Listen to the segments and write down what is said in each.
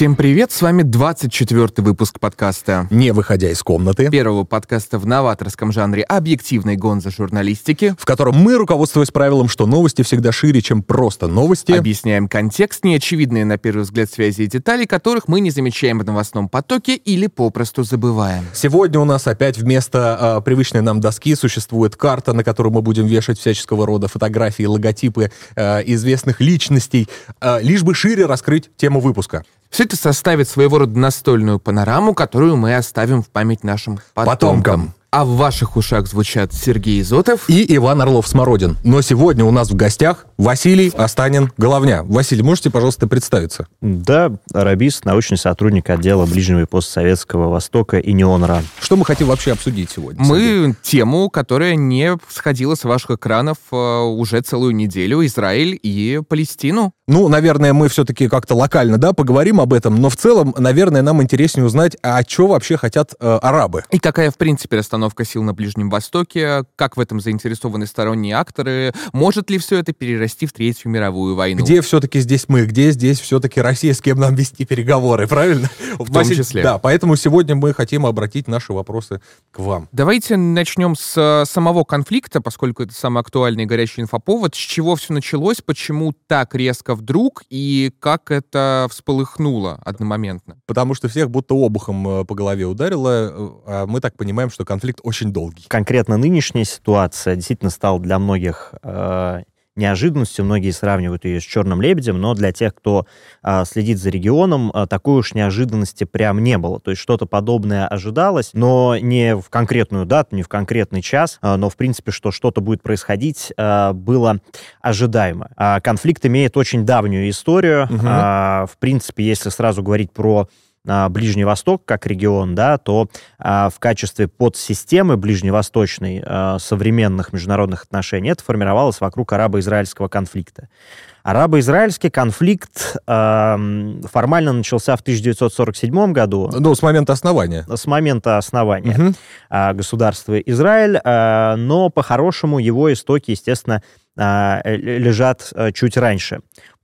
Всем привет, с вами 24 выпуск подкаста. Не выходя из комнаты. Первого подкаста в новаторском жанре объективной гонза журналистики. В котором мы, руководствуясь правилом, что новости всегда шире, чем просто новости. Объясняем контекст, неочевидные на первый взгляд связи и детали, которых мы не замечаем в новостном потоке или попросту забываем. Сегодня у нас опять вместо э, привычной нам доски существует карта, на которую мы будем вешать всяческого рода фотографии, логотипы э, известных личностей, э, лишь бы шире раскрыть тему выпуска. Все это составит своего рода настольную панораму, которую мы оставим в память нашим потомкам. Потомкам. А в ваших ушах звучат Сергей Изотов и Иван Орлов-Смородин. Но сегодня у нас в гостях Василий Останин-Головня. Василий, можете, пожалуйста, представиться? Да, арабист, научный сотрудник отдела Ближнего и постсоветского Востока и НИОНРА. Что мы хотим вообще обсудить сегодня? Мы Сергей? тему, которая не сходила с ваших экранов э, уже целую неделю, Израиль и Палестину. Ну, наверное, мы все-таки как-то локально, да, поговорим об этом, но в целом, наверное, нам интереснее узнать, а что вообще хотят э, арабы. И какая, в принципе, расстановка сил на Ближнем Востоке, как в этом заинтересованы сторонние акторы, может ли все это перерасти в Третью мировую войну? Где все-таки здесь мы, где здесь все-таки Россия, с кем нам вести переговоры, правильно? В том числе. Да, поэтому сегодня мы хотим обратить наши вопросы к вам. Давайте начнем с э, самого конфликта, поскольку это самый актуальный и горячий инфоповод. С чего все началось, почему так резко вдруг и как это всполыхнуло одномоментно? Потому что всех будто обухом э, по голове ударило, э, а мы так понимаем, что конфликт очень долгий. Конкретно нынешняя ситуация действительно стала для многих э, неожиданностью. Многие сравнивают ее с «Черным лебедем», но для тех, кто э, следит за регионом, э, такой уж неожиданности прям не было. То есть что-то подобное ожидалось, но не в конкретную дату, не в конкретный час, э, но в принципе, что что-то будет происходить, э, было ожидаемо. Э, конфликт имеет очень давнюю историю. Угу. Э, в принципе, если сразу говорить про Ближний Восток как регион, да, то а, в качестве подсистемы ближневосточной а, современных международных отношений это формировалось вокруг арабо-израильского конфликта. Арабо-израильский конфликт э, формально начался в 1947 году. Ну, с момента основания. С момента основания угу. э, государства Израиль, э, но по-хорошему его истоки, естественно, э, лежат чуть раньше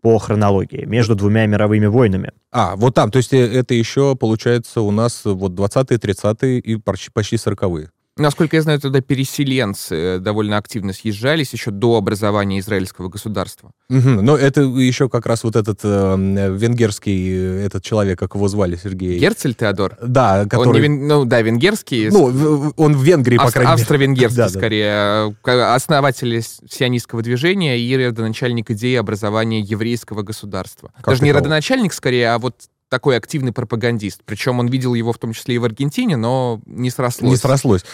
по хронологии, между двумя мировыми войнами. А, вот там, то есть э, это еще, получается, у нас вот 20-е, 30-е и почти 40-е. Насколько я знаю, туда переселенцы э, довольно активно съезжались еще до образования израильского государства. Угу. Но это еще как раз вот этот э, венгерский, э, этот человек, как его звали, Сергей? Герцель Теодор? Да, который... Он не вен... Ну, да, венгерский. Ну, он в Венгрии, Австро- по крайней мере. Австро-венгерский, да, скорее. Да. Основатель сионистского движения и родоначальник идеи образования еврейского государства. Как Даже не родоначальник, скорее, а вот такой активный пропагандист. Причем он видел его в том числе и в Аргентине, но не срослось. Не срослось.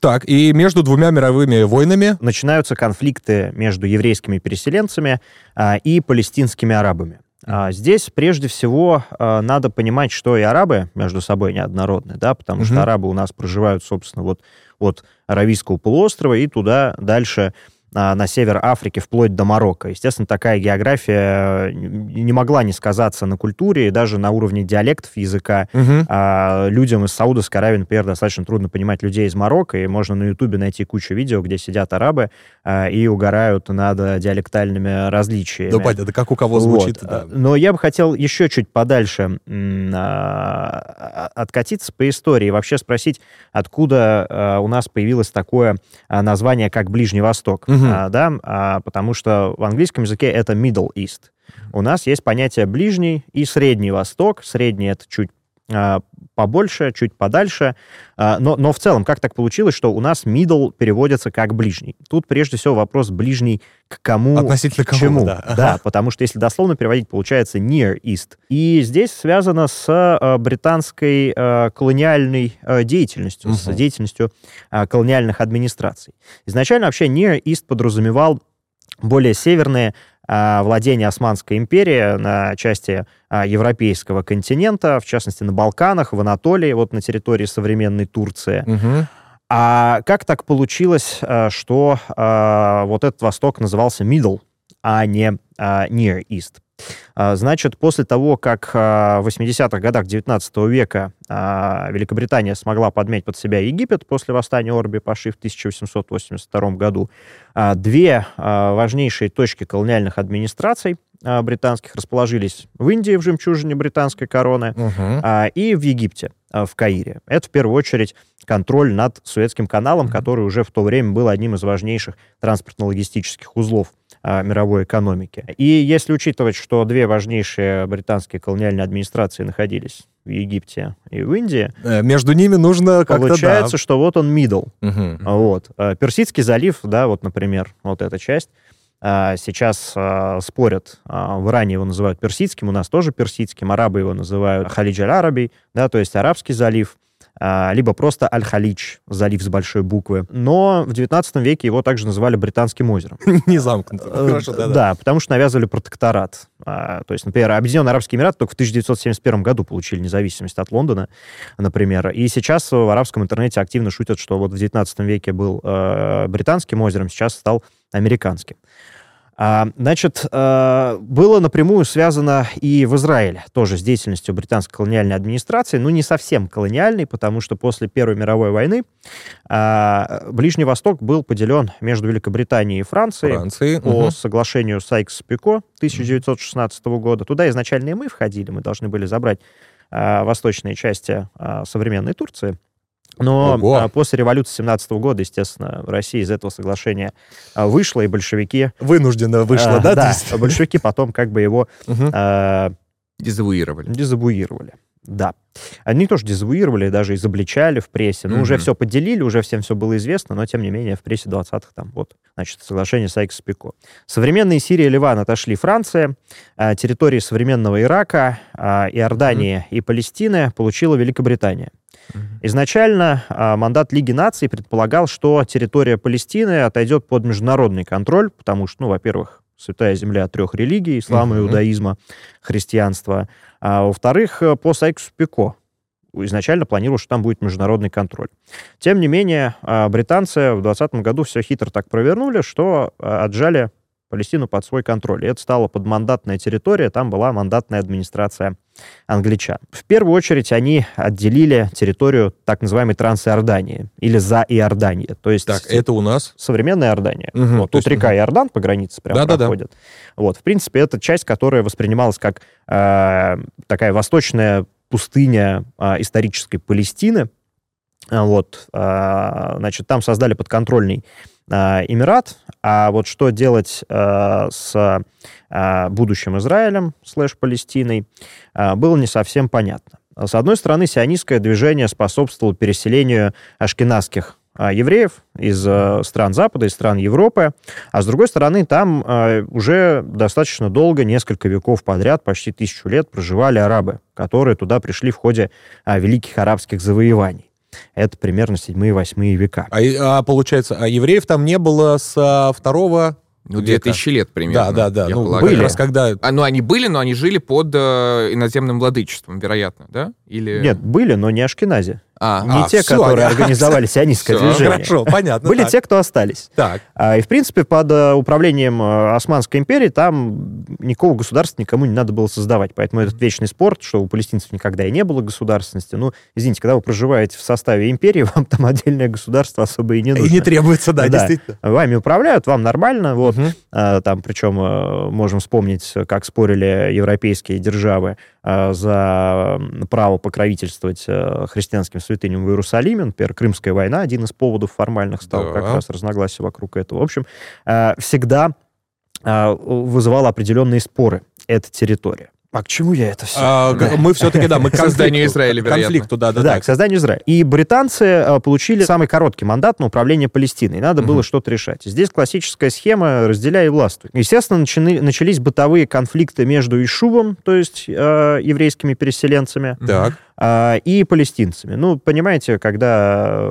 Так, и между двумя мировыми войнами... Начинаются конфликты между еврейскими переселенцами а, и палестинскими арабами. А, здесь прежде всего а, надо понимать, что и арабы между собой неоднородны, да, потому угу. что арабы у нас проживают, собственно, вот от Аравийского полуострова и туда дальше на север Африки вплоть до Марокко. Естественно, такая география э, не могла не сказаться на культуре и даже на уровне диалектов языка. Угу. А, людям из Саудовской Аравии, например, достаточно трудно понимать людей из Марокко, и можно на Ютубе найти кучу видео, где сидят арабы а, и угорают над диалектальными различиями. Да, понятно, как у кого звучит. Вот. Да. Но я бы хотел еще чуть подальше а, откатиться по истории, вообще спросить, откуда а, у нас появилось такое а, название, как Ближний Восток. Угу а, да, а, потому что в английском языке это Middle East. У нас есть понятие Ближний и Средний Восток. Средний — это чуть побольше, чуть подальше. А, но, но в целом, как так получилось, что у нас middle переводится как ближний? Тут прежде всего вопрос ближний к кому, Относительно к чему. Да. да, потому что если дословно переводить, получается near east. И здесь связано с а, британской колониальной деятельностью, угу. с деятельностью колониальных администраций. Изначально вообще near east подразумевал более северные а, владения Османской империи на части а, европейского континента, в частности на Балканах, в Анатолии, вот на территории современной Турции. Угу. А как так получилось, а, что вот этот Восток назывался Middle, а не Near East? Значит, после того, как в 80-х годах 19 века Великобритания смогла подметь под себя Египет после восстания Орби Паши в 1882 году, две важнейшие точки колониальных администраций британских расположились в Индии, в жемчужине британской короны, угу. и в Египте, в Каире. Это, в первую очередь, контроль над Суэцким каналом, который уже в то время был одним из важнейших транспортно-логистических узлов а, мировой экономики. И если учитывать, что две важнейшие британские колониальные администрации находились в Египте и в Индии. Э, между ними нужно как-то, Получается, да. что вот он middle. Угу. Вот. Э, Персидский залив, да, вот, например, вот эта часть, а, сейчас а, спорят, в Иране его называют персидским, у нас тоже персидским, арабы его называют Халидж аль-Араби, да, то есть арабский залив. А, либо просто Аль-Халич, залив с большой буквы. Но в 19 веке его также называли Британским озером. Не замкнутым. Э, да. потому что навязывали протекторат. А, то есть, например, Объединенные Арабские Эмираты только в 1971 году получили независимость от Лондона, например. И сейчас в арабском интернете активно шутят, что вот в 19 веке был э, британским озером, сейчас стал американским. А, значит, э, было напрямую связано и в Израиле тоже с деятельностью британской колониальной администрации, ну не совсем колониальной, потому что после Первой мировой войны а, Ближний Восток был поделен между Великобританией и Францией Франции, по угу. соглашению Сайкс-Пико 1916 года. Туда изначально и мы входили, мы должны были забрать а, восточные части современной Турции. Но Ого. А, после революции 17 года, естественно, Россия из этого соглашения а, вышла, и большевики... Вынужденно вышла, а, да? Да, большевики потом как бы его... Угу. А, дезавуировали. Дезавуировали, да. Они тоже дезавуировали, даже изобличали в прессе. Ну, уже все поделили, уже всем все было известно, но, тем не менее, в прессе 20-х там вот, значит, соглашение Сайкс-Пико. Современные Сирия и Ливан отошли Франция, территории современного Ирака, Иордании и Палестины получила Великобритания. Изначально а, мандат Лиги наций предполагал, что территория Палестины отойдет под международный контроль, потому что, ну, во-первых, святая земля трех религий, ислама, иудаизма, христианства. А во-вторых, по Сайксу-Пико изначально планировал, что там будет международный контроль. Тем не менее, а, британцы в 2020 году все хитро так провернули, что а, отжали Палестину под свой контроль. И это стала подмандатная территория, там была мандатная администрация англичан. В первую очередь они отделили территорию так называемой Трансиордании или за Иордания. То есть так, это у нас? Современная Иордания. Угу, вот, тут есть, река угу. Иордан по границе прямо да, проходит. Да, да. Вот, в принципе, это часть, которая воспринималась как э, такая восточная пустыня э, исторической Палестины. Вот, э, значит, там создали подконтрольный Э, Эмират, а вот что делать с будущим Израилем, слэш Палестиной, было не совсем понятно. С одной стороны, сионистское движение способствовало переселению ашкенадских евреев из стран Запада, из стран Европы, а с другой стороны, там уже достаточно долго, несколько веков подряд, почти тысячу лет проживали арабы, которые туда пришли в ходе великих арабских завоеваний. Это примерно 7-8 века. А, а получается, а евреев там не было с а, второго ну, 2000 лет примерно. Да, да, да. Ну, полагаю. были. Раз, когда... а, ну, они были, но они жили под э, иноземным владычеством, вероятно, да? Или... Нет, были, но не Ашкенази. А, не а, те, все, которые организовали сионистское движение. Хорошо, понятно. Были так. те, кто остались. Так. А, и, в принципе, под э, управлением э, Османской империи там никакого государства никому не надо было создавать. Поэтому этот вечный спорт, что у палестинцев никогда и не было государственности. Ну, извините, когда вы проживаете в составе империи, вам там отдельное государство особо и не нужно. И не требуется, да, да. действительно. Вами управляют, вам нормально. Вот. Угу. А, там, причем, э, можем вспомнить, как спорили европейские державы за право покровительствовать христианским святыням в Иерусалиме. Например, Крымская война, один из поводов формальных стал да. как раз разногласия вокруг этого. В общем, э, всегда э, вызывала определенные споры эта территория. А к чему я это все? А, мы все-таки, да, мы к созданию Израиля, вероятно. конфликту, да, да, да. Да, к созданию Израиля. И британцы а, получили самый короткий мандат на управление Палестиной. Надо угу. было что-то решать. Здесь классическая схема «разделяй и властвуй». Естественно, начали, начались бытовые конфликты между Ишувом, то есть э, еврейскими переселенцами, так. э, и палестинцами. Ну, понимаете, когда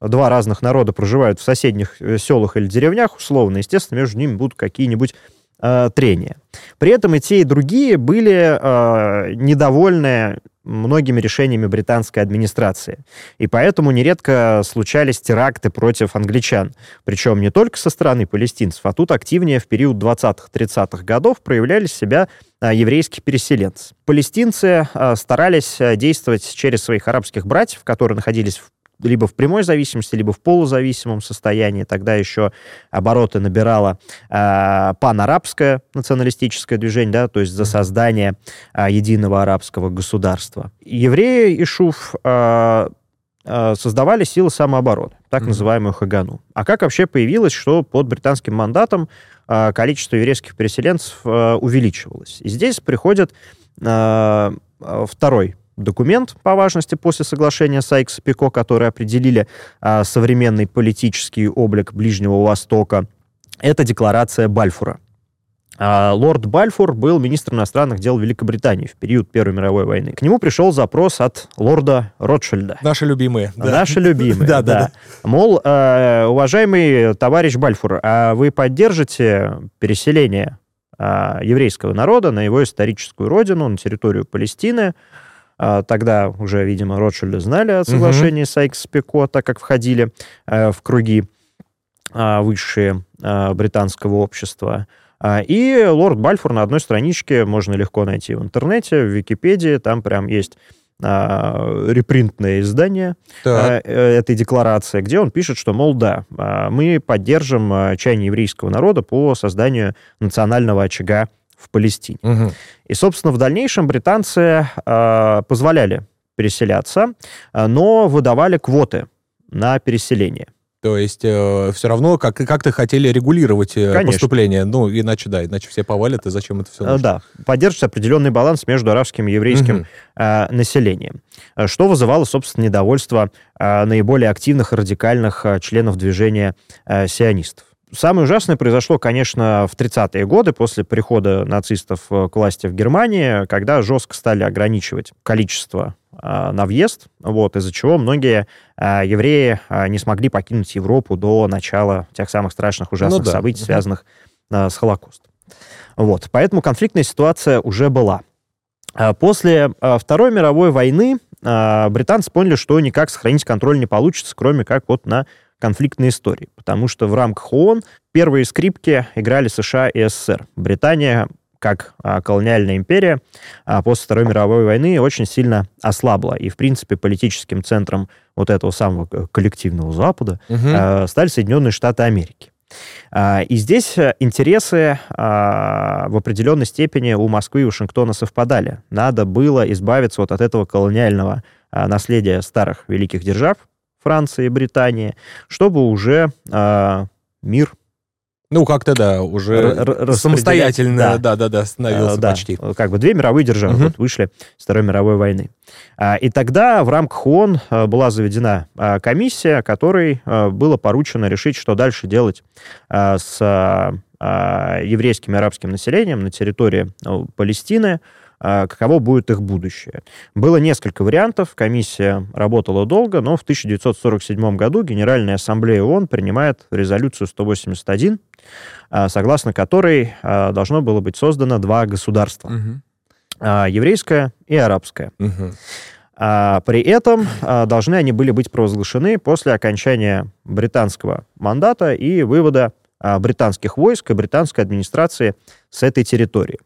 два разных народа проживают в соседних э, селах или деревнях, условно, естественно, между ними будут какие-нибудь э, трения. При этом и те, и другие были э, недовольны многими решениями британской администрации. И поэтому нередко случались теракты против англичан. Причем не только со стороны палестинцев, а тут активнее в период 20-30-х годов проявляли себя а, еврейские переселенцы. Палестинцы а, старались действовать через своих арабских братьев, которые находились в либо в прямой зависимости, либо в полузависимом состоянии. Тогда еще обороты набирало э, панарабское националистическое движение, да, то есть за создание э, единого арабского государства. Евреи и Шуф э, э, создавали силы самообороны, так mm-hmm. называемую Хагану. А как вообще появилось, что под британским мандатом э, количество еврейских переселенцев э, увеличивалось? И здесь приходит э, второй документ по важности после соглашения Сайкс-Пико, которые определили а, современный политический облик Ближнего Востока. Это декларация Бальфура. А, лорд Бальфур был министром иностранных дел Великобритании в период Первой мировой войны. К нему пришел запрос от лорда Ротшильда. Наши любимые. Да. Наши любимые, да, да. Мол, э, уважаемый товарищ Бальфур, а вы поддержите переселение э, еврейского народа на его историческую родину, на территорию Палестины, а, тогда уже, видимо, Ротшильды знали о соглашении угу. Сайкс-Пико, так как входили э, в круги а, высшие а, британского общества. И лорд Бальфур на одной страничке можно легко найти в интернете, в Википедии, там прям есть репринтное издание так. Э, этой декларации, где он пишет, что, мол, да, мы поддержим чаяние еврейского народа по созданию национального очага в Палестине. Угу. И, собственно, в дальнейшем британцы э, позволяли переселяться, э, но выдавали квоты на переселение. То есть э, все равно как, как-то хотели регулировать э, поступление. Ну, иначе, да, иначе все повалят, и зачем это все нужно? Да, поддерживать определенный баланс между арабским и еврейским угу. э, населением. Что вызывало, собственно, недовольство э, наиболее активных и радикальных э, членов движения э, сионистов. Самое ужасное произошло, конечно, в 30-е годы после прихода нацистов э, к власти в Германии, когда жестко стали ограничивать количество э, на въезд, вот, из-за чего многие э, евреи э, не смогли покинуть Европу до начала тех самых страшных ужасных ну, да. событий, связанных с Холокостом. Вот, поэтому конфликтная ситуация уже была. После Второй мировой войны британцы поняли, что никак сохранить контроль не получится, кроме как вот на конфликтной истории, потому что в рамках ООН первые скрипки играли США и СССР. Британия как а, колониальная империя а, после Второй мировой войны очень сильно ослабла. И, в принципе, политическим центром вот этого самого коллективного Запада угу. стали Соединенные Штаты Америки. И здесь интересы а, в определенной степени у Москвы и Вашингтона совпадали. Надо было избавиться вот от этого колониального наследия старых великих держав, Франции и Британии, чтобы уже э, мир ну, как-то, да, уже самостоятельно, да-да-да, становился а, да, почти. Как бы две мировые державы угу. вот, вышли с Второй мировой войны. А, и тогда в рамках ООН была заведена комиссия, которой было поручено решить, что дальше делать с еврейским и арабским населением на территории Палестины, каково будет их будущее. Было несколько вариантов, комиссия работала долго, но в 1947 году Генеральная Ассамблея ООН принимает резолюцию 181, а, согласно которой а, должно было быть создано два государства. Угу. Еврейское и арабское. Угу. При этом должны они были быть провозглашены после окончания британского мандата и вывода британских войск и британской администрации с этой территории.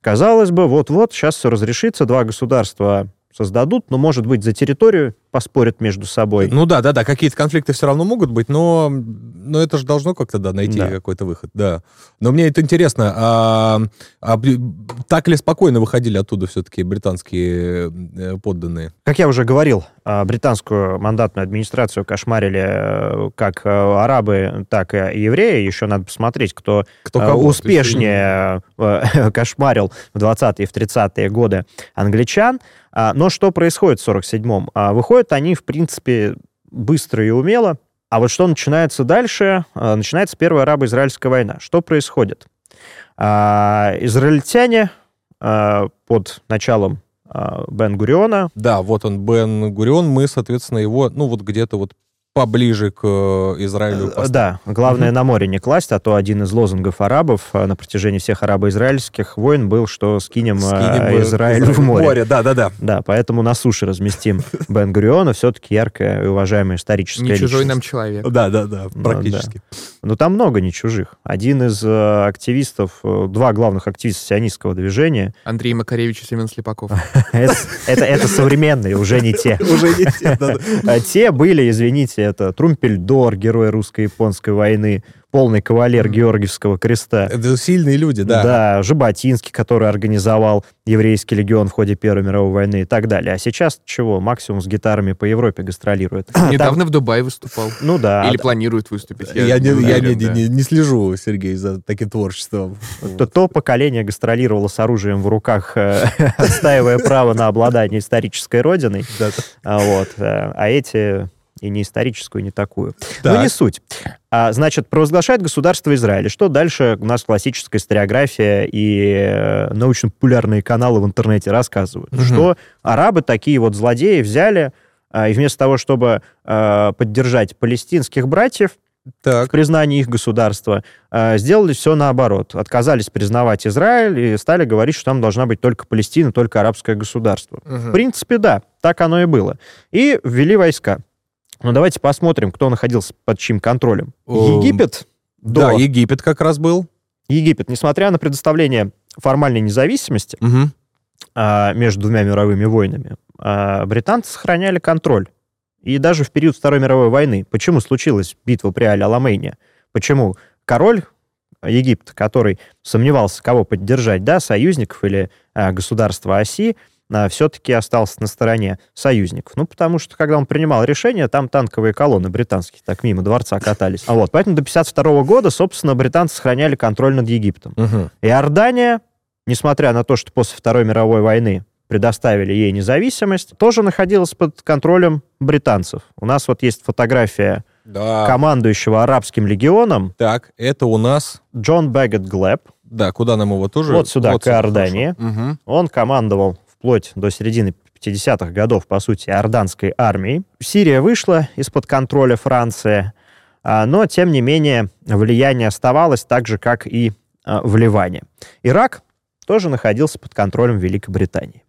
Казалось бы, вот-вот, сейчас все разрешится, два государства создадут, но, может быть, за территорию поспорят между собой. Ну да, да, да, какие-то конфликты все равно могут быть, но, но это же должно как-то да, найти да. какой-то выход, да. Но мне это интересно, а, а так ли спокойно выходили оттуда все-таки британские э, подданные? Как я уже говорил, а, британскую мандатную администрацию кошмарили э, как э, арабы, так и евреи. Еще надо посмотреть, кто, кто кого, успешнее кошмарил в 20-е и в 30-е годы англичан. А, но что происходит в 47-м? А, выходят они, в принципе, быстро и умело. А вот что начинается дальше? А, начинается Первая арабо-израильская война. Что происходит? Израильтяне под началом Бен Гуриона. Да, вот он, Бен Гурион, мы, соответственно, его, ну, вот где-то вот поближе к э, Израилю. Поставить. Да, главное угу. на море не класть, а то один из лозунгов арабов на протяжении всех арабо-израильских войн был, что скинем, скинем Израиль, Израиль в море. море. Да, да, да. Да, поэтому на суше разместим Бен Гуриона, все-таки яркая и уважаемая историческая Не чужой нам человек. Да, да, да, практически. Ну, да. Но там много не чужих. Один из активистов, два главных активиста сионистского движения. Андрей Макаревич и Семен Слепаков. Это современные, уже не те. Уже не те, а Те были, извините, это Трумпельдор, герой русско-японской войны, полный кавалер Георгиевского креста. Это сильные люди, да. Да, Жаботинский, который организовал еврейский легион в ходе Первой мировой войны и так далее. А сейчас чего? Максимум с гитарами по Европе гастролирует. Недавно в Дубае выступал. Ну да. Или планирует выступить. Я, не, я не, не, не слежу, Сергей, за таким творчеством. То, то поколение гастролировало с оружием в руках, э, отстаивая право на обладание исторической родиной. А вот. Э, а эти и не историческую, и не такую. Так. Но не суть. А, значит, провозглашает государство Израиль. Что дальше у нас классическая историография и э, научно-популярные каналы в интернете рассказывают? Угу. Что арабы такие вот злодеи взяли, а, и вместо того, чтобы а, поддержать палестинских братьев, так. в признании их государства, э, сделали все наоборот. Отказались признавать Израиль и стали говорить, что там должна быть только Палестина, только арабское государство. Угу. В принципе, да, так оно и было. И ввели войска. Но давайте посмотрим, кто находился под чьим контролем. Египет. До... Да, Египет как раз был. Египет, несмотря на предоставление формальной независимости угу. а, между двумя мировыми войнами, а, британцы сохраняли контроль. И даже в период Второй мировой войны. Почему случилась битва при Аль-Аламейне? Почему король Египта, который сомневался, кого поддержать, да, союзников или а, государства оси, все-таки остался на стороне союзников. Ну, потому что, когда он принимал решение, там танковые колонны британские так мимо дворца катались. А вот, поэтому до 52 года, собственно, британцы сохраняли контроль над Египтом. Угу. Иордания, несмотря на то, что после Второй мировой войны предоставили ей независимость, тоже находилась под контролем британцев. У нас вот есть фотография да. командующего арабским легионом. Так, это у нас... Джон Бэггет Глэб. Да, куда нам его тоже... Вот сюда, вот к Иордании. Угу. Он командовал вплоть до середины 50-х годов, по сути, иорданской армии. Сирия вышла из-под контроля Франции, а, но, тем не менее, влияние оставалось так же, как и а, в Ливане. Ирак тоже находился под контролем Великобритании.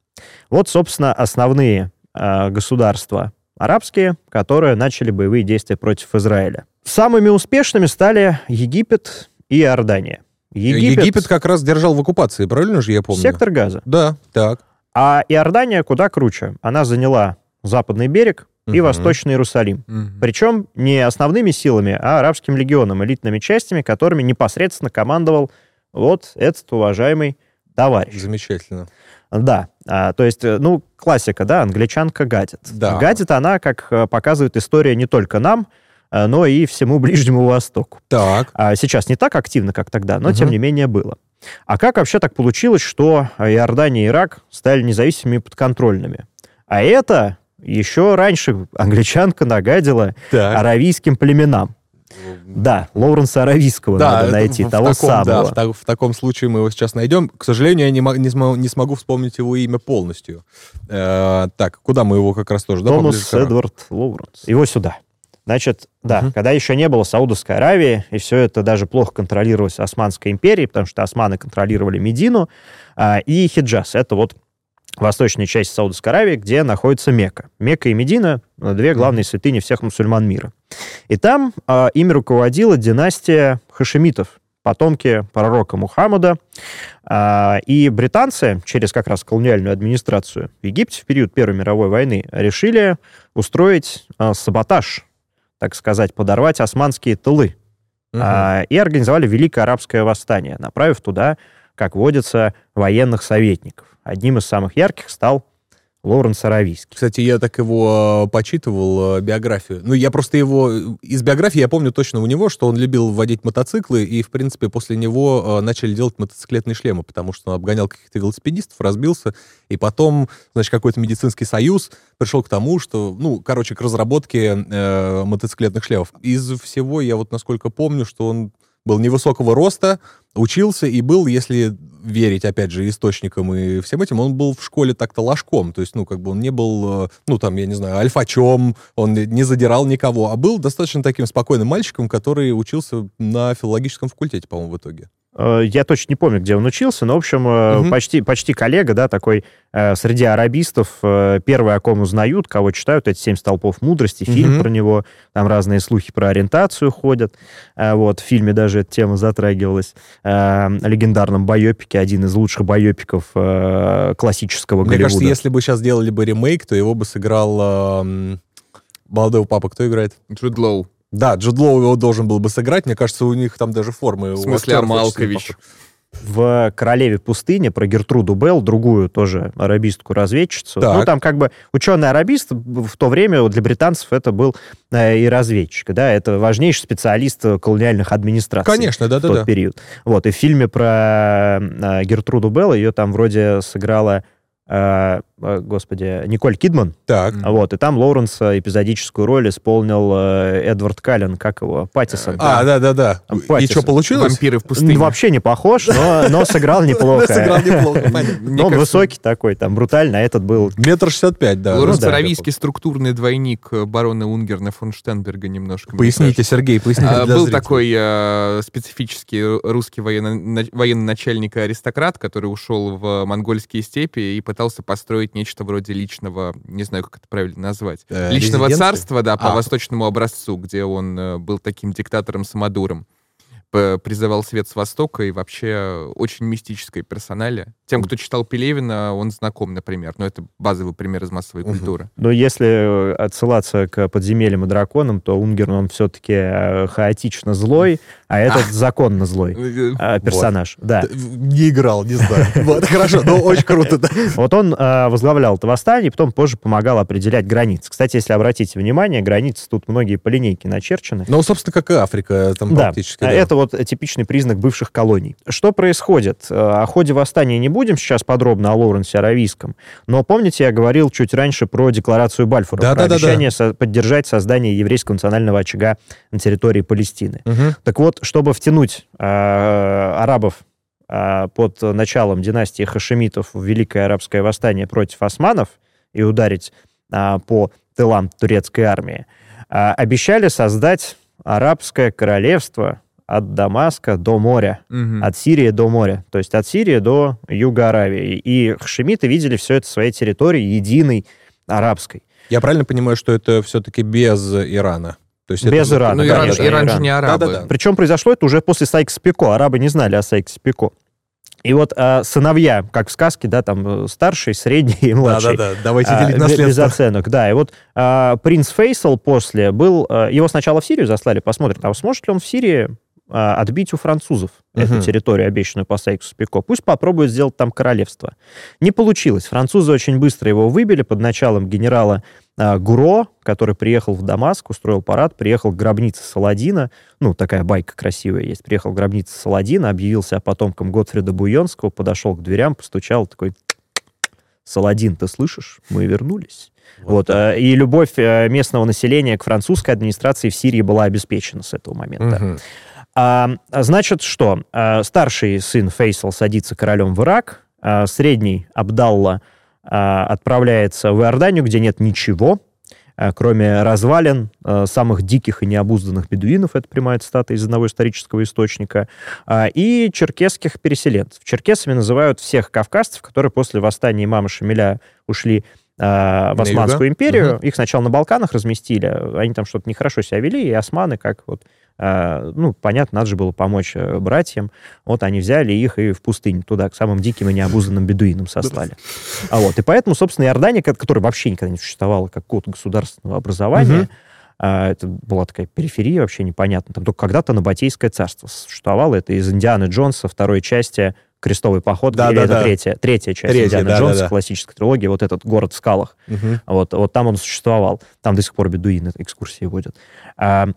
Вот, собственно, основные а, государства арабские, которые начали боевые действия против Израиля. Самыми успешными стали Египет и Иордания. Египет, Египет как раз держал в оккупации, правильно же я помню? Сектор газа. Да, так. А Иордания куда круче. Она заняла западный берег и Восточный Иерусалим. Угу. Причем не основными силами, а арабским легионом, элитными частями, которыми непосредственно командовал вот этот уважаемый товарищ. Замечательно. Да, а, то есть, э, ну, классика, да, англичанка гадит. Да. Гадит она, как э, показывает история, не только нам, э, но и всему Ближнему Востоку. Так. А сейчас не так активно, как тогда, но угу. тем не менее было. А как вообще так получилось, что Иордания и Ирак стали независимыми и подконтрольными? А это еще раньше англичанка нагадила так. аравийским племенам. Да, Лоуренса Аравийского да, надо найти, в, того в таком, самого. Да, в, в таком случае мы его сейчас найдем. К сожалению, я не, не, смогу, не смогу вспомнить его имя полностью. Э, так, куда мы его как раз тоже... Томас да, Эдвард Лоуренс. Его сюда. Значит, да, угу. когда еще не было Саудовской Аравии, и все это даже плохо контролировалось Османской империей, потому что османы контролировали Медину а, и Хиджаз. Это вот восточная часть Саудовской Аравии, где находится Мекка. Мекка и Медина — две главные святыни всех мусульман мира. И там а, ими руководила династия хашемитов, потомки пророка Мухаммада. А, и британцы через как раз колониальную администрацию в Египте в период Первой мировой войны решили устроить а, саботаж так сказать, подорвать османские тылы. Угу. А, и организовали Великое Арабское восстание, направив туда, как водится, военных советников. Одним из самых ярких стал Лоуренс Аравийский. Кстати, я так его э, почитывал, э, биографию. Ну, я просто его... Из биографии я помню точно у него, что он любил водить мотоциклы, и, в принципе, после него э, начали делать мотоциклетные шлемы, потому что он обгонял каких-то велосипедистов, разбился, и потом, значит, какой-то медицинский союз пришел к тому, что, ну, короче, к разработке э, мотоциклетных шлемов. Из всего я вот насколько помню, что он был невысокого роста, учился и был, если верить, опять же, источникам и всем этим, он был в школе так-то ложком. То есть, ну, как бы он не был, э, ну, там, я не знаю, альфачом, он не задирал никого, а был достаточно таким спокойным мальчиком, который учился на филологическом факультете, по-моему, в итоге. Э, я точно не помню, где он учился, но, в общем, угу. почти, почти коллега, да, такой э, среди арабистов, первый, о ком узнают, кого читают, эти «Семь столпов мудрости», фильм угу. про него, там разные слухи про ориентацию ходят, вот, в фильме даже эта тема затрагивалась, легендарном байопике, один из лучших байопиков классического Мне Голливуда. кажется, если бы сейчас сделали бы ремейк, то его бы сыграл молодого папа, кто играет? Джуд Лоу. Да, Джуд Лоу его должен был бы сыграть. Мне кажется, у них там даже формы... В смысле, Малкович? в «Королеве пустыни» про Гертруду Белл, другую тоже арабистку-разведчицу. Так. Ну, там как бы ученый-арабист в то время для британцев это был э, и разведчик, да, это важнейший специалист колониальных администраций. Конечно, да-да-да. В тот да. период. Вот, и в фильме про э, Гертруду Белл ее там вроде сыграла э, господи, Николь Кидман. Так. Вот, и там Лоуренса эпизодическую роль исполнил э, Эдвард Каллен, как его, Паттисон. А, да-да-да. И что, получилось? Вампиры в пустыне. Вообще не похож, но, но сыграл неплохо. Сыграл неплохо, понятно. Он высокий такой, там, брутальный, а этот был... Метр шестьдесят пять, да. Лоуренс ну Аравийский структурный двойник э, барона Унгерна фон Штенберга немножко. Поясните, Сергей, поясните а, Был такой э, специфический русский военный начальник аристократ, который ушел в монгольские степи и пытался построить нечто вроде личного, не знаю, как это правильно назвать, э, личного царства, да, по а. восточному образцу, где он э, был таким диктатором-самодуром призывал свет с Востока и вообще очень мистическое персонале. Тем, кто читал Пелевина, он знаком, например. Но это базовый пример из массовой угу. культуры. Но если э, отсылаться к подземельям и драконам, то Унгерн, он все-таки э, хаотично злой, а этот а. законно злой э, персонаж. Вот. Да. Не играл, не знаю. Вот, хорошо, но очень круто. Вот он возглавлял это восстание, потом позже помогал определять границы. Кстати, если обратите внимание, границы тут многие по линейке начерчены. Ну, собственно, как и Африка, там практически. Это вот типичный признак бывших колоний. Что происходит? Э, о ходе восстания не будем сейчас подробно о Лоуренсе Аравийском, но помните, я говорил чуть раньше про декларацию Бальфура, да, про да, обещание да, да. поддержать создание еврейского национального очага на территории Палестины. Угу. Так вот, чтобы втянуть э, арабов э, под началом династии Хашемитов в Великое арабское восстание против османов и ударить э, по тылам турецкой армии, э, обещали создать арабское королевство от Дамаска до моря, угу. от Сирии до моря, то есть от Сирии до юга Аравии. И хашемиты видели все это своей территории единой арабской. Я правильно понимаю, что это все-таки без Ирана? То есть без это... Ирана. Ну, Иран, да, Иран, Иран же не арабы. Да, да, да. Причем произошло это уже после Сайкс-Пико. Арабы не знали о Сайкс-Пико. И вот а, сыновья, как в сказке, да, там старший, средний и младший. Да-да-да, давайте делить а, наследство. Без оценок, да. И вот а, принц Фейсал после был... А, его сначала в Сирию заслали, посмотрим, а сможет ли он в Сирии отбить у французов uh-huh. эту территорию, обещанную по Сайксу-Пико. Пусть попробует сделать там королевство. Не получилось. Французы очень быстро его выбили под началом генерала а, Гуро, который приехал в Дамаск, устроил парад, приехал к гробнице Саладина. Ну, такая байка красивая есть. Приехал к гробнице Саладина, объявился о потомком Готфрида Буйонского, подошел к дверям, постучал, такой... Саладин, ты слышишь? Мы вернулись. Вот, вот э, и любовь э, местного населения к французской администрации в Сирии была обеспечена с этого момента. Угу. А, значит, что? А, старший сын Фейсал садится королем в Ирак, а, средний Абдалла а, отправляется в Иорданию, где нет ничего, кроме развалин самых диких и необузданных бедуинов, это прямая цитата из одного исторического источника, и черкесских переселенцев. Черкесами называют всех кавказцев, которые после восстания имама Шамиля ушли в Османскую империю. Угу. Их сначала на Балканах разместили, они там что-то нехорошо себя вели, и османы, как вот ну, понятно, надо же было помочь э, братьям. Вот они взяли их и в пустыню туда, к самым диким и необузанным бедуинам сослали. А вот, и поэтому, собственно, Иордания, которая вообще никогда не существовала как какого-то государственного образования, угу. Это была такая периферия вообще непонятно. Там только когда-то Набатейское царство существовало. Это из Индианы Джонса второй части «Крестовый поход», да, или да, это да. Третья, третья часть Третья, Индианы да, Джонса, да, да. классической трилогии, вот этот город в скалах. Угу. Вот, вот там он существовал. Там до сих пор бедуины экскурсии водят. А,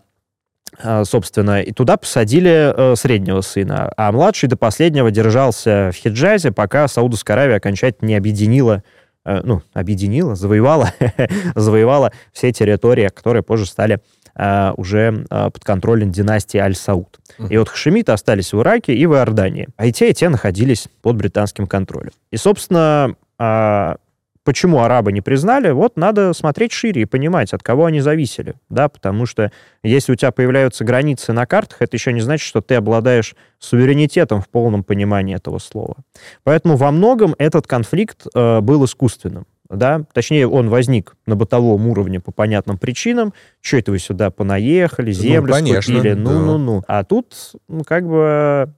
собственно, и туда посадили э, среднего сына, а младший до последнего держался в Хиджазе, пока Саудовская Аравия окончательно не объединила, э, ну, объединила, завоевала, завоевала все территории, которые позже стали а, уже а, подконтролен династии Аль-Сауд. Uh-huh. И вот хашемиты остались в Ираке и в Иордании. А и те, и те находились под британским контролем. И, собственно, а, почему арабы не признали, вот надо смотреть шире и понимать, от кого они зависели, да, потому что если у тебя появляются границы на картах, это еще не значит, что ты обладаешь суверенитетом в полном понимании этого слова. Поэтому во многом этот конфликт э, был искусственным. Да? Точнее, он возник на бытовом уровне по понятным причинам. Что это вы сюда понаехали, ну, землю ну, конечно, скупили? Ну-ну-ну. Да. А тут, ну, как бы,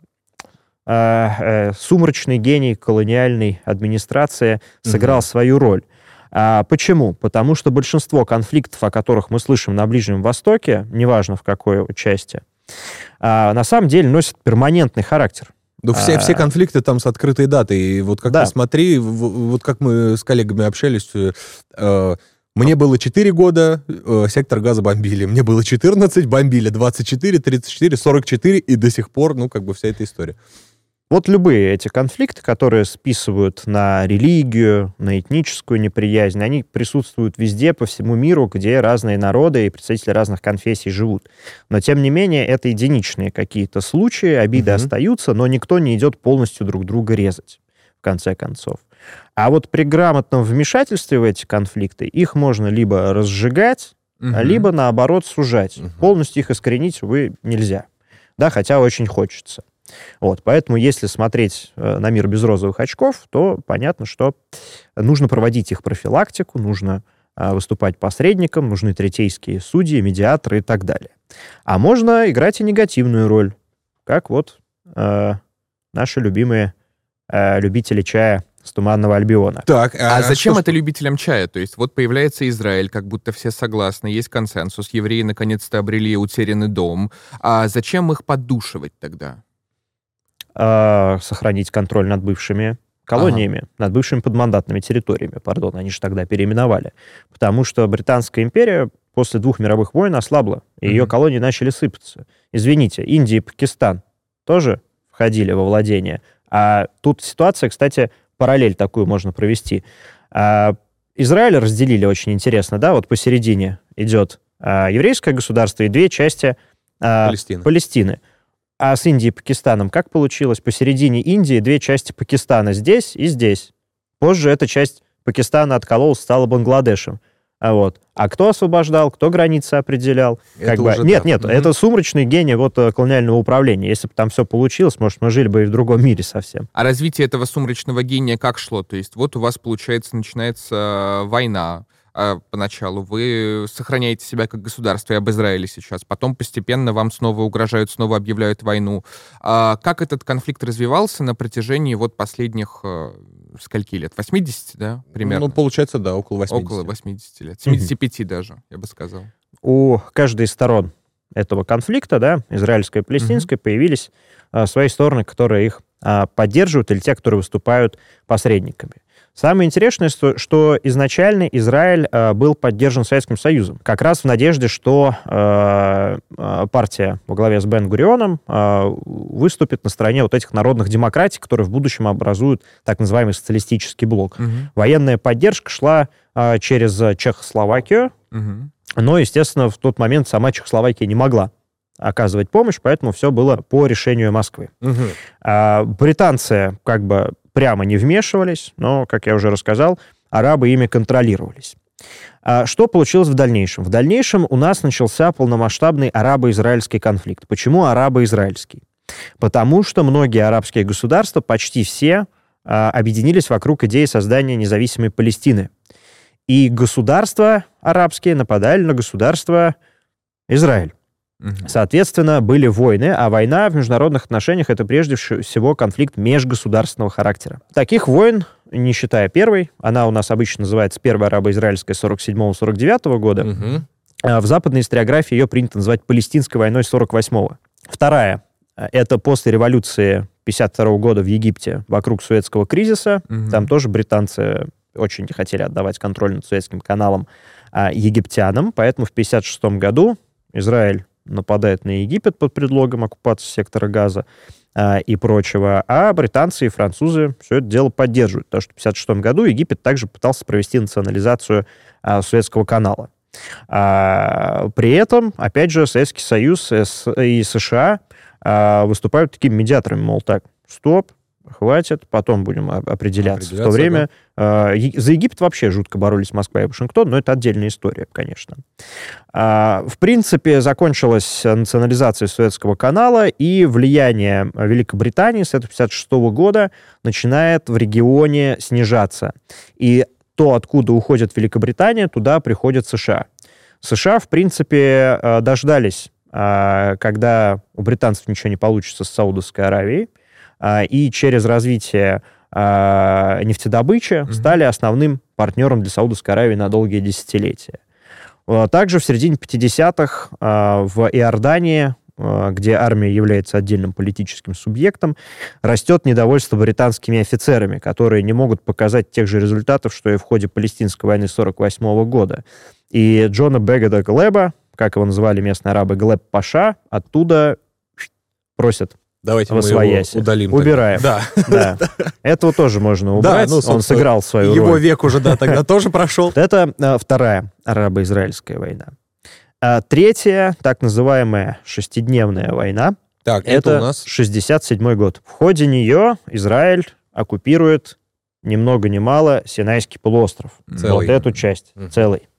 сумрачный гений колониальной администрации сыграл угу. свою роль. А почему? Потому что большинство конфликтов, о которых мы слышим на Ближнем Востоке, неважно в какой части, а, на самом деле носят перманентный характер. Ну, все, а... все конфликты там с открытой датой. И вот как да. ты смотри, вот как мы с коллегами общались, э, мне было 4 года, э, сектор газа бомбили. Мне было 14, бомбили 24, 34, 44, и до сих пор, ну, как бы вся эта история. Вот любые эти конфликты, которые списывают на религию, на этническую неприязнь, они присутствуют везде, по всему миру, где разные народы и представители разных конфессий живут. Но, тем не менее, это единичные какие-то случаи, обиды угу. остаются, но никто не идет полностью друг друга резать, в конце концов. А вот при грамотном вмешательстве в эти конфликты их можно либо разжигать, угу. либо, наоборот, сужать. Угу. Полностью их искоренить, увы, нельзя. Да, хотя очень хочется. Вот, поэтому если смотреть э, на мир без розовых очков, то понятно, что нужно проводить их профилактику, нужно э, выступать посредником, нужны третейские судьи, медиаторы и так далее. А можно играть и негативную роль, как вот э, наши любимые э, любители чая с Туманного Альбиона. Так, а, а зачем что... это любителям чая? То есть вот появляется Израиль, как будто все согласны, есть консенсус, евреи наконец-то обрели утерянный дом. А зачем их поддушивать тогда? Э, сохранить контроль над бывшими колониями, ага. над бывшими подмандатными территориями, пардон, они же тогда переименовали. Потому что Британская империя после двух мировых войн ослабла, и mm-hmm. ее колонии начали сыпаться. Извините, Индия и Пакистан тоже входили во владение. А тут ситуация, кстати, параллель такую можно провести. А, Израиль разделили очень интересно, да, вот посередине идет а, еврейское государство и две части а, Палестины. Палестины. А с Индией и Пакистаном как получилось? Посередине Индии две части Пакистана здесь и здесь. Позже эта часть Пакистана откололась, стала Бангладешем. А вот. А кто освобождал, кто границы определял? Это как бы... Нет, так. нет, угу. это сумрачный гений вот э, колониального управления. Если бы там все получилось, может, мы жили бы и в другом мире совсем. А развитие этого сумрачного гения как шло? То есть вот у вас, получается, начинается война, а, поначалу, вы сохраняете себя как государство и об Израиле сейчас, потом постепенно вам снова угрожают, снова объявляют войну. А как этот конфликт развивался на протяжении вот последних э, скольки лет? 80, да, примерно? Ну, получается, да, около 80. Около 80 лет. 75 mm даже, я бы сказал. У каждой из сторон этого конфликта, да, израильской и палестинской, mm появились а, свои стороны, которые их а, поддерживают, или те, которые выступают посредниками. Самое интересное, что, что изначально Израиль э, был поддержан Советским Союзом, как раз в надежде, что э, э, партия во главе с Бен Гурионом э, выступит на стороне вот этих народных демократий, которые в будущем образуют так называемый социалистический блок. Угу. Военная поддержка шла э, через Чехословакию, угу. но, естественно, в тот момент сама Чехословакия не могла оказывать помощь, поэтому все было по решению Москвы. Угу. А, британцы как бы прямо не вмешивались, но, как я уже рассказал, арабы ими контролировались. А что получилось в дальнейшем? В дальнейшем у нас начался полномасштабный арабо-израильский конфликт. Почему арабо-израильский? Потому что многие арабские государства, почти все, а, объединились вокруг идеи создания независимой Палестины. И государства арабские нападали на государство Израиль. Соответственно, были войны, а война в международных отношениях это прежде всего конфликт межгосударственного характера. Таких войн, не считая первой, она у нас обычно называется Первая арабо-израильская 47-49 года, угу. в западной историографии ее принято называть Палестинской войной 48-го. Вторая — это после революции 52 года в Египте вокруг Суэцкого кризиса. Угу. Там тоже британцы очень не хотели отдавать контроль над Суэцким каналом а, египтянам, поэтому в 56 году Израиль нападает на Египет под предлогом оккупации сектора газа а, и прочего, а британцы и французы все это дело поддерживают, потому что в 1956 году Египет также пытался провести национализацию а, Суэцкого канала. А, при этом, опять же, Советский Союз и США а, выступают такими медиаторами, мол, так, стоп, хватит, потом будем определяться. В то время да. э, за Египет вообще жутко боролись Москва и Вашингтон, но это отдельная история, конечно. Э, в принципе, закончилась национализация Советского канала, и влияние Великобритании с 1956 года начинает в регионе снижаться. И то, откуда уходит Великобритания, туда приходит США. США, в принципе, э, дождались, э, когда у британцев ничего не получится с Саудовской Аравией, а, и через развитие а, нефтедобычи стали основным партнером для Саудовской Аравии на долгие десятилетия. А, также в середине 50-х в Иордании, где армия является отдельным политическим субъектом, растет недовольство британскими офицерами, которые не могут показать тех же результатов, что и в ходе палестинской войны 1948 года. И Джона Бегада Глеба, как его называли местные арабы, Глеб Паша, оттуда просят Давайте мы его удалим. Убираем. Да. да. Этого тоже можно убрать. Да, ну, Он сыграл свою его роль. век уже, да, тогда тоже прошел. Это а, вторая арабо-израильская война. А третья, так называемая шестидневная война, так, это, это у нас 67 год. В ходе нее Израиль оккупирует ни много ни мало Синайский полуостров. Целый. Вот эту часть, mm. целый.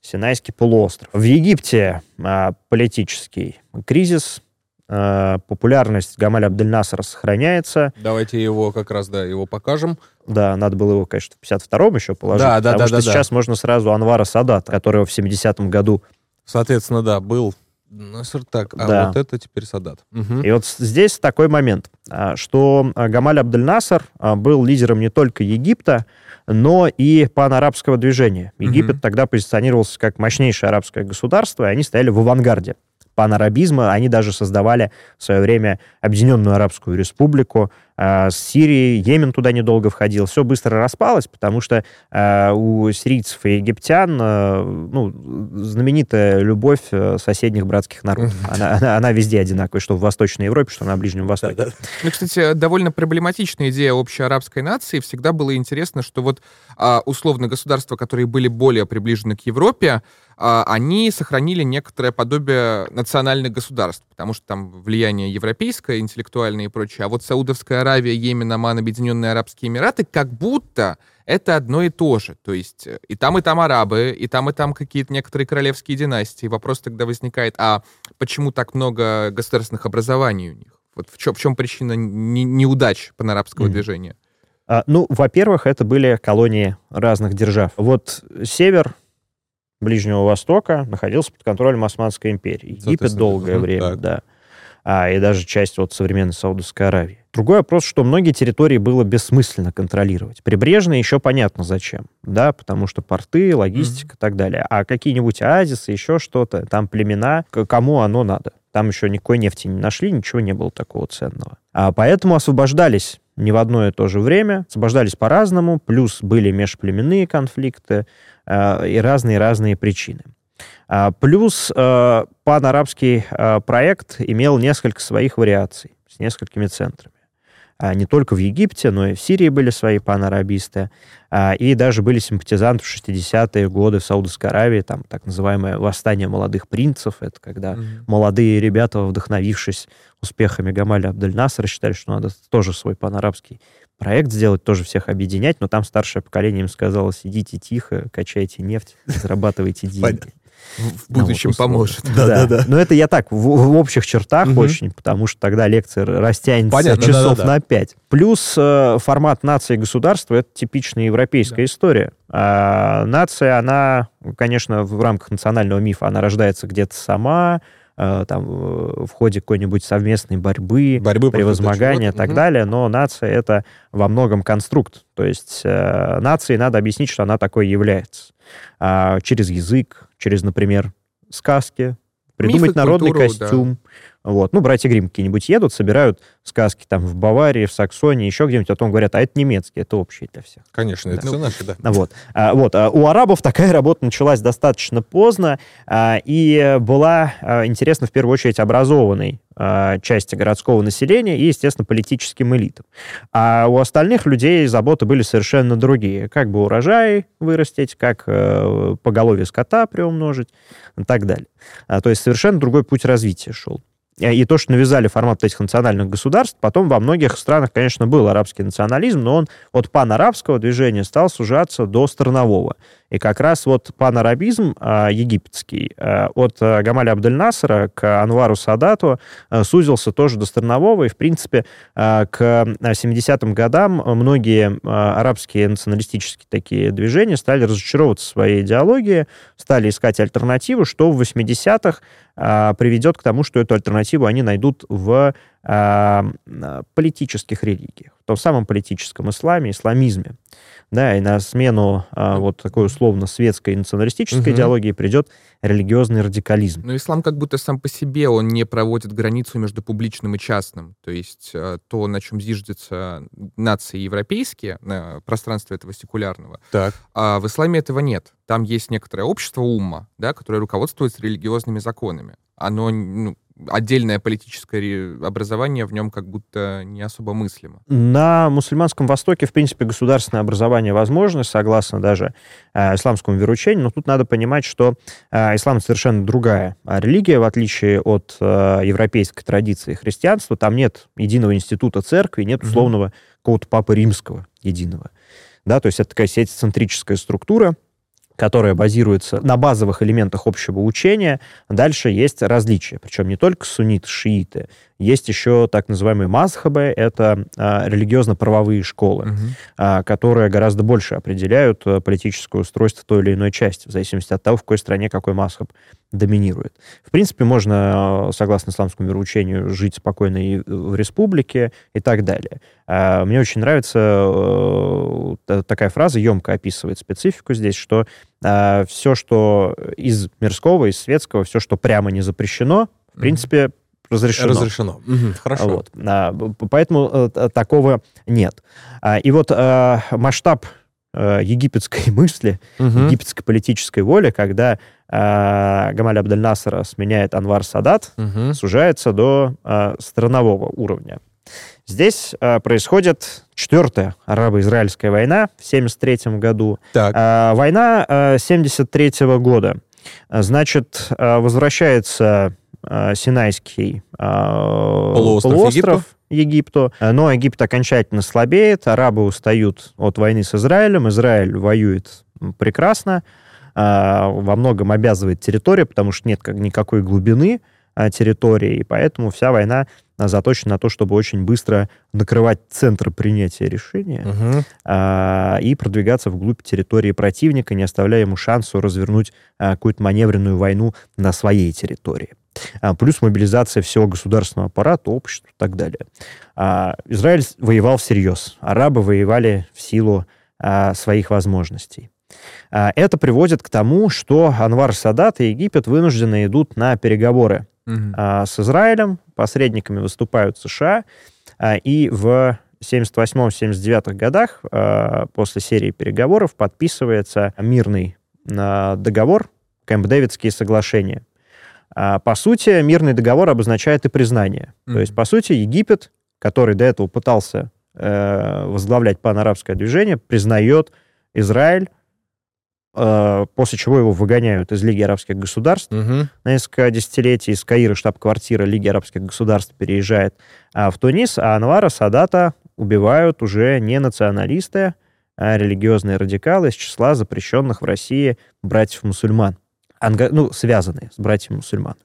Синайский полуостров. В Египте а, политический кризис, популярность Гамаля Абдельнасара сохраняется. Давайте его как раз, да, его покажем. Да, надо было его, конечно, в 52-м еще положить, да, да, потому да, что да, сейчас да. можно сразу Анвара Садата, которого в 70-м году... Соответственно, да, был Наср так, а да. вот это теперь Садат. Угу. И вот здесь такой момент, а, что Гамаль Абдель-Насар а, был лидером не только Египта, но и панарабского движения. Египет угу. тогда позиционировался как мощнейшее арабское государство, и они стояли в авангарде панарабизма. Они даже создавали в свое время Объединенную Арабскую Республику. Э, с Сирией, Йемен туда недолго входил. Все быстро распалось, потому что э, у сирийцев и египтян э, ну, знаменитая любовь соседних братских народов. Она, она, она везде одинаковая, что в Восточной Европе, что на Ближнем Востоке. Ну, кстати, довольно проблематичная идея общей арабской нации. Всегда было интересно, что вот а, условно государства, которые были более приближены к Европе, они сохранили некоторое подобие национальных государств, потому что там влияние европейское, интеллектуальное и прочее. А вот Саудовская Аравия, Йемен, Оман, Объединенные Арабские Эмираты, как будто это одно и то же. То есть э, и там, и там арабы, и там, и там какие-то некоторые королевские династии. Вопрос тогда возникает, а почему так много государственных образований у них? Вот в чем, в чем причина не, неудач панарабского mm-hmm. движения? А, ну, во-первых, это были колонии разных держав. Вот север Ближнего Востока находился под контролем Османской империи. Египет долгое время, так. да. А, и даже часть вот современной Саудовской Аравии. Другой вопрос, что многие территории было бессмысленно контролировать. Прибрежные еще понятно зачем, да, потому что порты, логистика mm-hmm. и так далее. А какие-нибудь оазисы, еще что-то, там племена, кому оно надо? Там еще никакой нефти не нашли, ничего не было такого ценного. А поэтому освобождались не в одно и то же время, освобождались по-разному, плюс были межплеменные конфликты, Э, и разные-разные причины. А, плюс э, панарабский э, проект имел несколько своих вариаций с несколькими центрами. А, не только в Египте, но и в Сирии были свои панарабисты. А, и даже были симпатизанты в 60-е годы в Саудовской Аравии, там так называемое восстание молодых принцев. Это когда mm-hmm. молодые ребята, вдохновившись успехами Гамаля Абдель-Насара, считали, что надо тоже свой панарабский проект сделать, тоже всех объединять, но там старшее поколение им сказало, сидите тихо, качайте нефть, зарабатывайте деньги. В будущем ну, поможет. Да, да, да. Но это я так, в, в общих чертах угу. очень, потому что тогда лекция растянется Понятно, часов да, да, да. на пять. Плюс э, формат нации и государства — это типичная европейская да. история. А, нация, она, конечно, в рамках национального мифа, она рождается где-то сама, Э, там, в ходе какой-нибудь совместной борьбы, борьбы превозмогания и так угу. далее, но нация — это во многом конструкт. То есть э, нации надо объяснить, что она такой является. А, через язык, через, например, сказки, придумать Мифы, народный культуру, костюм, Вот. Ну, братья Грим какие-нибудь едут, собирают сказки там в Баварии, в Саксонии, еще где-нибудь, а потом говорят, а это немецкий, это общий для всех. Конечно, это Да. все наши, да. Вот. А, вот. а У арабов такая работа началась достаточно поздно а, и была а, интересна в первую очередь образованной а, части городского населения и, естественно, политическим элитам. А у остальных людей заботы были совершенно другие. Как бы урожай вырастить, как э, поголовье скота приумножить и так далее. А, то есть совершенно другой путь развития шел. Э, И то, что навязали формат этих национальных государств, потом во многих странах, конечно, был арабский национализм, но он от панарабского движения стал сужаться до странового. И как раз вот панарабизм а, египетский а, от а, Гамаля Абдель-Насара к Анвару Садату а, сузился тоже до странового, и, в принципе, к а, 70-м годам многие арабские националистические такие движения стали разочаровываться в своей идеологии, стали искать альтернативу, что в 80-х а, приведет к тому, что эту альтернативу они найдут в политических религиях, в том самом политическом исламе, исламизме. Да, и на смену а, вот такой условно-светской и националистической Мгм. идеологии придет религиозный радикализм. Но ислам как будто сам по себе, он не проводит границу между публичным и частным. То есть э, то, на чем зиждется нации европейские, на пространстве этого секулярного, Так. а в исламе этого нет. Там есть некоторое общество умма, да, которое руководствуется религиозными законами. Оно, ну, отдельное политическое образование в нем как будто не особо мыслимо. На мусульманском Востоке, в принципе, государственное образование возможно, согласно даже э, исламскому вероучению, но тут надо понимать, что э, ислам совершенно другая а религия, в отличие от э, европейской традиции христианства. Там нет единого института церкви, нет условного какого-то папы римского единого. Да, то есть это такая сеть-центрическая структура, которая базируется на базовых элементах общего учения. Дальше есть различия, причем не только сунниты, шииты. Есть еще так называемые мазхабы, это а, религиозно-правовые школы, Мгм. а, которые гораздо больше определяют а, политическое устройство той или иной части, в зависимости от того, в какой стране какой мазхаб доминирует. В принципе, можно, а, согласно исламскому вероучению, жить спокойно и в республике и так далее. А, Мне очень нравится э, та- такая фраза, емко описывает специфику здесь, что все, что из мирского, из светского, все, что прямо не запрещено, в принципе, разрешено. Разрешено. Мгм, Хорошо. Вот. А, Поэтому э, такого нет. А, И вот а, масштаб э, египетской мысли, Мгм. египетской политической воли, когда а, Гамаль Абдель-Насара сменяет Анвар Садат, Мгм. сужается до а, странового уровня. Здесь происходит четвертая арабо-израильская война в 1973 году. Так. А, Война 1973 года. А, Значит, а, возвращается а, Синайский а, Полуостров Египту, но Египет окончательно слабеет, арабы устают от войны с Израилем, Израиль воюет прекрасно, во многом обязывает территория, потому что нет как, никакой глубины территории, и поэтому вся война а, заточена на то, чтобы очень быстро накрывать центр принятия решения Мгм. а, и продвигаться вглубь территории противника, не оставляя ему шансу развернуть а, какую-то маневренную войну на своей территории. А, Плюс мобилизация всего государственного аппарата, общества и так далее. А, Израиль воевал всерьез, арабы воевали в силу а, своих возможностей. А, Это приводит к тому, что Анвар Садат и Египет вынуждены идут на переговоры Мгм. а, с Израилем, посредниками выступают США, а, и в 78-79 годах а, после серии переговоров подписывается мирный а, договор, Кэмп-Дэвидские соглашения. А, По сути, мирный договор обозначает и признание. То Мгм. есть, по сути, Египет, который до этого пытался э, возглавлять панарабское движение, признает Израиль, после чего его выгоняют из Лиги арабских государств, Мгм. на несколько десятилетий из Каира штаб-квартира Лиги арабских государств переезжает а, в Тунис, а Анвара Садата убивают уже не националисты, а религиозные радикалы из числа запрещенных в России братьев-мусульман, Анга- ну, связанные с братьями-мусульманами.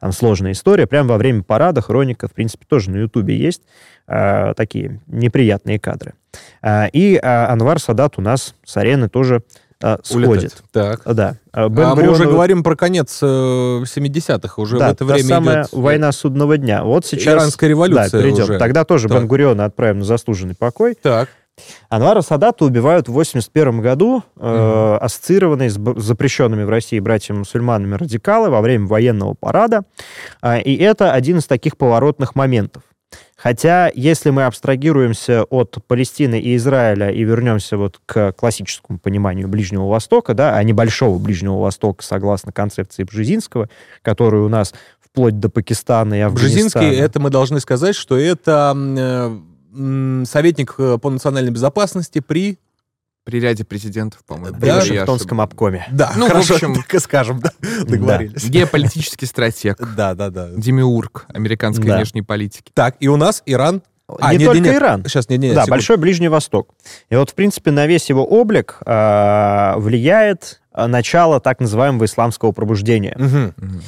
Там сложная история. Прямо во время парада хроника, в принципе, тоже на Ютубе есть а, такие неприятные кадры. А, и а, Анвар Садат у нас с арены тоже а, сходит. Улетает. Так. Да. А, А мы Бен-Гурион- уже говорим про конец э, 70-х. Уже да, в это время самая идет э, война судного дня. Вот сейчас... Иранская революция Да, перейдем. уже. Тогда тоже Так. Бен-Гуриона отправим на заслуженный покой. Так. Анвара Садата убивают в 81 году, э, mm-hmm. ассоциированные с запрещенными в России братьями-мусульманами радикалы во время военного парада. Э, и это один из таких поворотных моментов. Хотя, если мы абстрагируемся от Палестины и Израиля и вернемся вот к классическому пониманию Ближнего Востока, да, а не Большого Ближнего Востока, согласно концепции Бжезинского, которую у нас вплоть до Пакистана и Афганистана... Бжезинский, это мы должны сказать, что это э, советник э, по национальной безопасности при при ряде президентов, по-моему. При да, Вашингтонском обкоме. Да, ну, хорошо, в общем, так скажем, да, договорились. Да. Геополитический стратег. Да, да, да. Демиург американской да. внешней политики. Так, и у нас Иран а, не нет, только нет, Иран. Сейчас, нет, нет, да, секунду. Большой Ближний Восток. И вот, в принципе, на весь его облик э, влияет начало так называемого исламского пробуждения. Угу.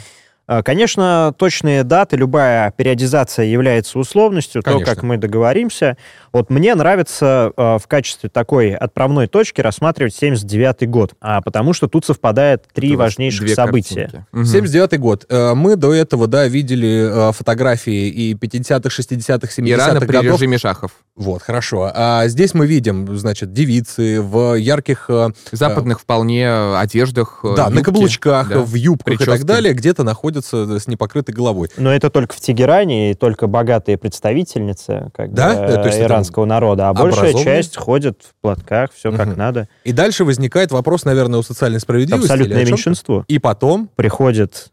Э, конечно, точные даты, любая периодизация является условностью, Конечно. то, как мы договоримся. Вот мне нравится э, в качестве такой отправной точки рассматривать 79 год, а, потому что тут совпадает три Это важнейших события. Угу. 79 год. Э, мы до этого, да, видели э, фотографии и 50-х, 60-х, 70-х Ирана при годов. режиме шахов. Вот, хорошо. А здесь мы видим, значит, девицы в ярких... Западных вполне одеждах. Да, юбки, на каблучках, да, в юбках прически. и так далее, где-то находятся с непокрытой головой. Но это только в Тегеране, и только богатые представительницы как да? бы, То есть иранского народа, а большая часть ходит в платках, все угу. как надо. И дальше возникает вопрос, наверное, у социальной справедливости. Абсолютное меньшинство. И потом... Приходит...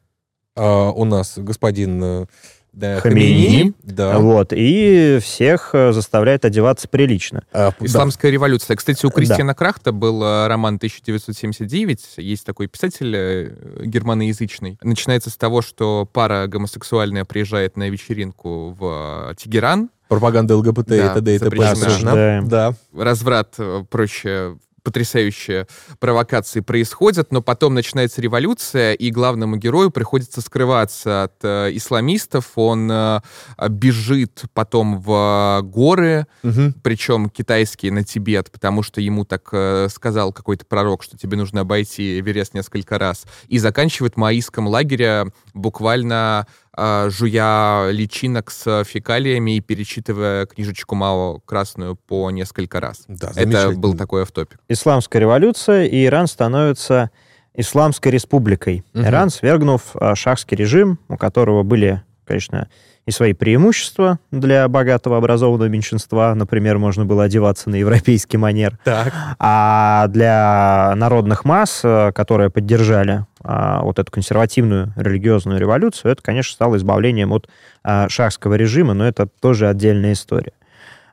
Э, у нас господин... Да, Хамини, Хамини, да. Вот, и всех э, заставляет одеваться прилично. А, Исламская да. революция. Кстати, у Кристиана да. Крахта был э, роман 1979. Есть такой писатель э, германоязычный. Начинается с того, что пара гомосексуальная приезжает на вечеринку в Тегеран. Пропаганда ЛГБТ да, и т.д. и т.п. Да. Разврат, прочее потрясающие провокации происходят, но потом начинается революция, и главному герою приходится скрываться от э, исламистов. Он э, бежит потом в горы, угу. причем китайские на Тибет, потому что ему так э, сказал какой-то пророк, что тебе нужно обойти Эверест несколько раз, и заканчивает в маистском лагере буквально жуя личинок с фекалиями и перечитывая книжечку Мао красную по несколько раз. Да, Это был такой автопик. Исламская революция, и Иран становится Исламской республикой. Угу. Иран, свергнув а, шахский режим, у которого были, конечно, и свои преимущества для богатого образованного меньшинства. Например, можно было одеваться на европейский манер. Так. А для народных масс, э, которые поддержали а, вот эту консервативную религиозную революцию, это, конечно, стало избавлением от а, шахского режима, но это тоже отдельная история.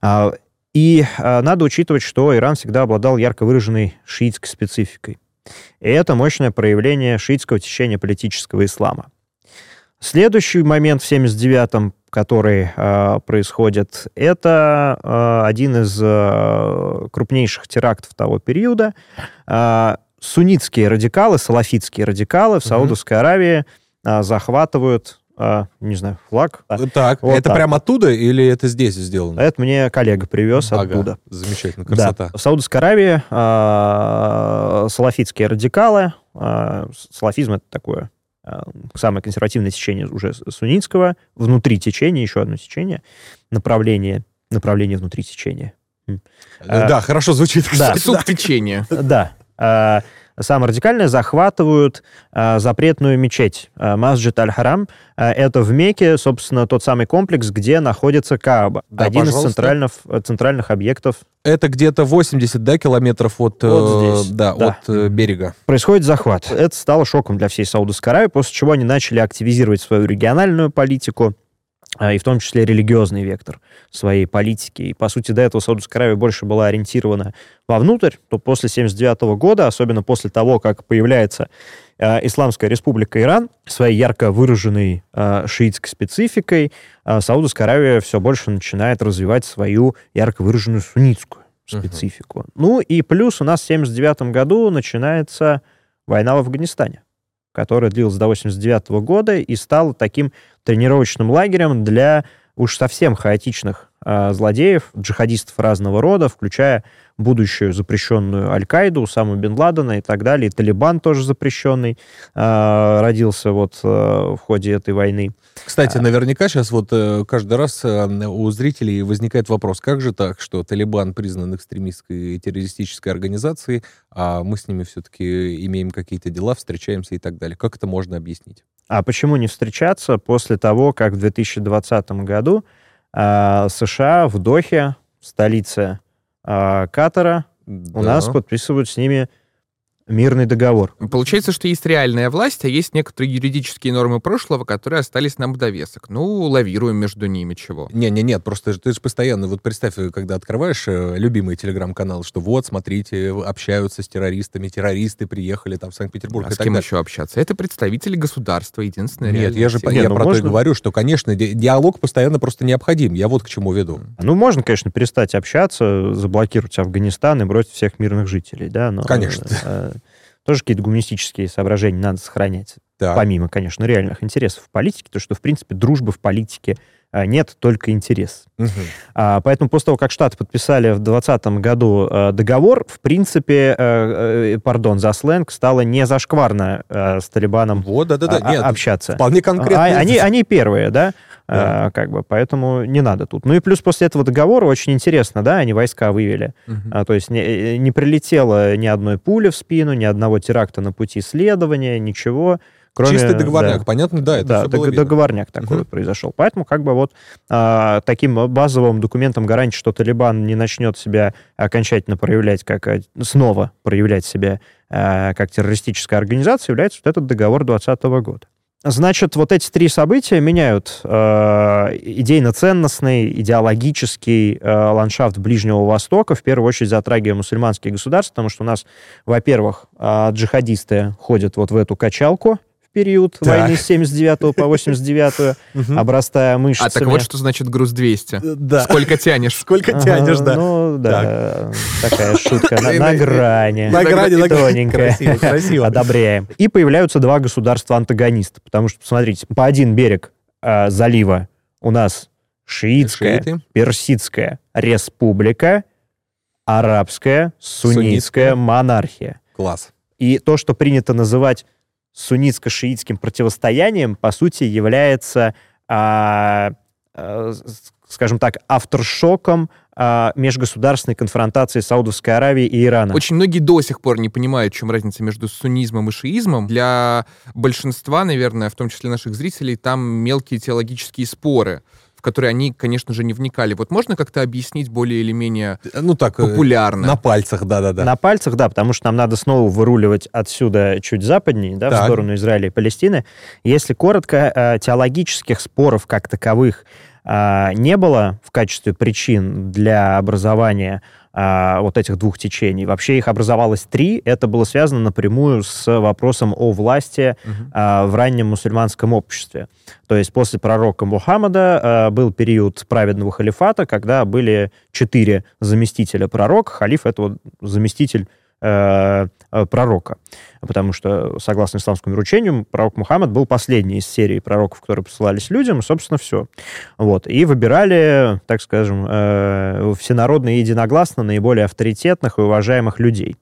А, и а, надо учитывать, что Иран всегда обладал ярко выраженной шиитской спецификой. И это мощное проявление шиитского течения политического ислама. Следующий момент в 79-м, который э, происходит, это э, один из э, крупнейших терактов того периода. Э, суннитские радикалы, салафитские радикалы в Саудовской Аравии э, захватывают а, не знаю, флаг. Так, вот это так. прямо оттуда или это здесь сделано? Это мне коллега привез ага, оттуда. Замечательно, красота. Да. В Саудовской Аравии а, салафитские радикалы, а, салафизм это такое Э, самое консервативное течение уже суннитского, внутри течения, еще одно течение, направление, направление внутри течения. Э, да, хорошо звучит. Да. Субтечение. Да. Э, самое радикальное, захватывают э, запретную мечеть э, Масджид Аль-Харам. Э, это в Мекке, собственно, тот самый комплекс, где находится Кааба. Да, один пожалуйста. из центральных, центральных объектов. Это где-то 80 да, километров от, вот здесь, да, да. от э, берега. Происходит захват. Это стало шоком для всей Саудовской Аравии, после чего они начали активизировать свою региональную политику, и в том числе религиозный вектор своей политики. И, по сути, до этого Саудовская Аравия больше была ориентирована вовнутрь, то после 1979 года, особенно после того, как появляется э, Исламская республика Иран, своей ярко выраженной э, шиитской спецификой, э, Саудовская Аравия все больше начинает развивать свою ярко выраженную суннитскую специфику. Uh-huh. Ну и плюс у нас в 1979 году начинается война в Афганистане которая длилась до 89 года и стала таким тренировочным лагерем для уж совсем хаотичных э, злодеев, джихадистов разного рода, включая будущую запрещенную Аль-Каиду, Усаму Бен Ладена и так далее. И Талибан тоже запрещенный э, родился вот э, в ходе этой войны. Кстати, наверняка сейчас вот э, каждый раз э, у зрителей возникает вопрос, как же так, что Талибан признан экстремистской и террористической организацией, а мы с ними все-таки имеем какие-то дела, встречаемся и так далее. Как это можно объяснить? А почему не встречаться после того, как в 2020 году э, США в Дохе, столице э, Катара, Да. у нас подписывают с ними мирный договор. Получается, что есть реальная власть, а есть некоторые юридические нормы прошлого, которые остались нам в довесок. Ну, лавируем между ними, чего. Не, не, нет, просто ты же постоянно, вот представь, когда открываешь э, любимый телеграм-канал, что вот, смотрите, общаются с террористами, террористы приехали там в Санкт-Петербург А и с так кем далее. еще общаться? Это представители государства, единственное Нет, я же сила. Не, я ну про то и можно- говорю, что, конечно, ди- диалог постоянно просто необходим. Я вот к чему веду. Ну, можно, конечно, перестать общаться, заблокировать Афганистан и бросить всех мирных жителей, да, но... Конечно. э, тоже какие-то гуманистические соображения надо сохранять. Да. Помимо, конечно, реальных интересов в политике, то что, в принципе, дружбы в политике э, нет, только интерес. Мгм. А, поэтому после того, как Штаты подписали в 2020 году э, договор, в принципе, э, э, пардон за сленг, стало не зашкварно э, с Талибаном Вот, да-да-да, а- нет, общаться. вполне конкретно. А- они, они первые, да? Да. А, как бы, поэтому не надо тут. Ну и плюс после этого договора очень интересно, да, они войска вывели. Мгм. А, то есть не, э, не прилетело ни одной пули в спину, ни одного теракта на пути следования, ничего. Кроме, Чистый договорняк, да. понятно, да, это да, всё было дог- видно. договорняк такой Мгм. вот произошел. Поэтому как бы вот а, таким базовым документом гарантии, что Талибан не начнет себя окончательно проявлять как а, снова проявлять себя а, как террористическая организация, является вот этот договор 2020 года. Значит, вот эти три события меняют э, идейно-ценностный, идеологический э, ландшафт Ближнего Востока, в первую очередь затрагивая мусульманские государства, потому что у нас, во-первых, э, джихадисты ходят вот в эту качалку период Так. войны с 79 по 89, Мгм. обрастая мышцами. А так вот что значит груз 200. Э, Да. Сколько тянешь? Сколько тянешь, да. Ну, да, такая шутка на, грани. На грани. Тоненькая. Красиво. Одобряем. И появляются два государства-антагониста. Потому что, посмотрите, по один берег э, залива у нас шиитская, Шииты. персидская республика, арабская, суннитская Суннитская. монархия. Класс. И то, что принято называть суннитско-шиитским противостоянием, по сути, является, а, а, скажем так, авторшоком а, межгосударственной конфронтации Саудовской Аравии и Ирана. Очень многие до сих пор не понимают, в чем разница между суннизмом и шиизмом. Для большинства, наверное, в том числе наших зрителей, там мелкие теологические споры, в которые они, конечно же, не вникали. Вот можно как-то объяснить более или менее Ну так, э, популярно? на пальцах, да-да-да. На пальцах, да, потому что нам надо снова выруливать отсюда чуть западнее, да, в Так. сторону Израиля и Палестины. Если коротко, э, теологических споров как таковых не было в качестве причин для образования а, вот этих двух течений. Вообще их образовалось три. Это было связано напрямую с вопросом о власти а, в раннем мусульманском обществе. То есть после пророка Мухаммада а, был период праведного халифата, когда были четыре заместителя пророка. Халиф — это вот заместитель э, пророка. Потому что, согласно исламскому вероучению, пророк Мухаммад был последний из серии пророков, которые посылались людям, и, собственно, все. Вот. И выбирали, так скажем, э, всенародно и единогласно наиболее авторитетных и уважаемых людей.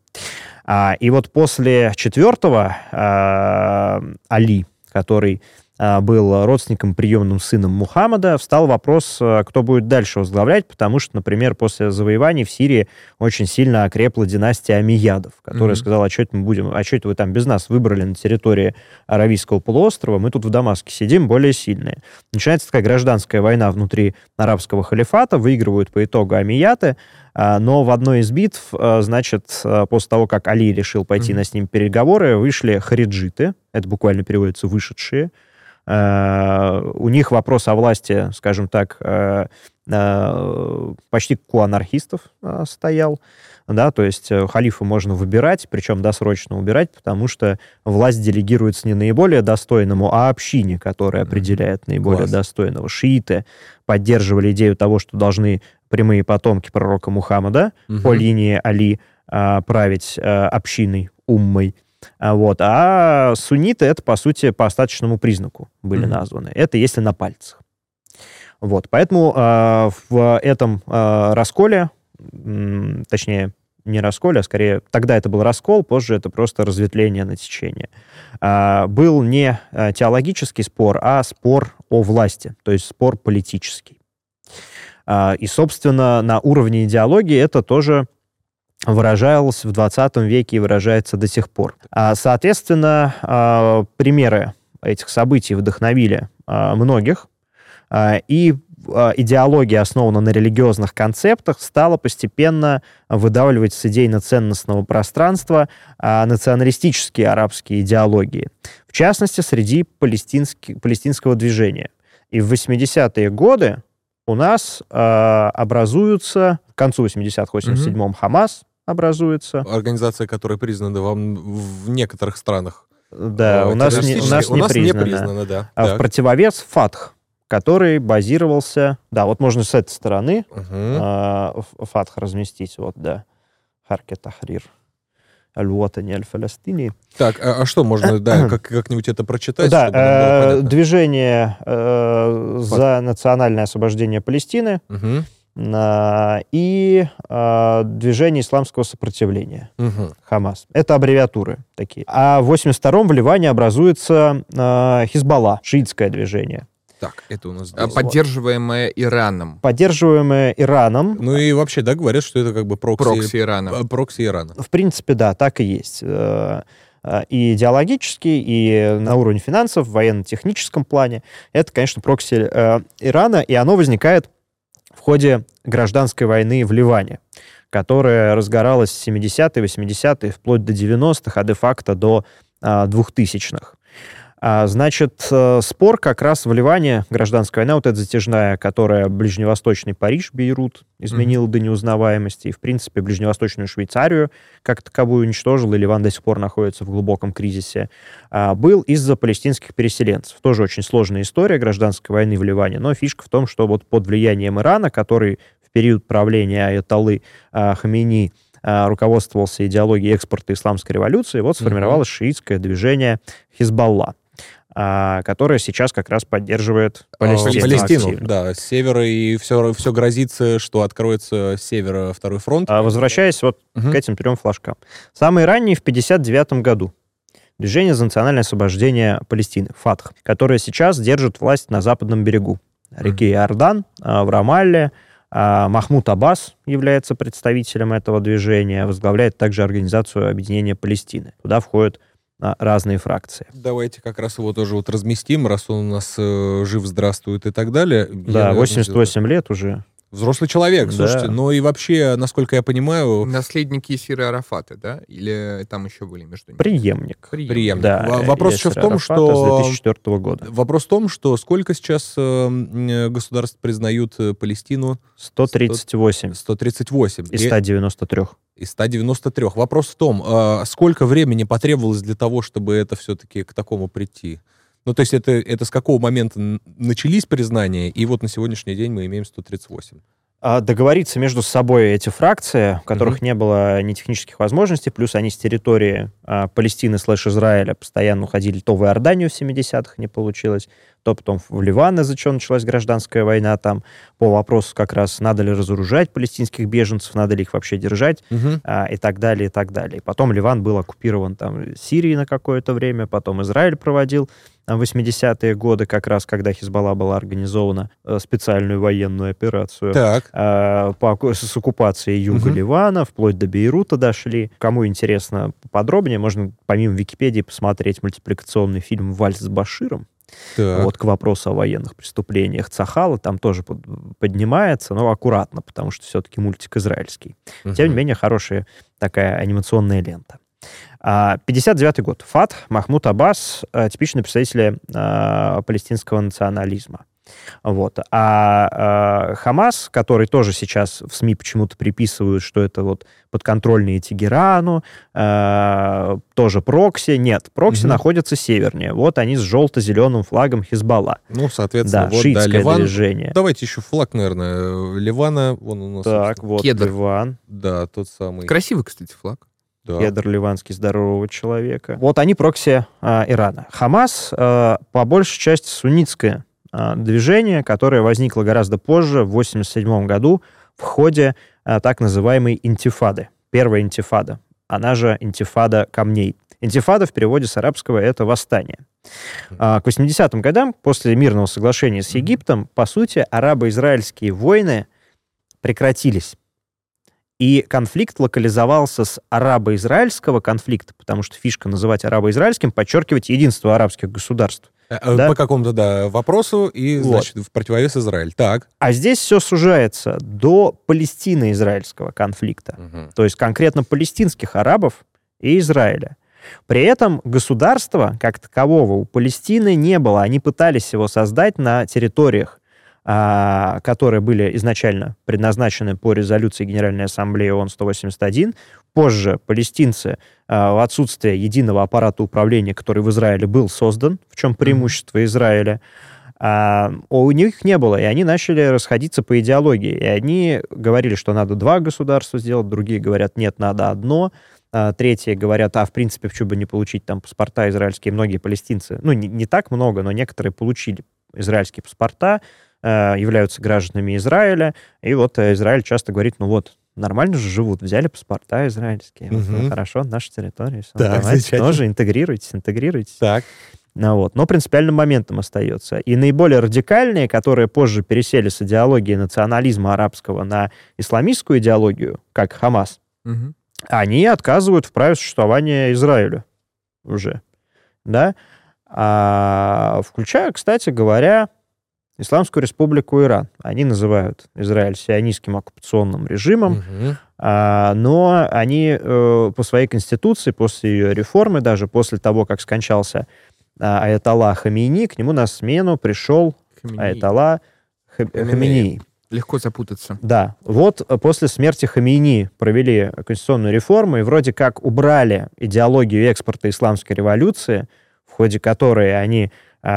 А, и вот после четвертого а, Али, который был родственником, приемным сыном Мухаммада, встал вопрос, а, кто будет дальше возглавлять, потому что, например, после завоеваний в Сирии очень сильно окрепла династия Амиядов, которая Мгм. сказала, а что это мы будем, а что это вы там без нас выбрали на территории Аравийского полуострова, мы тут в Дамаске сидим, более сильные. Начинается такая гражданская война внутри арабского халифата, выигрывают по итогу Амияты, а, но в одной из битв, а, значит, а, после того, как Али решил пойти Мгм. на с ним переговоры, вышли хариджиты, это буквально переводится «вышедшие», А, у них вопрос о власти, скажем так, а, а, почти у анархистов стоял, да, то есть э, халифа можно выбирать, причем досрочно убирать, потому что власть делегируется не наиболее достойному, а общине, которая определяет наиболее Класс. достойного. Шииты поддерживали идею того, что должны прямые потомки пророка Мухаммада Мгм. по линии Али править общиной, уммой. А, вот. а сунниты это, по сути, по остаточному признаку были Мгм. названы. Это если на пальцах. Вот, поэтому э, в этом э, расколе, м, точнее, не расколе, а скорее тогда это был раскол, позже это просто разветвление на течение. А, был не теологический спор, а спор о власти, то есть спор политический. И, собственно, на уровне идеологии это тоже выражалось в 20 веке и выражается до сих пор. А, соответственно, а, примеры этих событий вдохновили а, многих, и идеология, основана на религиозных концептах, стала постепенно выдавливать с идейно-ценностного пространства националистические арабские идеологии, в частности, среди палестинского движения. И в 80-е годы у нас э, образуются, к концу 80-х, 87-м, угу. Хамас образуется. Организация, которая признана вам в некоторых странах. Да, у нас, не, у нас, у нас не признана. Не признана да. А так. в противовес Фатх, который базировался... Да, вот можно с этой стороны угу. э, Фатх разместить. Вот, да. Харке Тахрир. Аль-Ватани Аль-Фаластини. Так, а, а что можно, да, как, как-нибудь это прочитать? Да, э, движение э, за национальное освобождение Палестины угу. Э, и э, движение исламского сопротивления, угу. Хамас. Это аббревиатуры такие. А в 82-м в Ливане образуется э, Хизбалла, шиитское движение. Так, это у нас здесь. Поддерживаемое Ираном. Поддерживаемое Ираном. Ну и вообще, да, говорят, что это как бы прокси... Прокси Ирана. Э, прокси Ирана. В принципе, да, так и есть. Э, э, и идеологически, и на уровне финансов, в военно-техническом плане. Это, конечно, прокси Ирана, и оно возникает в ходе гражданской войны в Ливане которая разгоралась в 70-е, 80-е, вплоть до 90-х, а де-факто до 2000-х. А, значит, э, спор как раз в Ливане, гражданская война, вот эта затяжная, которая ближневосточный Париж, Бейрут, изменила mm-hmm. до неузнаваемости, и, в принципе, ближневосточную Швейцарию как таковую уничтожил, и Ливан до сих пор находится в глубоком кризисе, а, был из-за палестинских переселенцев. Тоже очень сложная история гражданской войны в Ливане, но фишка в том, что вот под влиянием Ирана, который в период правления Аятоллы а, Хамини руководствовался идеологией экспорта исламской революции, вот сформировалось mm-hmm. шиитское движение Хизбалла. А, которая сейчас как раз поддерживает а, Палестину. Палестину, да, с севера, и все, все грозится, что откроется с севера второй фронт. А, возвращаясь вот угу. к этим трем флажкам. Самые ранние в 59 году. Движение за национальное освобождение Палестины, ФАТХ, которое сейчас держит власть на западном берегу реки Иордан, в Рамалле. Махмуд Аббас является представителем этого движения, возглавляет также Организацию объединения Палестины. Туда входят разные фракции. Давайте как раз его тоже вот разместим, раз он у нас э, жив, здравствует и так далее. Да, я, 88 наверное, лет уже. Взрослый человек, да. слушайте. Но и вообще, насколько я понимаю... Наследники Сиры Арафата, да? Или там еще были между ними? Преемник. Преемник. Преемник. Да, вопрос еще в том, Арафата что... с 2004 года. Вопрос в том, что сколько сейчас э, государств признают э, Палестину? 138. 138. Из 193 из 193. Вопрос в том, сколько времени потребовалось для того, чтобы это все-таки к такому прийти? Ну, то есть это, это с какого момента начались признания, и вот на сегодняшний день мы имеем 138. А договориться между собой эти фракции, у которых mm-hmm. не было ни технических возможностей, плюс они с территории а, Палестины слэш Израиля постоянно уходили то в Иорданию в 70-х не получилось, то потом в Ливан, из-за чего началась гражданская война там, по вопросу как раз, надо ли разоружать палестинских беженцев, надо ли их вообще держать, угу. а, и так далее, и так далее. Потом Ливан был оккупирован там Сирией на какое-то время, потом Израиль проводил 80-е годы, как раз когда Хизбалла была организована, э, специальную военную операцию так. А, по, с оккупацией юга угу. Ливана, вплоть до Бейрута дошли. Кому интересно подробнее, можно помимо Википедии посмотреть мультипликационный фильм «Вальс с Баширом». Так. Вот к вопросу о военных преступлениях Цахала там тоже под, поднимается, но аккуратно, потому что все-таки мультик израильский. Угу. Тем не менее, хорошая такая анимационная лента. 59 а, год. ФАТ, Махмуд Аббас, э, типичные представители а, палестинского национализма. Вот. А э, Хамас, который тоже сейчас в СМИ почему-то приписывают, что это вот подконтрольные Тегерану, э, тоже прокси. Нет, прокси угу. находятся севернее. Вот они с желто-зеленым флагом Хизбалла. Ну, соответственно, да, вот, да, Ливан. движение. Давайте еще флаг, наверное, Ливана. Вон у нас. Так, вот Кедр. Ливан. Да, тот самый. Красивый, кстати, флаг. Да. Кедр ливанский здорового человека. Вот они прокси э, Ирана. Хамас э, по большей части суннитское а, движение, которое возникло гораздо позже, в 1987 году, в ходе а, так называемой интифады. Первая интифада. Она же интифада камней. Интифада в переводе с арабского — это восстание. К 80-м годам, после мирного соглашения с Египтом, по сути, арабо-израильские войны прекратились. И конфликт локализовался с арабо-израильского конфликта, потому что фишка называть арабо-израильским подчеркивать единство арабских государств. Э, э, да? По какому-то, да, вопросу, и, вот. значит, в противовес Израиль. Так. А здесь все сужается до палестино-израильского конфликта. Угу. То есть конкретно палестинских арабов и Израиля. При этом государства, как такового, у Палестины не было. Они пытались его создать на территориях, которые были изначально предназначены по резолюции Генеральной Ассамблеи ООН-181. Позже палестинцы а, в отсутствие единого аппарата управления, который в Израиле был создан, в чем преимущество Израиля, а у них не было, и они начали расходиться по идеологии. И они говорили, что надо два государства сделать, другие говорят, нет, надо одно. А, третьи говорят, а в принципе, почему бы не получить там паспорта израильские. Многие палестинцы, ну не, не так много, но некоторые получили израильские паспорта, а, являются гражданами Израиля. И вот э, Израиль часто говорит, ну вот, нормально же живут, взяли паспорта израильские, угу. вот, хорошо, наша территория, все, так, давайте тоже интегрируйтесь, интегрируйтесь. Так. Ну, вот. Но принципиальным моментом остается. И наиболее радикальные, которые позже пересели с идеологии национализма арабского на исламистскую идеологию, как Хамас, угу они отказывают в праве существования Израилю уже, да, а, включая, кстати говоря, Исламскую республику Иран. Они называют Израиль сионистским оккупационным режимом, угу. а, но они э, по своей конституции, после ее реформы, даже после того, как скончался а, Аятолла Хамини, к нему на смену пришел Хамини. Аятолла Хамини. Легко запутаться. Да. Вот э, после смерти Хамини провели конституционную реформу и вроде как убрали идеологию экспорта исламской революции, в ходе которой они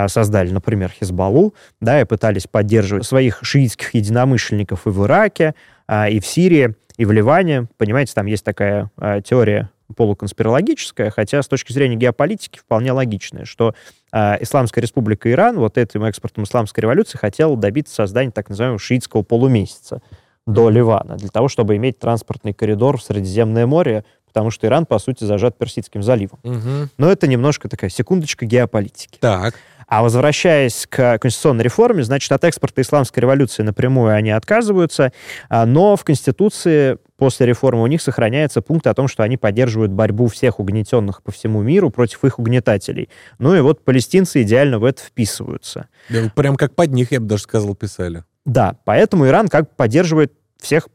создали, например, Хизбаллу, да, и пытались поддерживать своих шиитских единомышленников и в Ираке, а, и в Сирии, и в Ливане. Понимаете, там есть такая а, теория полуконспирологическая, хотя с точки зрения геополитики вполне логичная, что э, Исламская республика Иран вот этим экспортом исламской революции хотела добиться создания так называемого шиитского полумесяца до Ливана, для того, чтобы иметь транспортный коридор в Средиземное море, потому что Иран, по сути, зажат Персидским заливом. Угу. Но это немножко такая секундочка геополитики. Так. А возвращаясь к конституционной реформе, значит, от экспорта исламской революции напрямую они отказываются, а, но в Конституции после реформы у них сохраняется пункт о том, что они поддерживают борьбу всех угнетенных по всему миру против их угнетателей. Ну и вот палестинцы идеально в это вписываются. Да, прям как под них, я бы даже сказал, писали. Да, поэтому Иран как поддерживает всех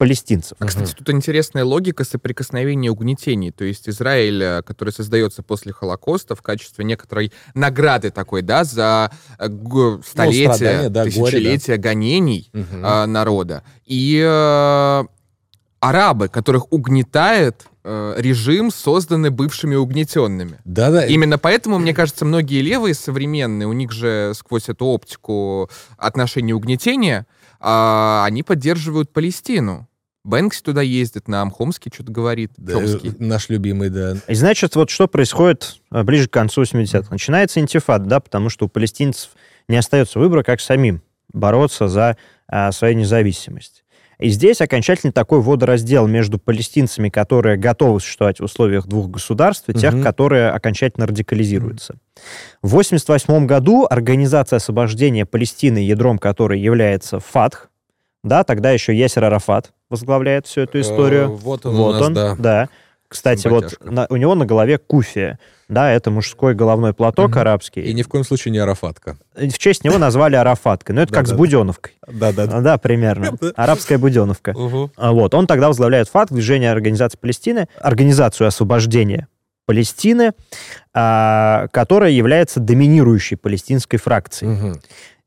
палестинцев. А, кстати, тут интересная логика соприкосновения угнетений. То есть Израиль, э, который создается после Холокоста в качестве некоторой награды такой, да, за э, столетия, ну, да, тысячелетия горе, да. гонений угу. э, народа. И э, арабы, которых угнетает э, режим, созданный бывшими угнетенными. Да-да. Именно поэтому, мне кажется, многие левые современные, у них же сквозь эту оптику отношения угнетения, э, они поддерживают Палестину. Бэнкси туда ездит, на Амхомский что-то говорит. Да, Чомский. наш любимый, да. И значит, вот что происходит э, ближе к концу 80-х? Начинается интифад, да, потому что у палестинцев не остается выбора, как самим бороться за а, свою независимость. И здесь окончательно такой водораздел между палестинцами, которые готовы существовать в условиях двух государств, и угу. тех, которые окончательно радикализируются. В 1988 году Организация освобождения Палестины, ядром которой является ФАТХ, да, тогда еще Ясер Арафат возглавляет всю эту историю. Э, вот он, вот нас, он да. да. Кстати, вот на, у него на голове куфия. Да, это мужской головной платок угу. арабский. И ни в коем случае не арафатка. В честь него назвали арафаткой. Ну, это как с Буденовкой. Да-да. Да, примерно. Арабская Буденовка. Вот. Он тогда возглавляет ФАТ, движение Организации Палестины, Организацию освобождения Палестины, а, которая является доминирующей палестинской фракцией.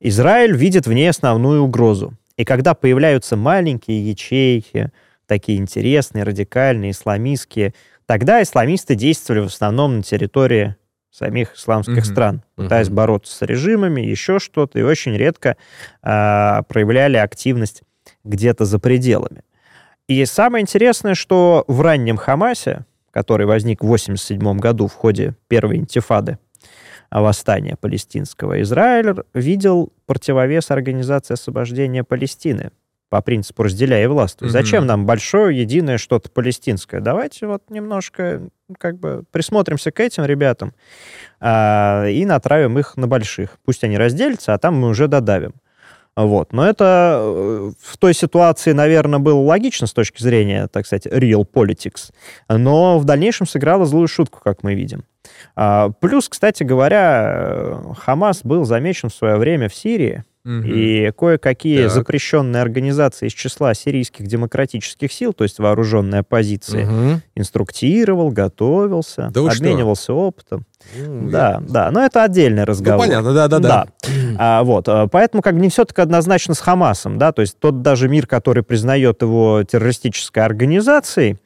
Израиль видит в ней основную угрозу. И когда появляются маленькие ячейки, такие интересные, радикальные, исламистские, тогда исламисты действовали в основном на территории самих исламских mm-hmm. стран, пытаясь mm-hmm. бороться с режимами, еще что-то, и очень редко э, проявляли активность где-то за пределами. И самое интересное, что в раннем Хамасе, который возник в 1987 году в ходе первой интифады, восстания палестинского, Израиль видел противовес Организации освобождения Палестины по принципу разделяя власть. Mm-hmm. Зачем нам большое, единое что-то палестинское? Давайте вот немножко как бы присмотримся к этим ребятам а, и натравим их на больших. Пусть они разделятся, а там мы уже додавим. Вот. Но это э, в той ситуации, наверное, было логично с точки зрения, так сказать, real politics. Но в дальнейшем сыграло злую шутку, как мы видим. А, плюс, кстати говоря, э, Хамас был замечен в свое время в Сирии. Угу. И кое-какие так. запрещенные организации из числа сирийских демократических сил, то есть вооруженной оппозиции, угу. инструктировал, готовился, да обменивался что? опытом. Да, я... да, но это отдельный разговор. Ну, понятно, да, да, да. да. А, вот, а, поэтому как бы не все так однозначно с Хамасом, да, то есть тот даже мир, который признает его террористической организацией,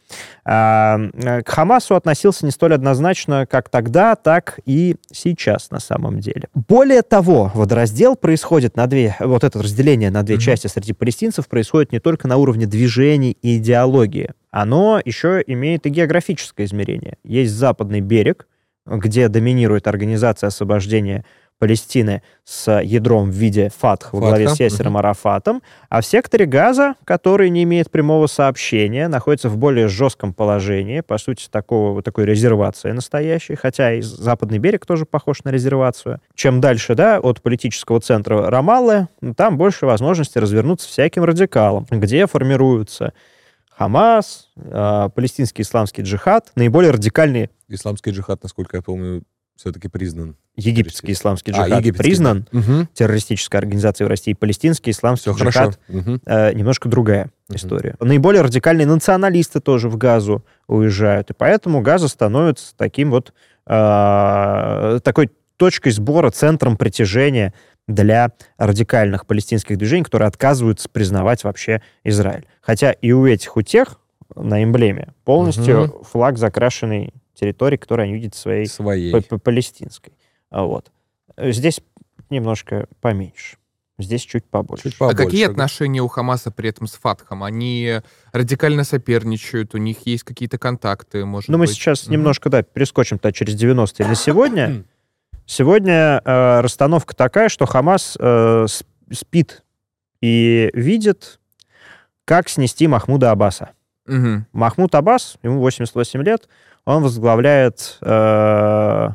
а, к Хамасу относился не столь однозначно, как тогда, так и сейчас на самом деле. Более того, водораздел происходит на две, вот это разделение на две mm-hmm. части среди палестинцев происходит не только на уровне движений и идеологии, оно еще имеет и географическое измерение. Есть западный берег, где доминирует Организация освобождения Палестины с ядром в виде ФАТХ во главе с Ясером угу. Арафатом, а в секторе Газа, который не имеет прямого сообщения, находится в более жестком положении, по сути, такого, такой резервации настоящей, хотя и западный берег тоже похож на резервацию. Чем дальше, да, от политического центра Рамаллы, там больше возможности развернуться всяким радикалам, где формируются Хамас, э, палестинский исламский джихад, наиболее радикальные... Исламский джихад, насколько я помню, все-таки признан. Египетский исламский а, джихад а, египетский, признан угу. террористической организацией в России. Палестинский исламский Все джихад угу. э, немножко другая угу. история. Наиболее радикальные националисты тоже в Газу уезжают, и поэтому Газа становится таким вот э, такой точкой сбора, центром притяжения для радикальных палестинских движений, которые отказываются признавать вообще Израиль. Хотя и у этих, у тех на эмблеме полностью угу. флаг закрашенный территории, которую они видят своей, своей. палестинской. А вот. Здесь немножко поменьше. Здесь чуть побольше. чуть побольше. А какие отношения у Хамаса при этом с Фатхом? Они радикально соперничают, у них есть какие-то контакты, может Ну, мы сейчас mm-hmm. немножко, да, перескочим-то через 90-е на сегодня. Сегодня э, расстановка такая, что Хамас э, спит и видит, как снести Махмуда Аббаса. Угу. Махмуд Аббас, ему 88 лет, он возглавляет э,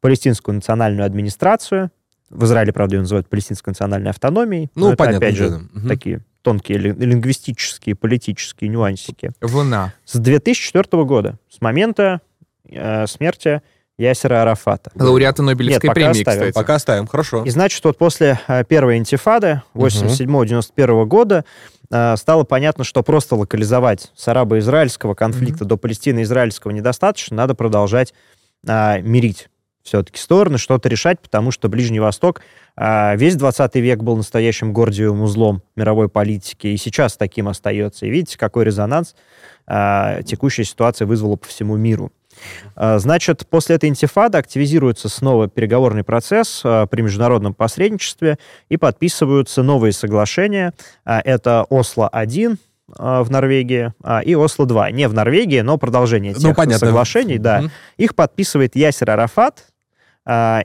палестинскую национальную администрацию. В Израиле, правда, ее называют палестинской национальной автономией. Ну, понятно. опять же, угу. такие тонкие лингвистические, политические нюансики. Вона. С 2004 года, с момента э, смерти Ясера Арафата. Лауреата Нобелевской Нет, премии, оставим. кстати. Пока оставим, хорошо. И значит, вот после э, первой интифады 87-91 года э, стало понятно, что просто локализовать с арабо-израильского конфликта угу. до палестино-израильского недостаточно, надо продолжать э, мирить все-таки стороны, что-то решать, потому что Ближний Восток э, весь 20 век был настоящим гордиевым узлом мировой политики, и сейчас таким остается. И видите, какой резонанс э, текущая ситуация вызвала по всему миру. А, значит, после этой интифады активизируется снова переговорный процесс а, при международном посредничестве и подписываются новые соглашения. А, это Осло-1, в Норвегии, и Осло-2. Не в Норвегии, но продолжение ну, тех ну, понятно. соглашений. Да. Угу. Их подписывает Ясер Арафат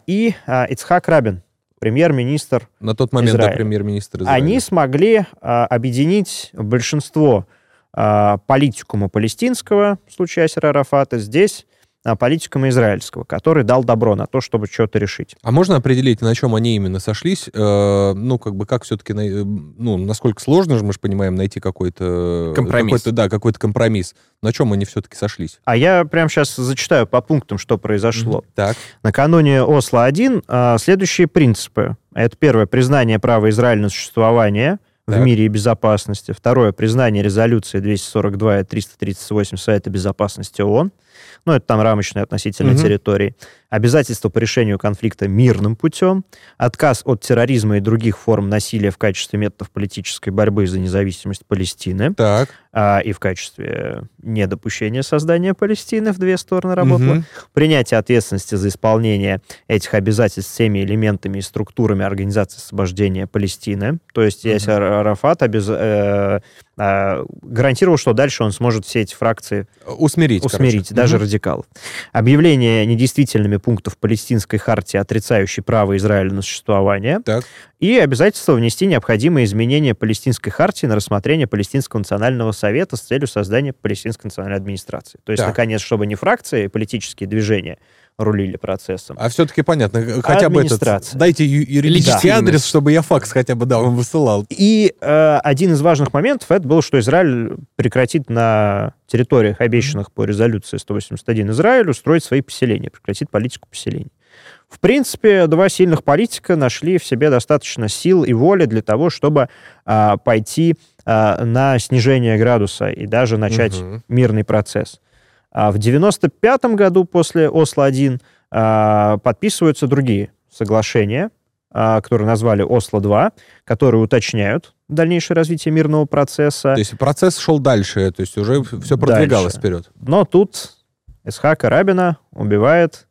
и Ицхак Рабин, премьер-министр На тот момент, Израиля. да, премьер-министр Израиля. Они смогли объединить большинство политикума палестинского, в случае Асера Арафата, здесь а, политикума израильского, который дал добро на то, чтобы что-то решить. А можно определить, на чем они именно сошлись? Э, ну, как бы, как все-таки, ну, насколько сложно же, мы же понимаем, найти какой-то... Компромисс. Какой-то, да, какой-то компромисс. На чем они все-таки сошлись? А я прямо сейчас зачитаю по пунктам, что произошло. Mm-hmm. Так. Накануне Осло-1 а, следующие принципы. Это первое, признание права Израиля на существование – в мире и безопасности. Второе, признание резолюции 242 и 338 Совета безопасности ООН. Ну, это там рамочные относительно угу. территории обязательство по решению конфликта мирным путем, отказ от терроризма и других форм насилия в качестве методов политической борьбы за независимость Палестины так. а, и в качестве недопущения создания Палестины в две стороны работало, угу. принятие ответственности за исполнение этих обязательств всеми элементами и структурами Организации освобождения Палестины, то есть угу. Ясер Арафат обез... э, э, гарантировал, что дальше он сможет все эти фракции усмирить, усмирить короче. даже Мгм. радикалов. Объявление недействительными пунктов палестинской хартии, отрицающей право Израиля на существование, Так. и обязательство внести необходимые изменения палестинской хартии на рассмотрение Палестинского национального совета с целью создания Палестинской национальной администрации. То есть, Так. наконец, чтобы не фракции, политические движения рулили процессом. А все-таки понятно, хотя бы этот, дайте юридический Легитимность. адрес, чтобы я факс хотя бы, да, вам высылал. И э, один из важных моментов это был, что Израиль прекратит на территориях, обещанных по резолюции 181 Израилю, строить свои поселения, прекратит политику поселений. В принципе, два сильных политика нашли в себе достаточно сил и воли для того, чтобы а, пойти а, на снижение градуса и даже начать Мгм. мирный процесс. А в 95 году после Осло-1 а, подписываются другие соглашения, а, которые назвали Осло-2, которые уточняют дальнейшее развитие мирного процесса. То есть процесс шел дальше, то есть уже все продвигалось Дальше. вперед. Но тут Исхака Рабина убивает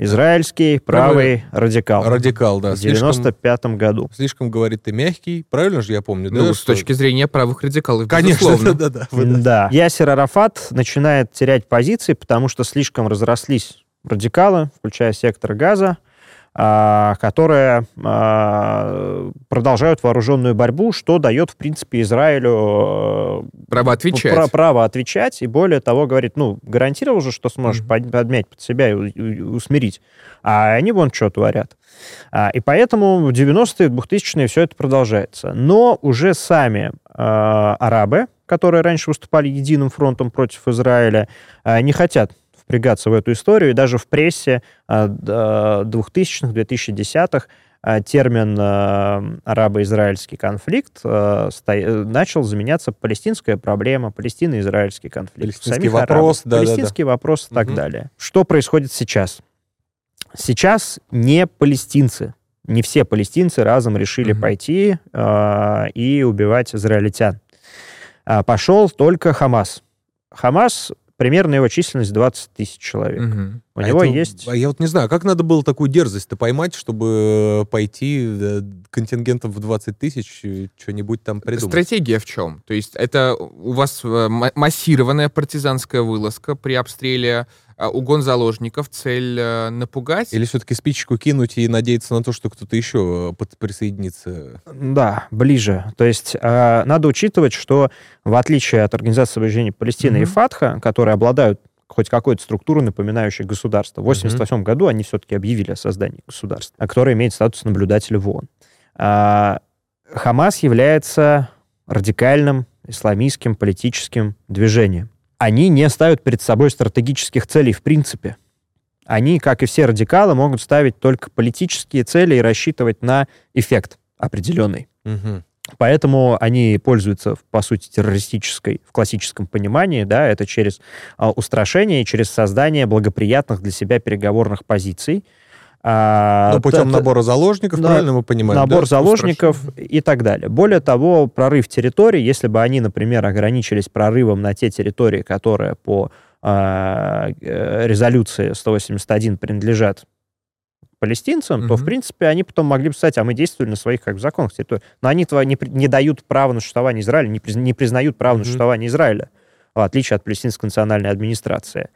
израильский правый радикал Радикал, да. в Слишком, 95 году. слишком, говорит, ты мягкий. Правильно же я помню? Ну, да, с точки зрения правых радикалов, Конечно, безусловно. да, да, да. Да. Ясер Арафат начинает терять позиции, потому что слишком разрослись радикалы, включая сектор газа, которые а, продолжают вооруженную борьбу, что дает, в принципе, Израилю э, Право отвечать. пра- право отвечать, и более того, говорит, ну, гарантировал же, что сможешь под- подмять под себя и, усмирить. А они вон что творят. А, и поэтому в 90-е, 2000-е все это продолжается. Но уже сами а, арабы, которые раньше выступали единым фронтом против Израиля, а, не хотят впрягаться в эту историю, и даже в прессе а, д- 2000-х, 2010-х а, термин а, арабо-израильский конфликт а, э, начал заменяться палестинская проблема, палестино-израильский конфликт. Палестинский Самих вопрос, арабов. да-да-да. Палестинский вопрос и так Мгм. далее. Что происходит сейчас? Сейчас не палестинцы, не все палестинцы разом решили Мгм. пойти а, и убивать израильтян. А, пошел только Хамас. Хамас, примерно его численность 20 тысяч человек. Мгм. У А него это- есть... а я вот не знаю, как надо было такую дерзость-то поймать, чтобы э, пойти э, контингентом в 20 тысяч что-нибудь там придумать? Стратегия в чем? То есть это у вас э, ма- массированная партизанская вылазка при обстреле, угон заложников, цель э, напугать? Или все-таки спичку кинуть и надеяться на то, что кто-то еще э, под- присоединится? Да, ближе. То есть э, надо учитывать, что в отличие от Организации освобождения Палестины и Мгм. ФАТХа, которые обладают хоть какой-то структурой, напоминающей государство, в 1988 году они все-таки объявили о создании государства, а которое имеет статус наблюдателя в ООН. А, Хамас является радикальным исламистским политическим движением. Они не ставят перед собой стратегических целей в принципе. Они, как и все радикалы, могут ставить только политические цели и рассчитывать на эффект определенный. Мгм. Поэтому они пользуются, по сути, террористической, в классическом понимании, да, это через а, устрашение и через создание благоприятных для себя переговорных позиций. А, Ну, путем т- набора заложников, да, правильно мы понимаем? набор да? заложников и так далее. Более того, прорыв территорий, если бы они, например, ограничились прорывом на те территории, которые по а, э, резолюции 181 принадлежат палестинцам, то, в принципе, они потом могли бы сказать, а мы действовали на своих как бы, законных территориях. Но они этого не, не дают права на существование Израиля, не, приз- не признают право на Мгм. существование Израиля в отличие от палестинской национальной администрации.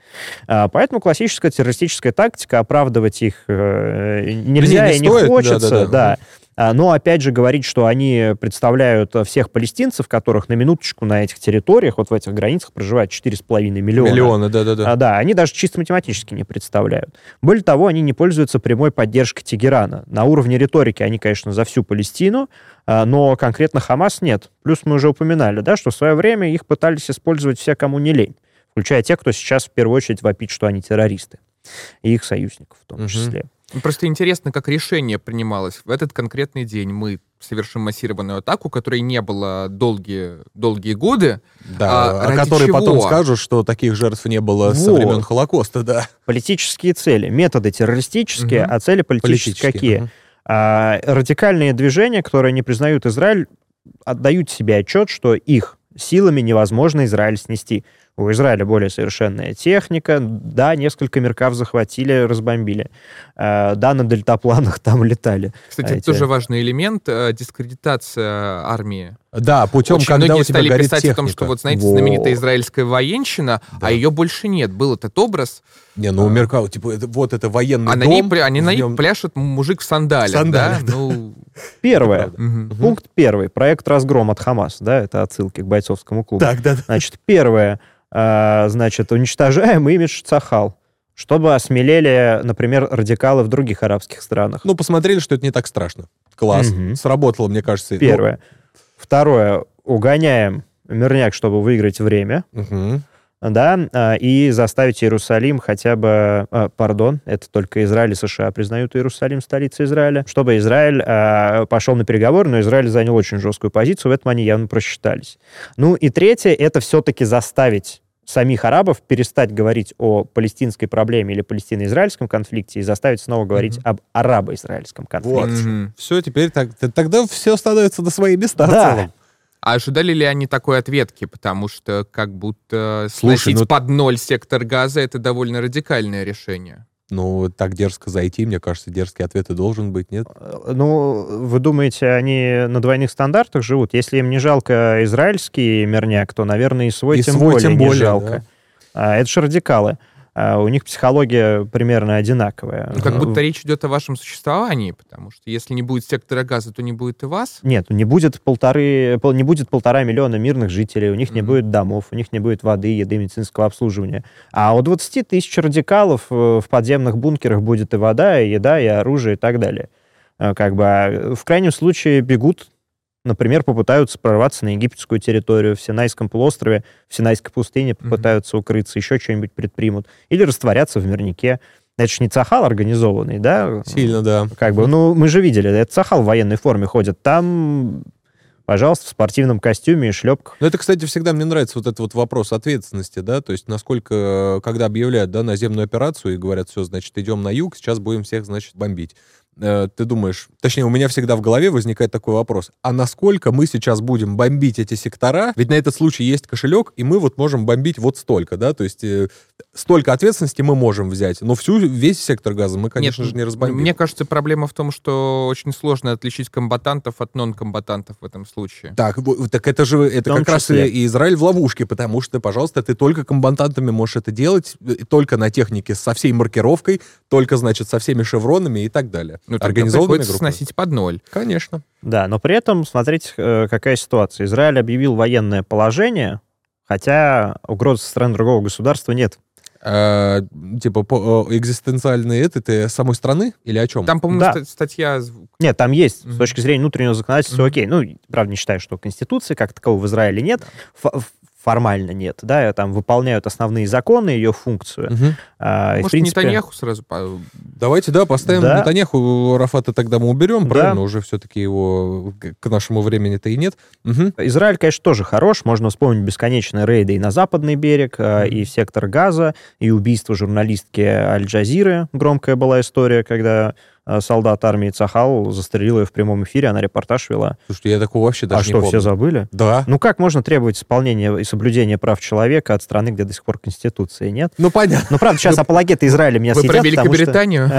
А, Поэтому классическая террористическая тактика оправдывать их э, нельзя не и не стоит, хочется, да-да-да. да. А, Но опять же говорить, что они представляют э, всех палестинцев, которых на минуточку на этих территориях, вот в этих границах проживает 4,5 миллиона. Миллионы, да-да-да. А, да, они даже чисто математически не представляют. Более того, они не пользуются прямой поддержкой Тегерана. На уровне риторики они, конечно, за всю Палестину, а, но конкретно Хамас нет. Плюс мы уже упоминали, да, что в свое время их пытались использовать все, кому не лень, включая тех, кто сейчас в первую очередь вопит, что они террористы, и их союзников в том Мгм. числе. Просто интересно, как решение принималось. В этот конкретный день мы совершим массированную атаку, которой не было долгие, долгие годы. Да, А а ради которые чего? потом скажут, что таких жертв не было со Вот. времен Холокоста, да. Политические цели, методы террористические, Мгм. а цели политические, какие? Мгм. А, радикальные движения, которые не признают Израиль, отдают себе отчет, что их силами невозможно Израиль снести, У Израиля более совершенная техника. Да, несколько меркав захватили, разбомбили. Э, да, на дельтапланах там летали. Кстати, это тоже важный элемент. Э, дискредитация армии. Да, путем, Очень когда многие у тебя стали горит писать техника. о том, что вот, знаете, Во. знаменитая израильская военщина, Да. а ее больше нет. Был этот образ, Не, ну у Меркау, типа, это, вот это военный а на дом. ней, пля- они на ней нем- пляшет мужик в сандалях, В сандалях, да? Ну, Первое. Пункт первый. Проект «Разгром» от Хамас. Да, это отсылки к бойцовскому клубу. Так, да, да. Значит, первое. а, значит, уничтожаем имидж Цахал. Чтобы осмелели, например, радикалы в других арабских странах. Ну, посмотрели, что это не так страшно. Класс. Мгм. Сработало, мне кажется. Первое. Второе. Угоняем мирняк, чтобы выиграть время. Ну, мгм. Да, а, и заставить Иерусалим хотя бы, а, пардон, это только Израиль и США признают Иерусалим столицей Израиля, чтобы Израиль а, пошел на переговоры, но Израиль занял очень жесткую позицию, в этом они явно просчитались. Ну и третье, это все-таки заставить самих арабов перестать говорить о палестинской проблеме или палестино-израильском конфликте и заставить снова говорить об арабо-израильском конфликте. Вот. Мгм. Все, теперь так, тогда все становится на свои места в Да. целом. А ожидали ли они такой ответки? Потому что как будто Слушай, сносить ну- под ноль сектор газа — это довольно радикальное решение. Ну, так дерзко зайти, мне кажется, дерзкий ответ и должен быть, нет? Ну, вы думаете, они на двойных стандартах живут? Если им не жалко израильский мирняк, то, наверное, и свой, И тем, свой более тем не более, жалко. А, это же радикалы. А, у них психология примерно одинаковая. Ну, как Э, будто речь идет о вашем существовании, потому что если не будет сектора газа, то не будет и вас. Нет, не будет полторы, пол- не будет полтора миллиона мирных жителей, у них не Мгм. будет домов, у них не будет воды, еды, медицинского обслуживания. А у 20 тысяч радикалов э, в подземных бункерах будет и вода, и еда, и оружие, и так далее. Э, Как бы а, в крайнем случае бегут, например, попытаются прорваться на египетскую территорию, в Синайском полуострове, в Синайской пустыне попытаются укрыться, еще что-нибудь предпримут. Или растворятся в мирнике. Это же не Цахал организованный, да? Сильно, да. Как бы, ну, мы же видели, это Сахал в военной форме ходит. Там, пожалуйста, в спортивном костюме и шлепках. Ну, это, кстати, всегда мне нравится вот этот вот вопрос ответственности, да, то есть насколько, э, когда объявляют, да, наземную операцию и говорят, все, значит, идем на юг, сейчас будем всех, значит, бомбить. Э, Ты думаешь, точнее, у меня всегда в голове возникает такой вопрос, а насколько мы сейчас будем бомбить эти сектора? Ведь на этот случай есть кошелек, и мы вот можем бомбить вот столько, да, то есть э, столько ответственности мы можем взять, но всю, весь сектор газа мы, конечно Нет, же, не разбомбим. Мне кажется, проблема в том, что очень сложно отличить комбатантов от нон-комбатантов в этом случае. Так, так это же это как раз числе. и Израиль в ловушке, потому что, пожалуйста, ты только комбатантами можешь это делать, только на технике со всей маркировкой, только, значит, со всеми шевронами и так далее. Ну, Организованными приходится группами. сносить под ноль. Конечно. Да, но при этом, смотрите, э, какая ситуация. Израиль объявил военное положение, хотя угрозы со стороны другого государства нет. А, типа по, э, экзистенциальные это ты самой страны или о чем? Там, по-моему, Да. ста- статья... Нет, там есть, Мгм. с точки зрения внутреннего законодательства, Мгм. окей. Ну, правда, не считаю, что Конституции как такового в Израиле нет. Ф- формально нет, да, там выполняют основные законы, ее функцию. Мгм. А, Может, принципе, Нетаньяху сразу... Давайте, да, поставим Да. Нетаньяху, Рафата тогда мы уберем, Да. правильно? Уже все-таки его к- нашему времени-то и нет. Мгм. Израиль, конечно, тоже хорош. Можно вспомнить бесконечные рейды и на западный берег, а, и в сектор Газа, и убийство журналистки Аль-Джазиры. Громкая была история, когда солдат армии Цахал застрелил ее в прямом эфире, она репортаж вела. Слушайте, я такого вообще даже а не что, помню. все забыли? Да. Ну как можно требовать исполнения и соблюдения прав человека от страны, где до сих пор Конституции нет? Ну, понятно. Ну, правда, сейчас апологеты Израиля меня Вы съедят, про потому что... Великобританию?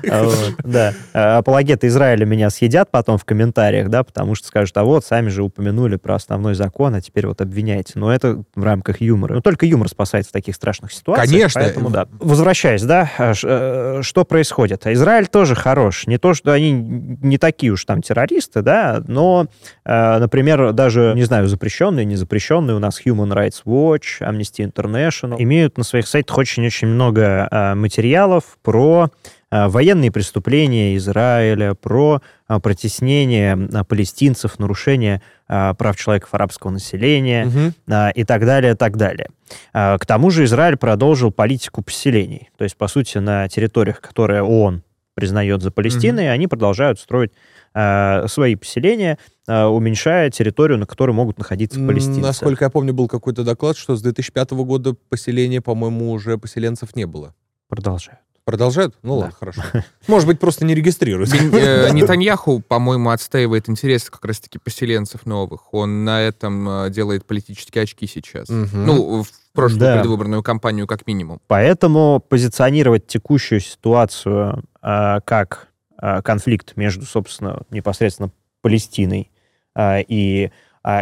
Да. А, Апологеты Израиля меня съедят потом в комментариях, да, потому что скажут, а вот, сами же упомянули про основной закон, а теперь вот обвиняете. Но это в рамках юмора. Но только юмор спасает в таких страшных ситуациях. Конечно. Поэтому, да. Возвращаясь, да, э, что происходит? А Израиль тоже хорош. Не то, что они не такие уж там террористы, да, но, э, например, даже, не знаю, запрещенные, не запрещенные, у нас Human Rights Watch, Amnesty International, имеют на своих сайтах очень-очень много э, материалов про военные преступления Израиля, про э, протеснение э, палестинцев, нарушение э, прав человека арабского населения а, и так далее, так далее. К тому же Израиль продолжил политику поселений. То есть, по сути, на территориях, которые ООН признает за Палестиной, они продолжают строить свои поселения, уменьшая территорию, на которой могут находиться палестинцы. Насколько я помню, был какой-то доклад, что с 2005 года поселения, по-моему, уже поселенцев не было. Продолжают. Продолжают? Ну ладно, хорошо. Может быть, просто не регистрируются. Э, Нетаньяху, по-моему, отстаивает интересы как раз-таки поселенцев новых. Он на этом э, делает политические очки сейчас. Ну, в прошлую Да. предвыборную кампанию как минимум. Поэтому позиционировать текущую ситуацию а, как а, конфликт между, собственно, непосредственно Палестиной а, и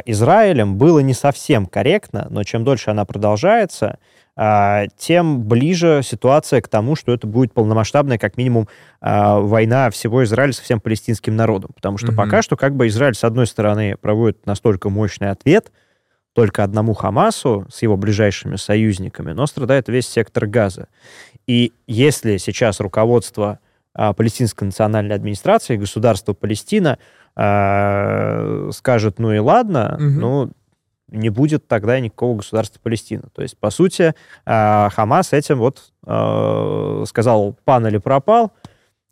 Израилем было не совсем корректно, но чем дольше она продолжается, а, тем ближе ситуация к тому, что это будет полномасштабная, как минимум, а, война всего Израиля со всем палестинским народом. Потому что Мгм. пока что как бы Израиль, с одной стороны, проводит настолько мощный ответ, только одному Хамасу с его ближайшими союзниками, но страдает весь сектор Газа. И если сейчас руководство а, Палестинской национальной администрации, государства Палестина а, скажет, ну и ладно, Мгм. ну не будет тогда никакого государства Палестина. То есть, по сути, а, Хамас этим вот а, сказал пан или пропал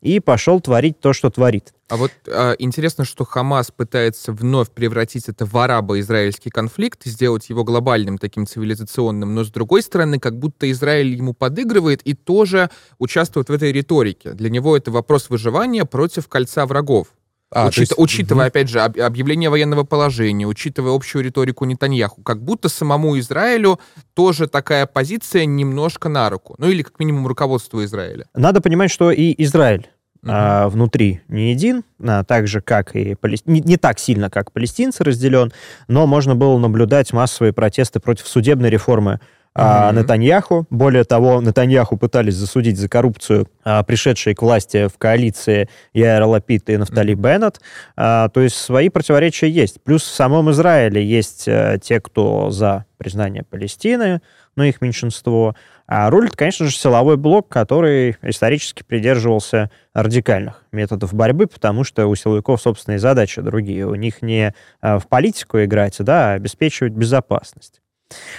и пошел творить то, что творит. А вот а, интересно, что Хамас пытается вновь превратить это в арабо-израильский конфликт, сделать его глобальным, таким цивилизационным, но с другой стороны, как будто Израиль ему подыгрывает и тоже участвует в этой риторике. Для него это вопрос выживания против кольца врагов. А, Учит- есть- учитывая, опять же, об- объявление военного положения, учитывая общую риторику Нетаньяху, как будто самому Израилю тоже такая позиция немножко на руку. Ну или как минимум руководству Израиля. Надо понимать, что и Израиль Мгм. а, внутри не един, а, так же, как и Палес- не, не так сильно, как палестинцы разделен, но можно было наблюдать массовые протесты против судебной реформы а, Мгм. Нетаньяху. Более того, Нетаньяху пытались засудить за коррупцию а, пришедшие к власти в коалиции Яйра Лапид и Нафтали Беннет. А, то есть свои противоречия есть. Плюс в самом Израиле есть э, те, кто за признание Палестины, но их меньшинство. А рулит, конечно же, силовой блок, который исторически придерживался радикальных методов борьбы, потому что у силовиков собственные задачи другие. У них не а, в политику играть, да, а обеспечивать безопасность.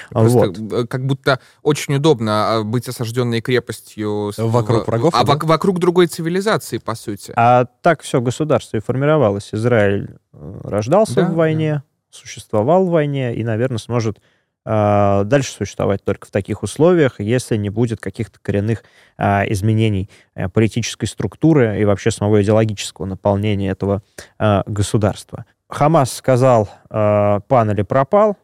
Просто Вот. э, как будто очень удобно а, быть осажденной крепостью Вокруг в- врагов, а да? вок- вокруг другой цивилизации, по сути. А так все государство и формировалось. Израиль э, рождался Да, в войне, существовал в войне и, наверное, сможет а, дальше существовать только в таких условиях, если не будет каких-то коренных а, изменений э, политической структуры и вообще самого идеологического наполнения этого а, государства. Хамас сказал а, пан или пропал,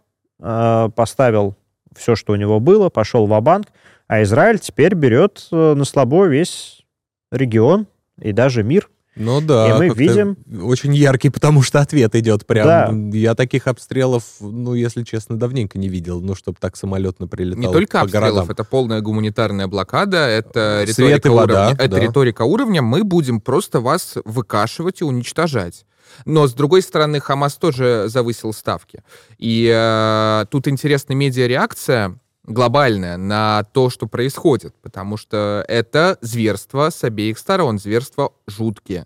а, поставил все, что у него было, пошел в банк а Израиль теперь берет э, на слабо весь регион и даже мир. Ну да. И мы видим- Очень яркий, потому что ответ идет прям. Да. Я таких обстрелов, ну, если честно, давненько не видел. Ну, чтобы так самолетно прилетал Не только по обстрелов, городам. это полная гуманитарная блокада, это Свет риторика и вода, уровня. Это да. риторика уровня. Мы будем просто вас выкашивать и уничтожать. Но, с другой стороны, Хамас тоже завысил ставки. И э, тут интересная медиа-реакция глобальная на то, что происходит, потому что это зверство с обеих сторон, зверство жуткие.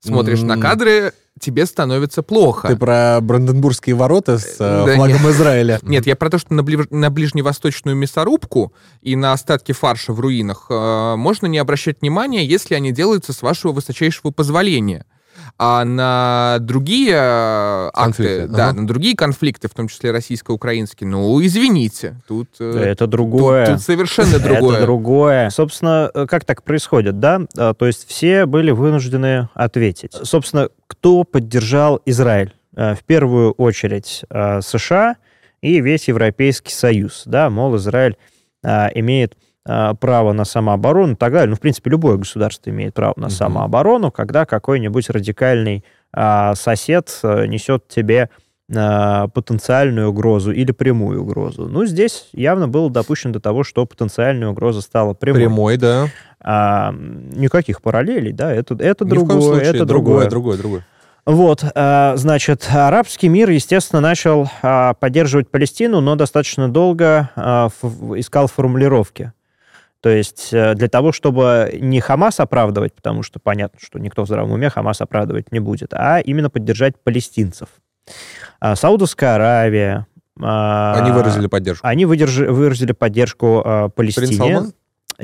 Смотришь на М. кадры, тебе становится плохо. Ты про Бранденбургские ворота с э, Да флагом Израиля. Нет, я про то, что на, бли- на ближневосточную мясорубку и на остатки фарша в руинах э, можно не обращать внимания, если они делаются с вашего высочайшего позволения. А на другие э, акты, Конфликты, да, ага. на другие конфликты, в том числе российско-украинские, ну, извините, тут, э, Это тут- другое. тут совершенно другое. Это другое. Собственно, э, как так происходит, да? А, То есть все были вынуждены ответить. Собственно, кто поддержал Израиль? В первую очередь США и весь Европейский Союз, да, мол, Израиль имеет право на самооборону и так далее. Ну, в принципе, любое государство имеет право на самооборону, когда какой-нибудь радикальный а, сосед э, несет тебе а, потенциальную угрозу или прямую угрозу. Ну, здесь явно было допущено до того, что потенциальная угроза стала прямой. Прямой, да. А, никаких параллелей, да, это, это Ни другое, случае. это другое, другое. другое, другое. Вот, а, значит, арабский мир, естественно, начал а, поддерживать Палестину, но достаточно долго а, искал формулировки. То есть э, для того, чтобы не Хамас оправдывать, потому что понятно, что никто в здравом уме Хамас оправдывать не будет, а именно поддержать палестинцев. А, Саудовская Аравия... а, Они выразили поддержку. Они выдержи- выразили поддержку а, Принц Палестине. Салман?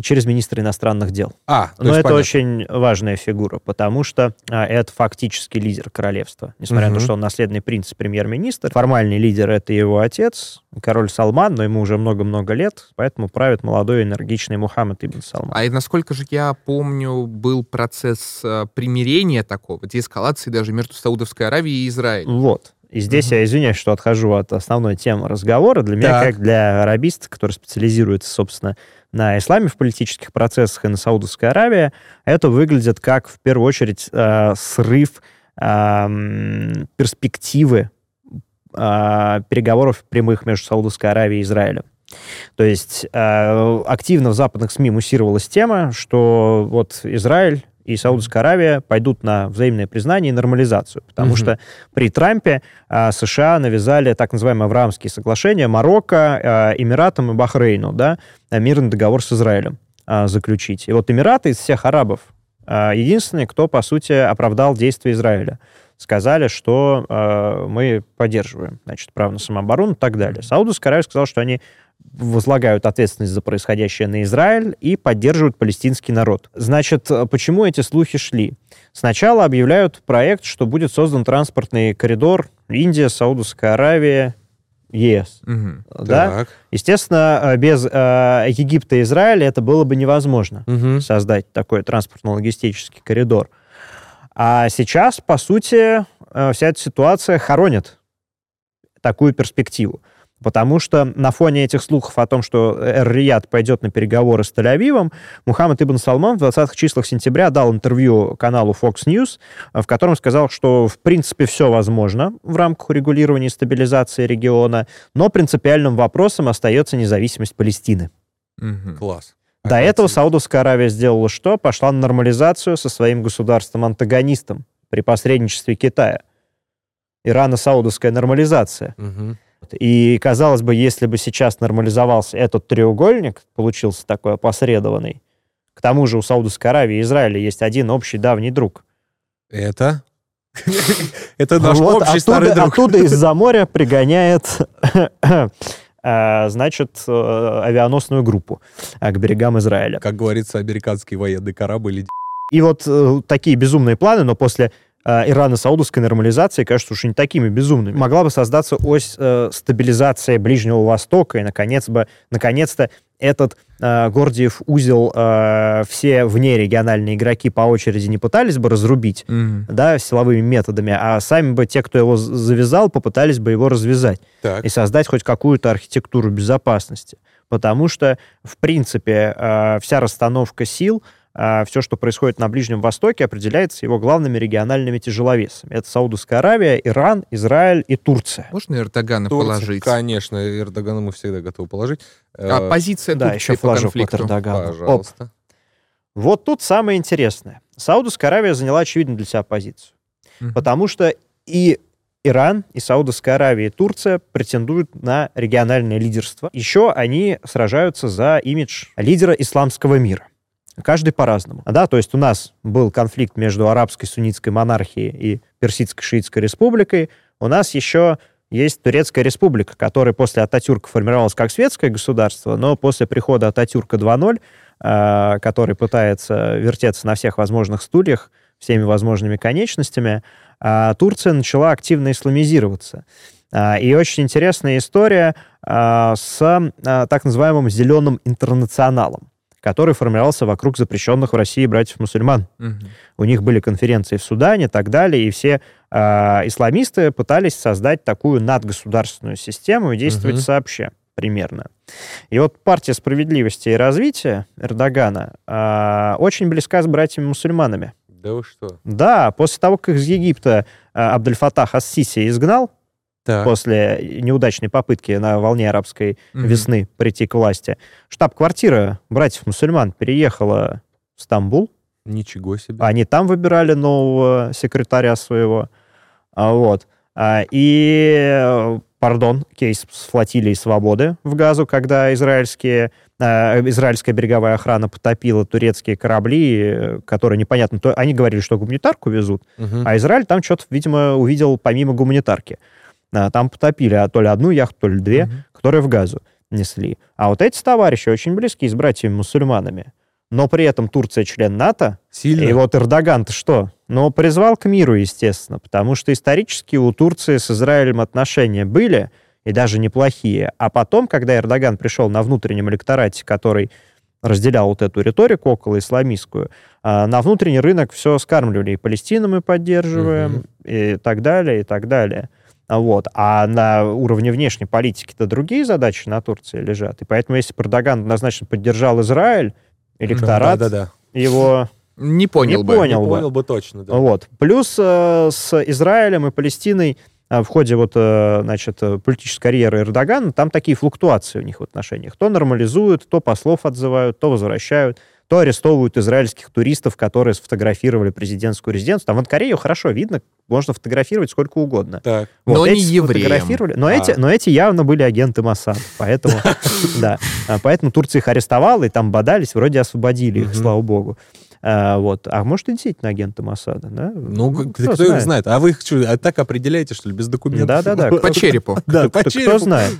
Через министра иностранных дел. А, Но это понятно. очень важная фигура, потому что а, это фактически лидер королевства. Несмотря угу. на то, что он наследный принц, премьер-министр. Формальный лидер — это его отец, король Салман, но ему уже много-много лет, поэтому правит молодой энергичный Мухаммад ибн Салман. А и насколько же я помню, был процесс а, примирения такого, деэскалации даже между Саудовской Аравией и Израилем. Вот. И здесь угу. я извиняюсь, что отхожу от основной темы разговора. Для меня, так. как для арабиста, который специализируется, собственно, на исламе в политических процессах и на Саудовской Аравии, это выглядит как, в первую очередь, э, срыв э, перспективы э, переговоров прямых между Саудовской Аравией и Израилем. То есть э, активно в западных СМИ муссировалась тема, что вот Израиль и Саудовская Аравия пойдут на взаимное признание и нормализацию. Потому угу. что при Трампе а, США навязали так называемые Авраамские соглашения Марокко, а, Эмиратам и Бахрейну, да, мирный договор с Израилем а, заключить. И вот Эмираты из всех арабов а, единственные, кто, по сути, оправдал действия Израиля сказали, что э, мы поддерживаем, значит, право на самооборону и так далее. Саудовская Аравия сказала, что они возлагают ответственность за происходящее на Израиль и поддерживают палестинский народ. Значит, почему эти слухи шли? Сначала объявляют проект, что будет создан транспортный коридор Индия, Саудовская Аравия, ЕС. Угу. Да? Так. Естественно, без э, Египта и Израиля это было бы невозможно угу. создать такой транспортно-логистический коридор. А сейчас, по сути, э, вся эта ситуация хоронит такую перспективу. Потому что на фоне этих слухов о том, что Эр-Рияд пойдет на переговоры с Тель-Авивом, Мухаммад Ибн Салман в 20-х числах сентября дал интервью каналу Fox News, в котором сказал, что в принципе все возможно в рамках урегулирования и стабилизации региона, но принципиальным вопросом остается независимость Палестины. Угу. Класс. До Опять этого Саудовская Аравия сделала что? Пошла на нормализацию со своим государством-антагонистом при посредничестве Китая. Ирано-саудовская нормализация. Угу. И, казалось бы, если бы сейчас нормализовался этот треугольник, получился такой опосредованный, к тому же у Саудовской Аравии и Израиля есть один общий давний друг. Это? Это наш общий старый друг. Оттуда из-за моря пригоняет, э, значит, э, авианосную группу э, к берегам Израиля. Как говорится, американский военный корабль. И вот такие безумные планы, но после э, Ирано-Саудовской нормализации кажется уж не такими безумными. Могла бы создаться ось э, стабилизации Ближнего Востока, и, наконец бы, наконец-то этот э, Гордиев узел э, все внерегиональные игроки по очереди не пытались бы разрубить, mm-hmm. да, силовыми методами, а сами бы те, кто его завязал, попытались бы его развязать так. и создать хоть какую-то архитектуру безопасности. Потому что, в принципе, э, вся расстановка сил — а, все, что происходит на Ближнем Востоке, определяется его главными региональными тяжеловесами. Это Саудовская Аравия, Иран, Израиль и Турция. Можно Эрдогана Турция, положить? Конечно, Эрдогана мы всегда готовы положить. А позиция да, еще по конфликту? Эрдогана. Пожалуйста. Оп. Вот тут самое интересное. Саудовская Аравия заняла, очевидно, для себя позицию. Угу. Потому что и Иран, и Саудовская Аравия, и Турция претендуют на региональное лидерство. Еще они сражаются за имидж лидера исламского мира. Каждый по-разному. Да, то есть у нас был конфликт между арабской суннитской монархией и персидской шиитской республикой. У нас еще есть Турецкая республика, которая после Ататюрка формировалась как светское государство, но после прихода Ататюрка 2.0, э, который пытается вертеться на всех возможных стульях, всеми возможными конечностями, э, Турция начала активно исламизироваться. И очень интересная история с так называемым «зеленым интернационалом» который формировался вокруг запрещенных в России братьев-мусульман. Угу. У них были конференции в Судане и так далее, и все э, исламисты пытались создать такую надгосударственную систему и действовать угу. сообща примерно. И вот партия справедливости и развития Эрдогана э, очень близка с братьями-мусульманами. Да вы что? Да, после того, как из Египта э, Абдельфатах Ассиси изгнал, так. после неудачной попытки на волне арабской угу. весны прийти к власти. Штаб-квартира братьев-мусульман переехала в Стамбул. Ничего себе. Они там выбирали нового секретаря своего. А, вот. А, и, пардон, кейс с флотилией свободы в Газу, когда израильские а, израильская береговая охрана потопила турецкие корабли, которые непонятно, то они говорили, что гуманитарку везут, угу. а Израиль там что-то, видимо, увидел помимо гуманитарки. А, там потопили а то ли одну яхту, то ли две, угу. которые в газу. несли. А вот эти товарищи очень близки с братьями-мусульманами. Но при этом Турция член НАТО. Сильно. И вот Эрдоган-то что? Ну, призвал к миру, естественно, потому что исторически у Турции с Израилем отношения были, и даже неплохие. А потом, когда Эрдоган пришел на внутреннем электорате, который разделял вот эту риторику около исламистскую, а, на внутренний рынок все скармливали. И Палестину мы поддерживаем, угу. и так далее, и так далее. Вот. А на уровне внешней политики-то другие задачи на Турции лежат. И поэтому, если Эрдоган однозначно поддержал Израиль, электорат да, да, да. его не понял не бы. Понял не бы. понял бы точно, да. Вот. Плюс э, с Израилем и Палестиной э, в ходе вот, э, значит, политической карьеры Эрдогана там такие флуктуации у них в отношениях. То нормализуют, то послов отзывают, то возвращают то арестовывают израильских туристов, которые сфотографировали президентскую резиденцию. Там в Анкаре хорошо видно, можно фотографировать сколько угодно. Так. Вот, но не евреи. Но, а. эти, но эти явно были агенты Масад, поэтому, да, а, поэтому Турция их арестовала, и там бодались, вроде освободили их, слава богу. А, вот. А может, и действительно агенты Масада, да? Ну, ну кто, кто их знает? А вы их что, а так определяете, что ли, без документов? Да-да-да. По черепу. Да, по черепу. Кто знает.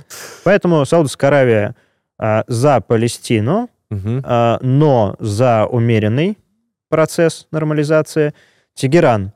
Поэтому Саудовская Аравия а, за Палестину, угу. но за умеренный процесс нормализации. Тегеран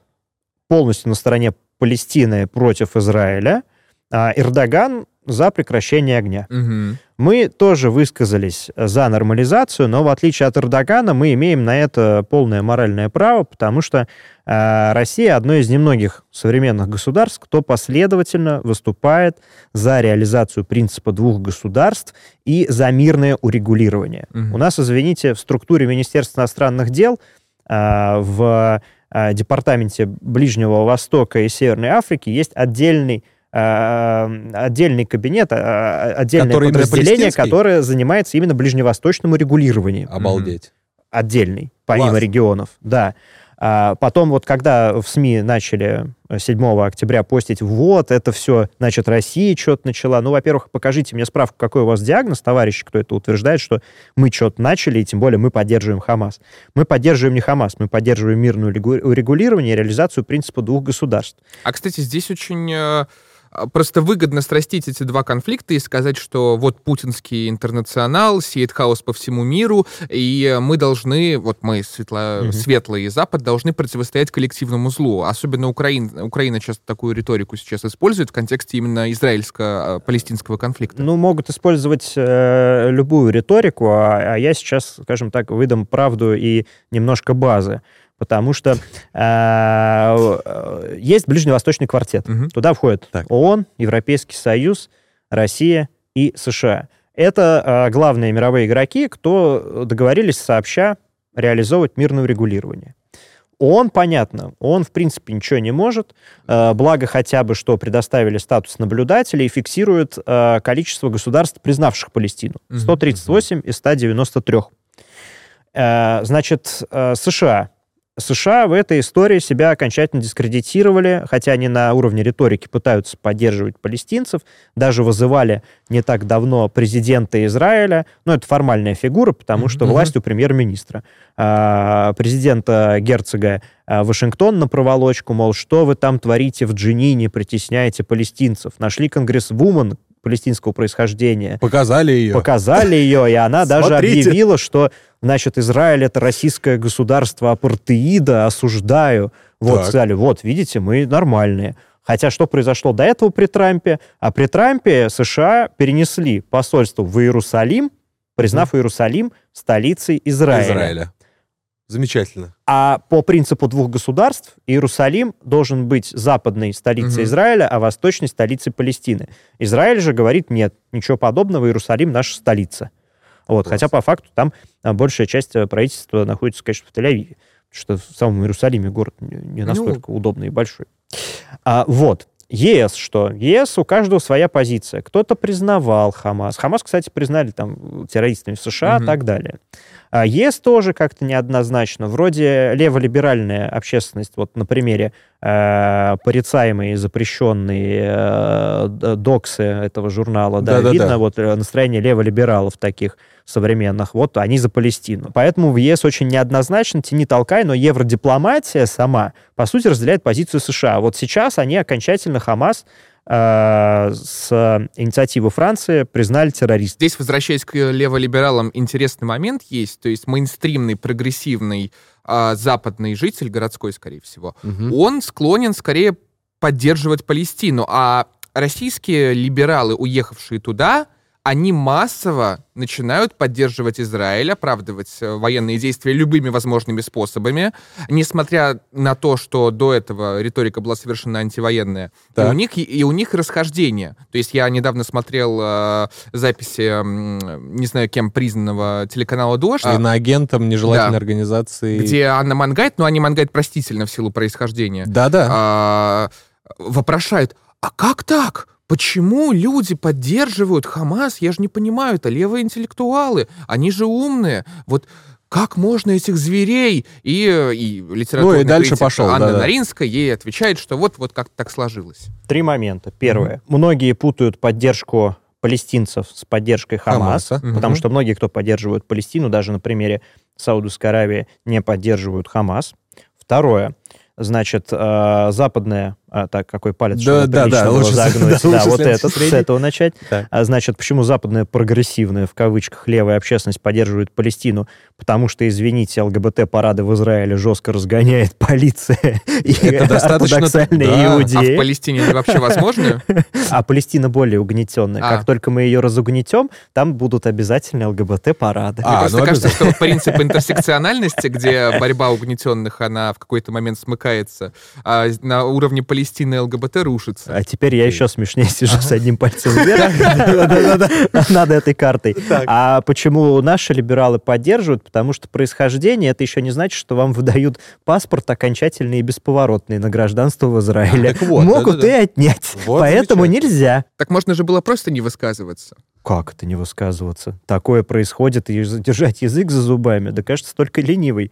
полностью на стороне Палестины против Израиля, а Эрдоган за прекращение огня. Угу. Мы тоже высказались за нормализацию, но в отличие от Эрдогана мы имеем на это полное моральное право, потому что Россия одно из немногих современных государств, кто последовательно выступает за реализацию принципа двух государств и за мирное урегулирование. Угу. У нас, извините, в структуре Министерства иностранных дел э, в э, департаменте Ближнего Востока и Северной Африки есть отдельный Э, отдельный кабинет, э, отдельное который подразделение, которое занимается именно ближневосточным регулированием. Обалдеть. Отдельный, помимо Класс. регионов, да. А потом вот когда в СМИ начали 7 октября постить, вот, это все, значит, Россия что-то начала. Ну, во-первых, покажите мне справку, какой у вас диагноз, товарищ, кто это утверждает, что мы что-то начали, и тем более мы поддерживаем Хамас. Мы поддерживаем не Хамас, мы поддерживаем мирное урегулирование и реализацию принципа двух государств. А, кстати, здесь очень э, просто выгодно срастить эти два конфликта и сказать, что вот путинский интернационал сеет хаос по всему миру, и мы должны, вот мы, светло, угу. светлый Запад, должны противостоять коллективному злу. Особенно Украина, Украина часто такую риторику сейчас использует в контексте именно израильско-палестинского конфликта. Ну, могут использовать э, любую риторику, а, а я сейчас, скажем так, выдам правду и немножко базы потому что э, есть ближневосточный квартет. Угу. Туда входят так. ООН, Европейский Союз, Россия и США. Это э, главные мировые игроки, кто договорились сообща реализовывать мирное регулирование. Он, понятно, он, в принципе, ничего не может, э, благо хотя бы, что предоставили статус наблюдателя и фиксирует э, количество государств, признавших Палестину. 138 из 193. Э, значит, США США в этой истории себя окончательно дискредитировали, хотя они на уровне риторики пытаются поддерживать палестинцев, даже вызывали не так давно президента Израиля, но это формальная фигура, потому что власть у премьер-министра. А, президента герцога а, Вашингтон на проволочку, мол, что вы там творите в Джинине, притесняете палестинцев. Нашли конгрессвумен, палестинского происхождения. Показали ее. Показали ее, и она даже объявила, что, значит, Израиль — это российское государство апартеида, осуждаю. Вот, так. сказали, вот, видите, мы нормальные. Хотя что произошло до этого при Трампе? А при Трампе США перенесли посольство в Иерусалим, признав mm. Иерусалим столицей Израиля. Израиля. Замечательно. А по принципу двух государств Иерусалим должен быть западной столицей угу. Израиля, а восточной столицей Палестины. Израиль же говорит, нет, ничего подобного, Иерусалим наша столица. Вот, хотя по факту там а, большая часть э, правительства находится, конечно, в Тель-Авиве, что в самом Иерусалиме город не настолько ну... удобный и большой. А, вот. ЕС что? ЕС у каждого своя позиция. Кто-то признавал Хамас. Хамас, кстати, признали там террористами в США угу. и так далее. А ЕС тоже как-то неоднозначно. Вроде леволиберальная общественность, вот на примере э, порицаемые запрещенные э, доксы этого журнала, да, да, видно да. вот э, настроение леволибералов таких современных, вот они за Палестину. Поэтому в ЕС очень неоднозначно, тяни толкай, но евродипломатия сама, по сути, разделяет позицию США. Вот сейчас они окончательно, Хамас, с инициативы Франции признали террористом. Здесь, возвращаясь к леволибералам, интересный момент есть. То есть мейнстримный, прогрессивный э, западный житель, городской, скорее всего, угу. он склонен скорее поддерживать Палестину. А российские либералы, уехавшие туда, они массово начинают поддерживать Израиль, оправдывать э, военные действия любыми возможными способами, несмотря на то, что до этого риторика была совершенно антивоенная. И у, них, и у них расхождение. То есть я недавно смотрел э, записи, э, не знаю, кем признанного телеканала «Дождь». Иноагентом нежелательной да, организации. Где Анна Мангайт, но Анна Мангайт простительно в силу происхождения. Да-да. Э, вопрошает, а как так? Почему люди поддерживают Хамас? Я же не понимаю, это левые интеллектуалы, они же умные. Вот как можно этих зверей? И, и литературный ну, и дальше пошел, Анна да, Наринская ей отвечает, что вот, вот как так сложилось. Три момента. Первое. Mm-hmm. Многие путают поддержку палестинцев с поддержкой Хамаса, Хамаса. потому mm-hmm. что многие, кто поддерживают Палестину, даже на примере Саудовской Аравии, не поддерживают Хамас. Второе. Значит, э, западная а, так, какой палец, да, да, да, лучше, загнуть. Да, да вот это, с этого начать. Так. А, значит, почему западная прогрессивная, в кавычках, левая общественность поддерживает Палестину? Потому что, извините, ЛГБТ-парады в Израиле жестко разгоняет полиция и это достаточно... да. иудеи. А в Палестине они вообще возможны? А Палестина более угнетенная. А. Как только мы ее разугнетем, там будут обязательно ЛГБТ-парады. А, Мне просто ну, кажется, что принцип интерсекциональности, где борьба угнетенных, она в какой-то момент смыкается, а на уровне Палестины Палестина и ЛГБТ рушится. А теперь я еще смешнее сижу с одним пальцем вверх над этой картой. А почему наши либералы поддерживают? Потому что происхождение, это еще не значит, что вам выдают паспорт окончательный и бесповоротный на гражданство в Израиле. Могут и отнять. Поэтому нельзя. Так можно же было просто не высказываться. Как это не высказываться? Такое происходит, и держать язык за зубами, да кажется, только ленивый.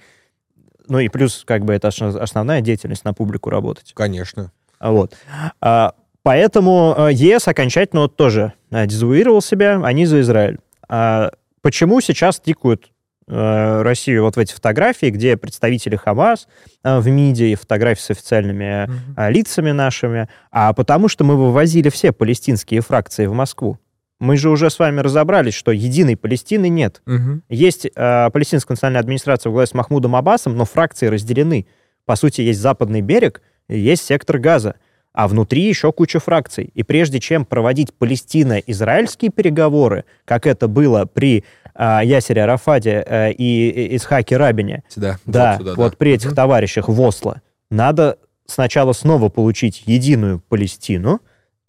Ну и плюс, как бы, это основная деятельность на публику работать. Конечно. Вот. А, поэтому э, ЕС окончательно вот тоже э, дезавуировал себя, они за Израиль. А почему сейчас тикают э, Россию вот в эти фотографии, где представители Хамас в МИДе и фотографии с официальными mm-hmm. лицами нашими, а потому что мы вывозили все палестинские фракции в Москву. Мы же уже с вами разобрались, что единой Палестины нет. Угу. Есть э, Палестинская национальная администрация в главе с Махмудом Аббасом, но фракции разделены. По сути, есть западный берег, есть сектор Газа, а внутри еще куча фракций. И прежде чем проводить Палестино-израильские переговоры, как это было при э, Ясере Арафаде э, и Исхаке Рабине, да, да, вот, сюда, вот да. при этих товарищах в Осло, надо сначала снова получить единую Палестину,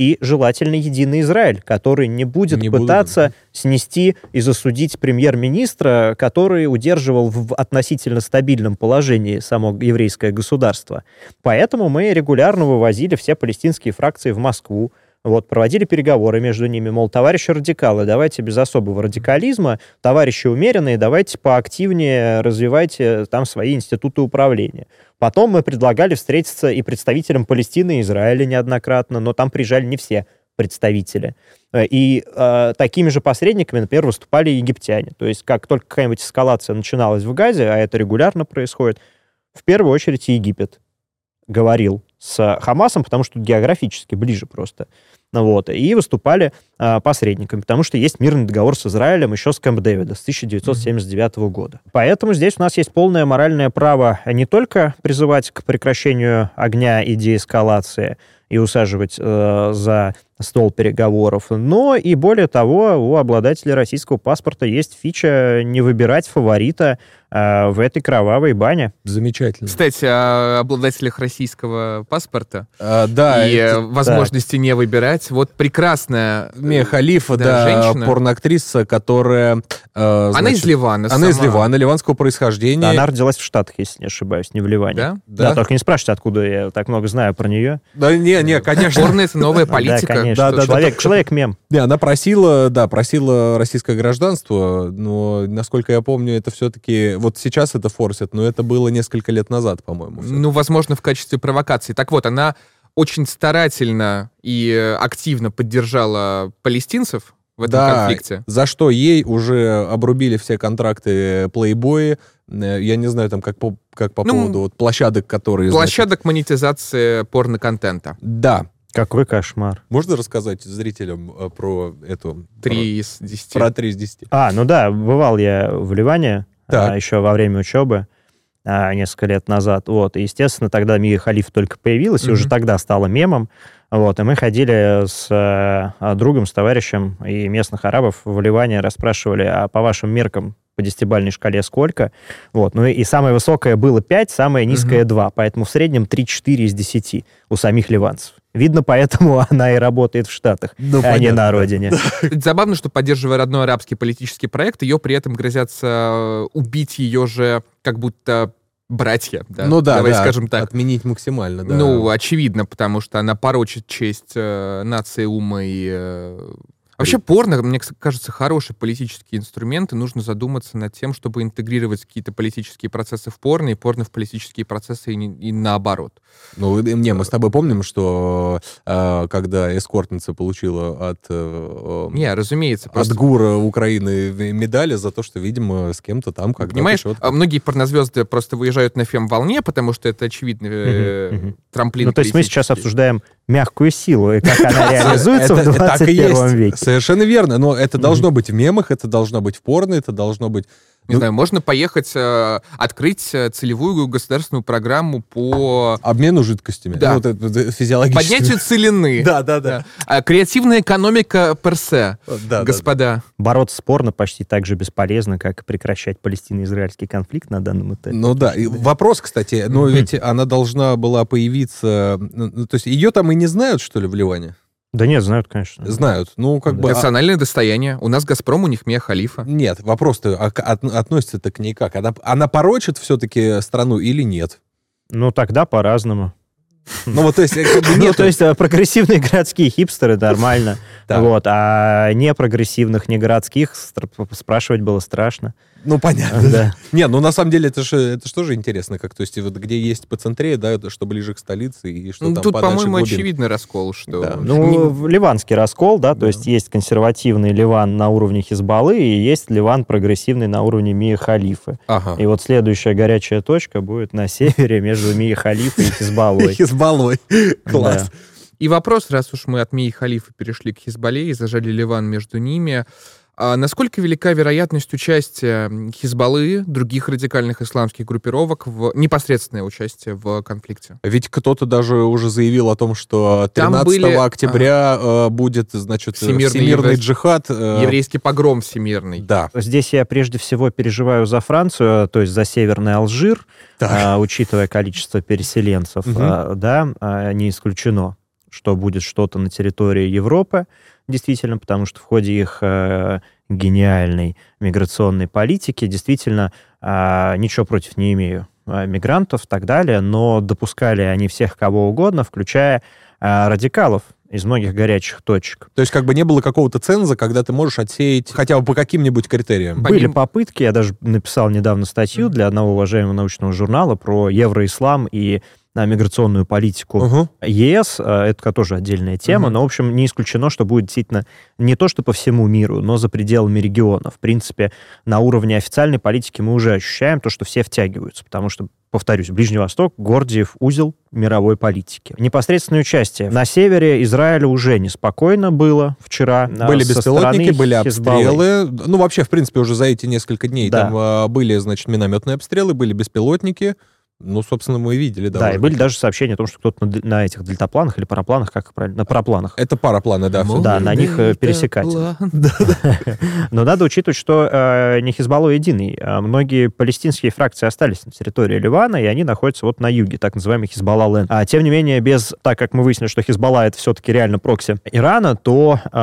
и желательно единый Израиль, который не будет не пытаться буду. снести и засудить премьер-министра, который удерживал в относительно стабильном положении само еврейское государство. Поэтому мы регулярно вывозили все палестинские фракции в Москву, вот, проводили переговоры между ними, мол, товарищи радикалы, давайте без особого радикализма, товарищи умеренные, давайте поактивнее развивайте там свои институты управления. Потом мы предлагали встретиться и представителям Палестины и Израиля неоднократно, но там приезжали не все представители. И э, такими же посредниками, например, выступали египтяне. То есть как только какая-нибудь эскалация начиналась в Газе, а это регулярно происходит, в первую очередь Египет говорил с Хамасом, потому что географически ближе просто. Вот, и выступали э, посредниками, потому что есть мирный договор с Израилем еще с Кэмп Дэвида с 1979 mm-hmm. года. Поэтому здесь у нас есть полное моральное право не только призывать к прекращению огня и деэскалации и усаживать э, за стол переговоров. Но и более того, у обладателя российского паспорта есть фича не выбирать фаворита э, в этой кровавой бане. Замечательно. Кстати, о обладателях российского паспорта а, да, и это, возможности да. не выбирать. Вот прекрасная Мия Халифа, да, да женщина. порноактриса, которая... Э, значит, она из Ливана. Она сама. из Ливана, ливанского происхождения. Да, она родилась в Штатах, если не ошибаюсь, не в Ливане. Да? Да, да только не спрашивайте, откуда я так много знаю про нее. Да не, не, конечно. Порно — это новая политика. Да, да, человек, человек-мем. Не, она просила, да, просила российское гражданство, но, насколько я помню, это все-таки... Вот сейчас это форсит, но это было несколько лет назад, по-моему. Ну, возможно, в качестве провокации. Так вот, она очень старательно и активно поддержала палестинцев, в этом да, конфликте. За что ей уже обрубили все контракты плейбои. Э, я не знаю, там как по, как по ну, поводу вот площадок, которые... Площадок значит... монетизации порно-контента. Да. Какой кошмар. Можно рассказать зрителям э, про эту... Три из десяти. Про три из десяти. А, ну да, бывал я в Ливане Так. а, еще во время учебы а, несколько лет назад. Вот, и, естественно, тогда Мия Халиф только появилась, и Мгм. уже тогда стала мемом. Вот, и мы ходили с э, другом, с товарищем и местных арабов в Ливане, расспрашивали, а по вашим меркам по десятибальной шкале сколько? Вот, ну и, и самое высокое было 5, самое низкое 2, поэтому в среднем 3-4 из 10 у самих ливанцев. Видно, поэтому она и работает в Штатах, Ну, а не понятно, на да. родине. Забавно, что, поддерживая родной арабский политический проект, ее при этом грозятся э, убить ее же как будто братья. Да? Ну да, Давай да, скажем так. Отменить максимально, да. Ну, очевидно, потому что она порочит честь э, нации ума и... э, Вообще порно, мне кажется, хороший политический инструмент, и нужно задуматься над тем, чтобы интегрировать какие-то политические процессы в порно, и порно в политические процессы, и, не- и наоборот. Ну, и- не, мы с тобой помним, что э, когда эскортница получила от, э, э, Не, разумеется, от просто... ГУРа Украины медали за то, что, видимо, с кем-то там когда Понимаешь, а многие порнозвезды просто выезжают на фем-волне, потому что это очевидно э, трамплин Ну, то есть мы сейчас обсуждаем мягкую силу и как она реализуется в Это так и 21 есть. веке. Совершенно верно. Но это должно быть в мемах, это должно быть в порно, это должно быть... Не Ну- знаю, можно поехать, э, открыть э, целевую государственную программу по Обмену жидкостями. Да. Ну, вот это, это физиологически. поднятию целины. Да, да, да. А, Креативная экономика персе, Да, да, господа. Бороться спорно почти так же бесполезно, как и прекращать палестино-израильский конфликт на данном этапе. Ну да, и вопрос, кстати, но ведь она должна была появиться, ну, то есть ее там и не знают, что ли, в Ливане? Да нет, знают, конечно. Знают, ну как бы... а- Национальное достояние. У нас «Газпром», у них Мия Халифа. Нет, вопрос-то а к- от- относится-то к ней как? Она, она порочит все-таки страну или нет? Ну, тогда по-разному. Ну вот, то есть, э, как бы Ну, нет... то есть э, прогрессивные городские хипстеры нормально, Да. вот, а не прогрессивных, не городских спрашивать было страшно. Ну, понятно. Да. Не, ну на самом деле это же это ж тоже интересно, как, то есть вот где есть по центре, да, это что ближе к столице и что Ну, там Тут, по-моему, глубин. очевидный раскол, что... Да. Ну, в- ливанский раскол, да, то есть есть консервативный Ливан на уровне Хизбаллы и есть Ливан прогрессивный на уровне Мии Халифы. Ага. И вот следующая горячая точка будет на севере между Мией Халифой и Хизбаллой. Хизбаллой. Класс. Да. И вопрос, раз уж мы от Мии Халифа перешли к Хизбалле и зажали Ливан между ними, а насколько велика вероятность участия Хизбаллы, других радикальных исламских группировок, в непосредственное участие в конфликте? Ведь кто-то даже уже заявил о том, что 13 Там были- октября э, будет, значит, э, Всемирный всемирный, евре- джихад. э, Еврейский погром всемирный. Да. Здесь я прежде всего переживаю за Францию, то есть за Северный Алжир, Так. а, учитывая количество переселенцев, а, да, а, не исключено, что будет что-то на территории Европы, действительно, потому что в ходе их э, гениальной миграционной политики действительно а, ничего против не имею а, мигрантов и так далее, но допускали они всех кого угодно, включая а, радикалов из многих горячих точек. То есть как бы не было какого-то ценза, когда ты можешь отсеять хотя бы по каким-нибудь критериям. Были Помимо- попытки, я даже написал недавно статью для одного уважаемого научного журнала про евроислам и миграционную политику Угу. ЕС. а, Это тоже отдельная тема, Мгм. но, в общем, не исключено, что будет действительно не то, что по всему миру, но за пределами региона. В принципе, на уровне официальной политики мы уже ощущаем то, что все втягиваются, потому что повторюсь, Ближний Восток, Гордиев, узел мировой политики. Непосредственное участие. На севере Израиля уже неспокойно было вчера. Были беспилотники, были Хизбаллы. обстрелы. Ну, вообще, в принципе, уже за эти несколько дней Да. там а, были, значит, минометные обстрелы, были беспилотники. Ну, собственно, мы и видели. Да, Да, и были даже сообщения о том, что кто-то на, на этих дельтапланах или парапланах, как правильно, на парапланах. Это парапланы, да. всё. Да, на них, э, пересекать. Но надо учитывать, что э, не Хизбалло единый. А Многие палестинские фракции остались на территории Ливана, и они находятся вот на юге, так называемый Хизбалла Лэнд. А тем не менее, без, так как мы выяснили, что Хизбалла это все-таки реально прокси Ирана, то э,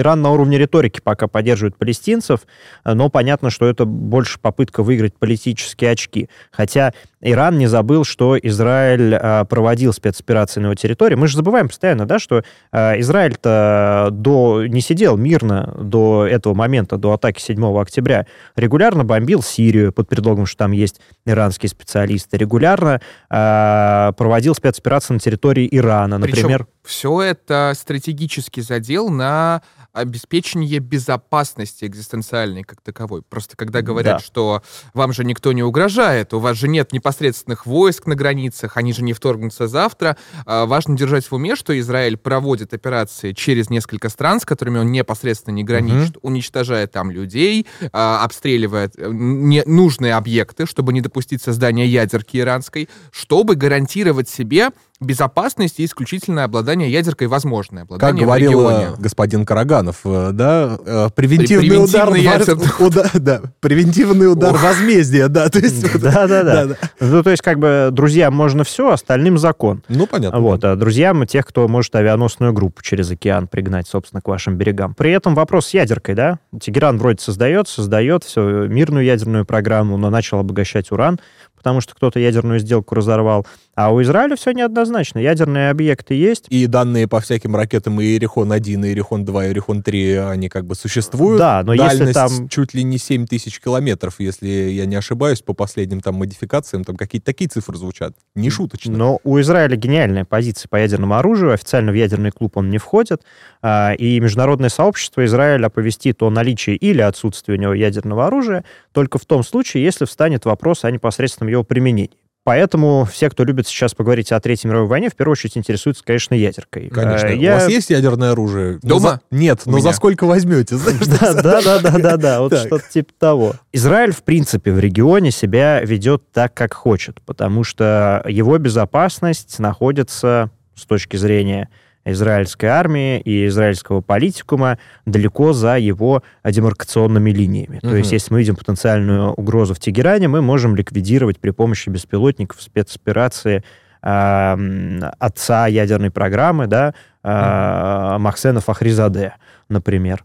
Иран на уровне риторики пока поддерживает палестинцев, э, но понятно, что это больше попытка выиграть политические очки. Хотя Иран не забыл, что Израиль э, проводил спецоперации на его территории. Мы же забываем постоянно, да, что э, Израиль-то до, не сидел мирно до этого момента, до атаки 7 октября. Регулярно бомбил Сирию под предлогом, что там есть иранские специалисты. Регулярно проводил спецоперации на территории Ирана, например. Причем все это стратегический задел на обеспечение безопасности экзистенциальной как таковой. Просто когда говорят, да. что вам же никто не угрожает, у вас же нет непосредственных войск на границах, они же не вторгнутся завтра, а, важно держать в уме, что Израиль проводит операции через несколько стран, с которыми он непосредственно не граничит, угу. уничтожая там людей, а, обстреливая э, нужные объекты, чтобы не допустить создания ядерки иранской, чтобы гарантировать себе безопасность и исключительное обладание ядеркой возможное. Обладание как говорил э, господин Караганов, э, да, э, превентивный удар, удар, да, превентивный удар возмездия, да, то есть... Да, да, да. Ну, то есть, как бы, друзьям можно все, остальным закон. Ну, понятно. Вот, а друзьям тех, кто может авианосную группу через океан пригнать, собственно, к вашим берегам. При этом вопрос с ядеркой, да, Тегеран вроде создает, создает все, мирную ядерную программу, но начал обогащать уран, потому что кто-то ядерную сделку разорвал. А у Израиля все неоднозначно. Ядерные объекты есть. И данные по всяким ракетам и Иерихон-1, и Иерихон-2, и Иерихон-3, они как бы существуют. Да, но Дальность если там... чуть ли не 7 тысяч километров, если я не ошибаюсь, по последним там модификациям, там какие-то такие цифры звучат. Не шуточно. Но у Израиля гениальная позиция по ядерному оружию. Официально в ядерный клуб он не входит. А, и международное сообщество Израиля оповестит о наличии или отсутствии у него ядерного оружия только в том случае, если встанет вопрос о непосредственном его применении. Поэтому все, кто любит сейчас поговорить о Третьей мировой войне, в первую очередь интересуются, конечно, ядеркой. Конечно. Я... У вас есть ядерное оружие? Дома? За... Нет, но за сколько возьмете? Да, да, да, да, да, вот что-то типа того. Израиль, в принципе, в регионе себя ведет так, как хочет, потому что его безопасность находится с точки зрения израильской армии и израильского политикума далеко за его демаркационными линиями. Угу. То есть, если мы видим потенциальную угрозу в Тегеране, мы можем ликвидировать при помощи беспилотников спецоперации э, отца ядерной программы, да, э. Махсена Фахризаде, например.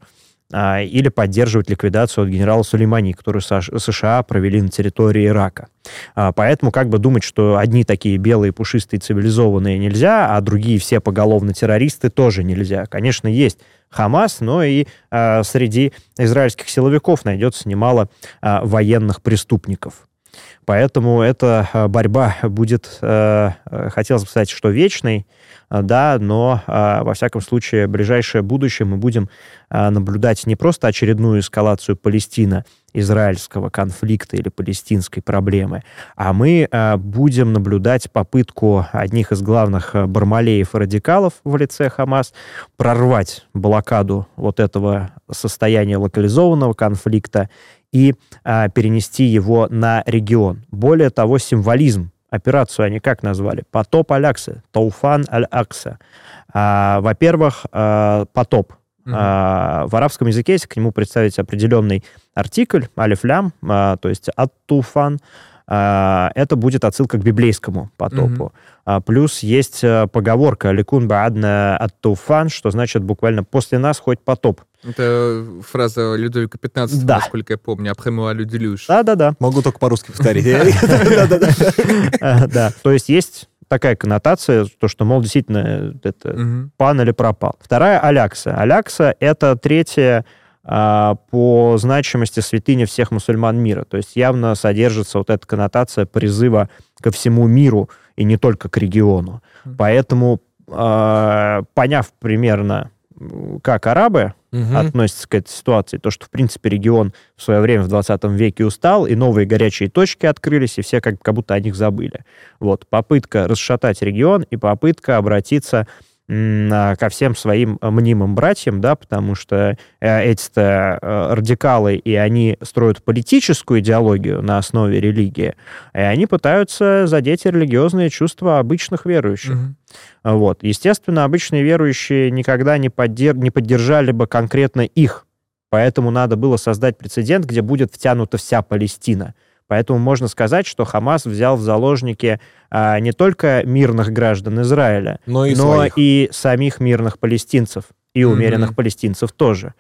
Или поддерживать ликвидацию от генерала Сулеймани, которую США провели на территории Ирака. А, поэтому как бы думать, что одни такие белые, пушистые, цивилизованные нельзя, а другие все поголовно террористы тоже нельзя. Конечно, есть Хамас, но и а, среди израильских силовиков найдется немало военных преступников. Поэтому эта борьба будет, хотелось бы сказать, что вечной, да, но, во всяком случае, ближайшее будущее мы будем наблюдать не просто очередную эскалацию Палестина, израильского конфликта или палестинской проблемы, а мы будем наблюдать попытку одних из главных бармалеев и радикалов в лице Хамас прорвать блокаду вот этого состояния локализованного конфликта и перенести его на регион. Более того, символизм Операцию они как назвали? Потоп Алякса, Тауфан Аль-Акса. А, во-первых, а, потоп. Угу. А, в арабском языке, если к нему представить определенный артикль, алифлям, а, то есть ат-туфан, а, это будет отсылка к библейскому потопу. А, плюс есть а, поговорка «Ликун баадна ат-туфан», что значит буквально «после нас хоть потоп». Это фраза Людовика XV, да. насколько я помню, «Апхэмуа люделюш». Да-да-да. Могу только по-русски повторить. Да, то есть есть такая коннотация, то, что, мол, действительно, это пан или пропал. Вторая — Алякса. Алякса — это третья а, по значимости святыня всех мусульман мира. То есть явно содержится вот эта коннотация призыва ко всему миру и не только к региону. Поэтому, а, поняв примерно как арабы угу. относятся к этой ситуации, то, что, в принципе, регион в свое время в 20 веке устал, и новые горячие точки открылись, и все как, как будто о них забыли. Вот, попытка расшатать регион и попытка обратиться ко всем своим э, мнимым братьям, да, потому что э, эти-то э, радикалы, и они строят политическую идеологию на основе религии, и они пытаются задеть религиозные чувства обычных верующих. Mm-hmm. Вот. Естественно, обычные верующие никогда не, поддер... не поддержали бы конкретно их, поэтому надо было создать прецедент, где будет втянута вся Палестина. Поэтому можно сказать, что Хамас взял в заложники а, не только мирных граждан Израиля, но и, но и самих мирных палестинцев и умеренных mm-hmm. палестинцев тоже.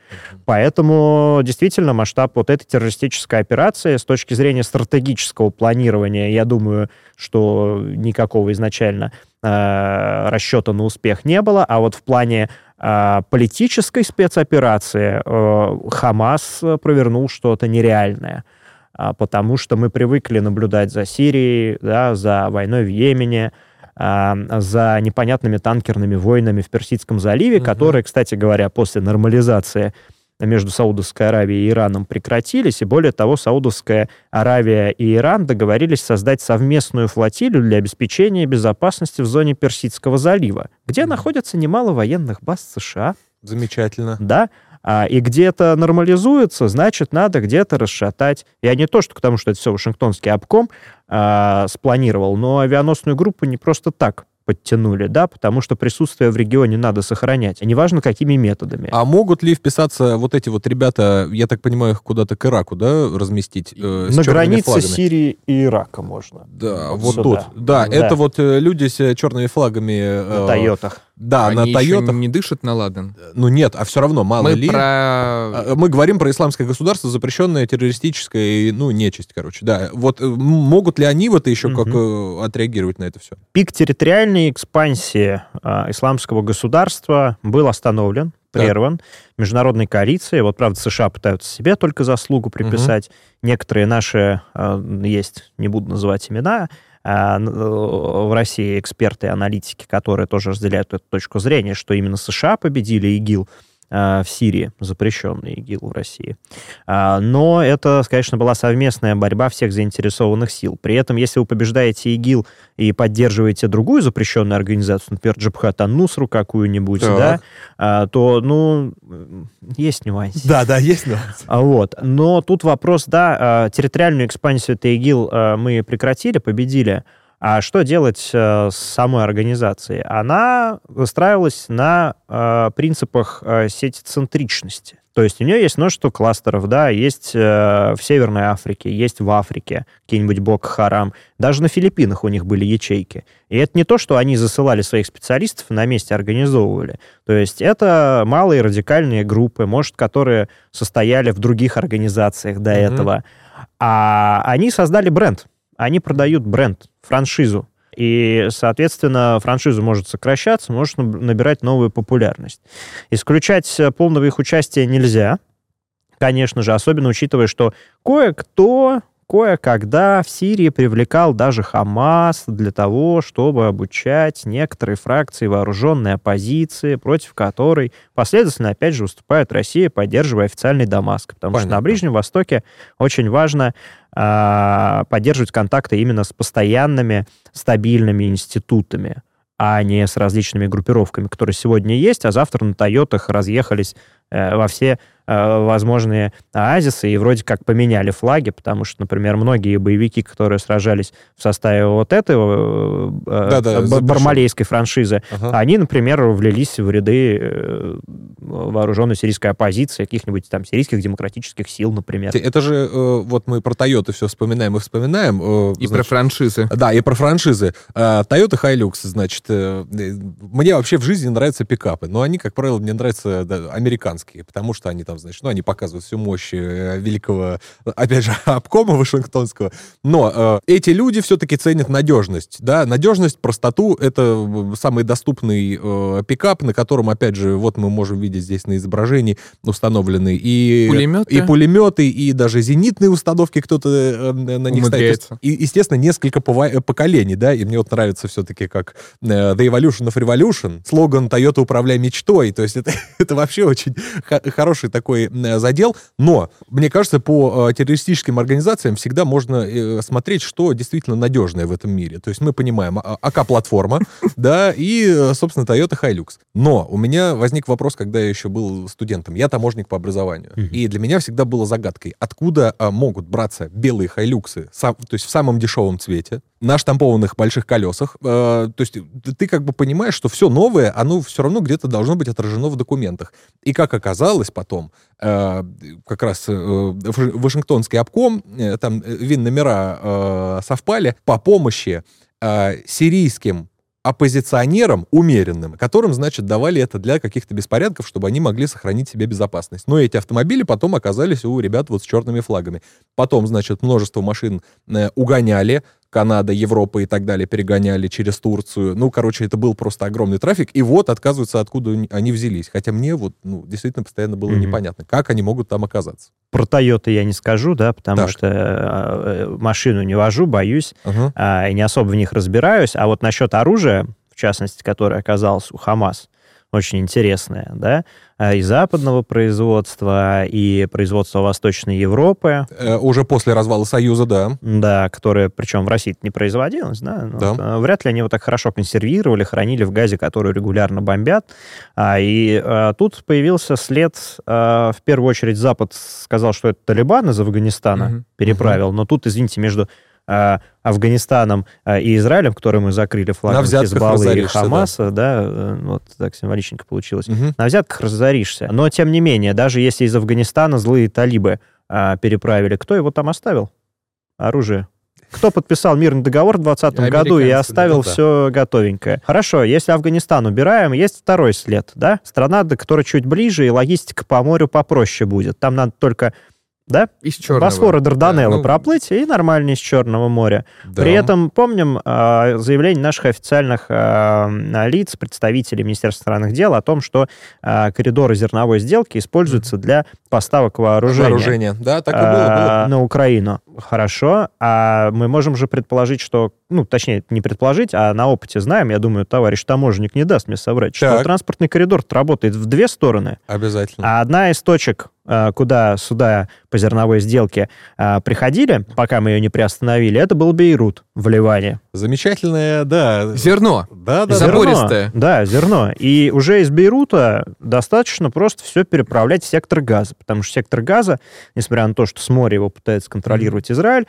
Поэтому действительно масштаб вот этой террористической операции с точки зрения стратегического планирования, я думаю, что никакого изначально э, расчета на успех не было, а вот в плане э, политической спецоперации э, Хамас провернул что-то нереальное. А, потому что мы привыкли наблюдать за Сирией, да, за войной в Йемене, а, за непонятными танкерными войнами в Персидском заливе, угу. которые, кстати говоря, после нормализации между Саудовской Аравией и Ираном прекратились, и более того, Саудовская Аравия и Иран договорились создать совместную флотилию для обеспечения безопасности в зоне Персидского залива, где mm. находится немало военных баз США. Замечательно. Да, и где это нормализуется, значит, надо где-то расшатать. Я не то, что к тому, что это все Вашингтонский обком а, спланировал, но авианосную группу не просто так подтянули, да, потому что присутствие в регионе надо сохранять, неважно какими методами. А могут ли вписаться вот эти вот ребята, я так понимаю, их куда-то к Ираку, да, разместить? Э, На границе флагами? Сирии и Ирака можно. Да, вот, вот тут. Да, да, это вот э, люди с черными флагами. Э, На Тойотах. Да, Они на Toyota. не дышат на Ладен. Ну нет, а все равно, мало мы ли. Про... А, мы говорим про исламское государство, запрещенное террористическое, ну, нечисть, короче. Да, вот э, могут ли они вот еще угу. как э, отреагировать на это все? Пик территориальной экспансии э, исламского государства был остановлен, прерван да. международной коалицией. Вот, правда, США пытаются себе только заслугу приписать. Угу. Некоторые наши э, есть, не буду называть имена, а, э, в России эксперты и аналитики, которые тоже разделяют эту точку зрения, что именно США победили ИГИЛ, а, в Сирии, запрещенный ИГИЛ в России. А, но это, конечно, была совместная борьба всех заинтересованных сил. При этом, если вы побеждаете ИГИЛ и поддерживаете другую запрещенную организацию, например, Джабхат Ан-Нусру какую-нибудь, да, то, ну, есть нюансы. Да, да, есть нюансы. Вот. Но тут вопрос, да, территориальную экспансию ИГИЛ мы прекратили, победили, а что делать э, с самой организацией? Она выстраивалась на э, принципах э, сетицентричности. То есть у нее есть множество кластеров, да, есть э, в Северной Африке, есть в Африке, какие-нибудь Бок Харам. Даже на Филиппинах у них были ячейки. И это не то, что они засылали своих специалистов на месте организовывали. То есть это малые радикальные группы, может, которые состояли в других организациях до mm-hmm. этого. А они создали бренд они продают бренд, франшизу. И, соответственно, франшиза может сокращаться, может набирать новую популярность. Исключать полного их участия нельзя, конечно же, особенно учитывая, что кое-кто кое-когда в Сирии привлекал даже Хамас для того, чтобы обучать некоторые фракции вооруженной оппозиции, против которой последовательно, опять же, выступает Россия, поддерживая официальный Дамаск. Потому Понятно. что на Ближнем Востоке очень важно э, поддерживать контакты именно с постоянными, стабильными институтами а не с различными группировками, которые сегодня есть, а завтра на Тойотах разъехались э, во все возможные оазисы и вроде как поменяли флаги, потому что, например, многие боевики, которые сражались в составе вот этого да, да, э, бармалейской франшизы, ага. они, например, влились в ряды э, вооруженной сирийской оппозиции, каких-нибудь там сирийских демократических сил, например. Это же вот мы про Toyota все вспоминаем и вспоминаем. И значит, про франшизы. Да, и про франшизы. Toyota Hilux, значит, мне вообще в жизни нравятся пикапы, но они, как правило, мне нравятся да, американские, потому что они там значит, ну, они показывают всю мощь э, великого, опять же, обкома Вашингтонского. Но э, эти люди все-таки ценят надежность, да, надежность, простоту — это самый доступный э, пикап, на котором, опять же, вот мы можем видеть здесь на изображении установлены и пулеметы, и, пулеметы, и даже зенитные установки кто-то э, на них ставит. И, естественно, несколько поколений, да, и мне вот нравится все-таки как э, The Evolution of Revolution, слоган Toyota «Управляй мечтой», то есть это, это вообще очень хороший такой такой э, задел, но, мне кажется, по э, террористическим организациям всегда можно э, смотреть, что действительно надежное в этом мире. То есть мы понимаем, а, АК-платформа, да, и, собственно, Toyota Hilux. Но у меня возник вопрос, когда я еще был студентом. Я таможник по образованию. И для меня всегда было загадкой, откуда могут браться белые Хайлюксы, то есть в самом дешевом цвете, на штампованных больших колесах. То есть ты как бы понимаешь, что все новое, оно все равно где-то должно быть отражено в документах. И как оказалось потом, Э, как раз э, Вашингтонский обком, э, там ВИН-номера совпали по помощи сирийским оппозиционерам умеренным, которым, значит, давали это для каких-то беспорядков, чтобы они могли сохранить себе безопасность. Но эти автомобили потом оказались у ребят вот с черными флагами. Потом, значит, множество машин угоняли, Канада, Европа и так далее перегоняли через Турцию. Ну, короче, это был просто огромный трафик. И вот, отказывается, откуда они взялись. Хотя мне вот, ну, действительно постоянно было mm-hmm. непонятно, как они могут там оказаться. Про Toyota я не скажу, да, потому так. что э, машину не вожу, боюсь, uh-huh. э, и не особо в них разбираюсь. А вот насчет оружия, в частности, которое оказалось у Хамас, очень интересная, да, а, и западного производства, и производства Восточной Европы. Э, уже после развала Союза, да. Да, которое, причем в России не производилось, да. Ну, да. Вот, э, вряд ли они его так хорошо консервировали, хранили в газе, который регулярно бомбят. А, и а, тут появился след, а, в первую очередь Запад сказал, что это Талибан из Афганистана угу. переправил, угу. но тут, извините, между а, Афганистаном а, и Израилем, который мы закрыли флагом Хизбаллы и Хамаса, да, да э, вот так символичненько получилось. Угу. На взятках разоришься. Но, тем не менее, даже если из Афганистана злые талибы переправили, кто его там оставил? Оружие. Кто подписал мирный договор в 2020 году и оставил да, все готовенькое? Хорошо, если Афганистан убираем, есть второй след, да? Страна, до которой чуть ближе, и логистика по морю попроще будет. Там надо только да? Из Черного. Босфора Дарданеллы да, ну... проплыть и нормально из Черного моря. Да. При этом помним э, заявление наших официальных э, лиц, представителей Министерства иностранных дел о том, что э, коридоры зерновой сделки используются для поставок вооружения. Вооружение, да, так и было, было. На Украину. Хорошо. А мы можем же предположить, что, ну, точнее, не предположить, а на опыте знаем, я думаю, товарищ таможенник не даст мне соврать, так. что транспортный коридор работает в две стороны. Обязательно. А одна из точек Э, куда суда по зерновой сделке э, приходили, пока мы ее не приостановили, это был Бейрут в Ливане. Замечательное, да. Зерно. Да, да, Забористое. Да, зерно. И уже из Бейрута достаточно просто все переправлять в сектор газа, потому что сектор газа, несмотря на то, что с моря его пытается контролировать Израиль,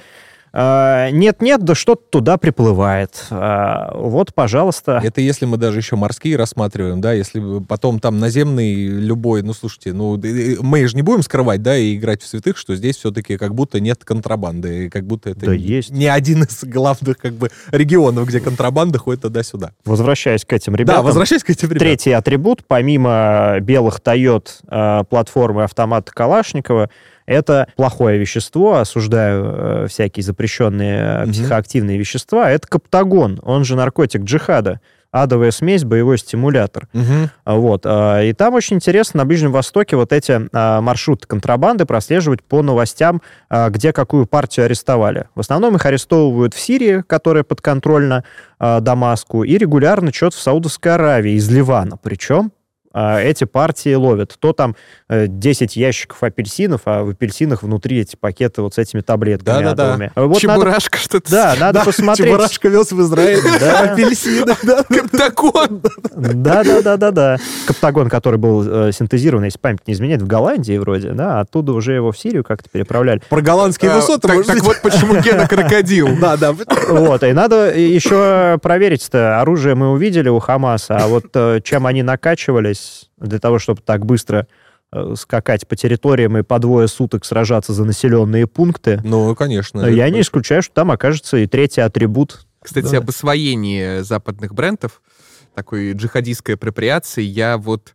нет-нет, да что-то туда приплывает. А, вот, пожалуйста. Это если мы даже еще морские рассматриваем, да, если потом там наземный любой, ну, слушайте, ну, мы же не будем скрывать, да, и играть в святых, что здесь все-таки как будто нет контрабанды, как будто это да не, есть. не один из главных, как бы, регионов, где контрабанда ходит туда-сюда. Возвращаясь к этим ребятам. Да, возвращаясь к этим ребятам. Третий атрибут, помимо белых Тойот э, платформы автомата Калашникова, это плохое вещество, осуждаю э, всякие запрещенные угу. психоактивные вещества, это каптагон, он же наркотик джихада адовая смесь, боевой стимулятор. Угу. Вот. А, и там очень интересно на Ближнем Востоке вот эти а, маршруты контрабанды прослеживать по новостям, где какую партию арестовали. В основном их арестовывают в Сирии, которая подконтрольна Дамаску, и регулярно что-то в Саудовской Аравии, из Ливана причем. А, эти партии ловят. То там 10 э, ящиков апельсинов, а в апельсинах внутри эти пакеты вот с этими таблетками да, да, да. Вот Чебурашка надо... что-то. Да, надо да, посмотреть. Чебурашка вез в Израиль апельсины. Каптагон. Да-да-да-да-да. Каптагон, который был э, синтезирован, если память не изменяет, в Голландии вроде, да, оттуда уже его в Сирию как-то переправляли. Про голландские а, высоты, Так вот почему Гена крокодил. Да, да. Вот, и надо еще проверить-то. Оружие мы увидели у Хамаса, а вот э, чем они накачивались, здесь для того, чтобы так быстро э, скакать по территориям и по двое суток сражаться за населенные пункты. Ну, конечно. Я не исключаю, что там окажется и третий атрибут. Кстати, да. об освоении западных брендов, такой джихадистской апроприации, я вот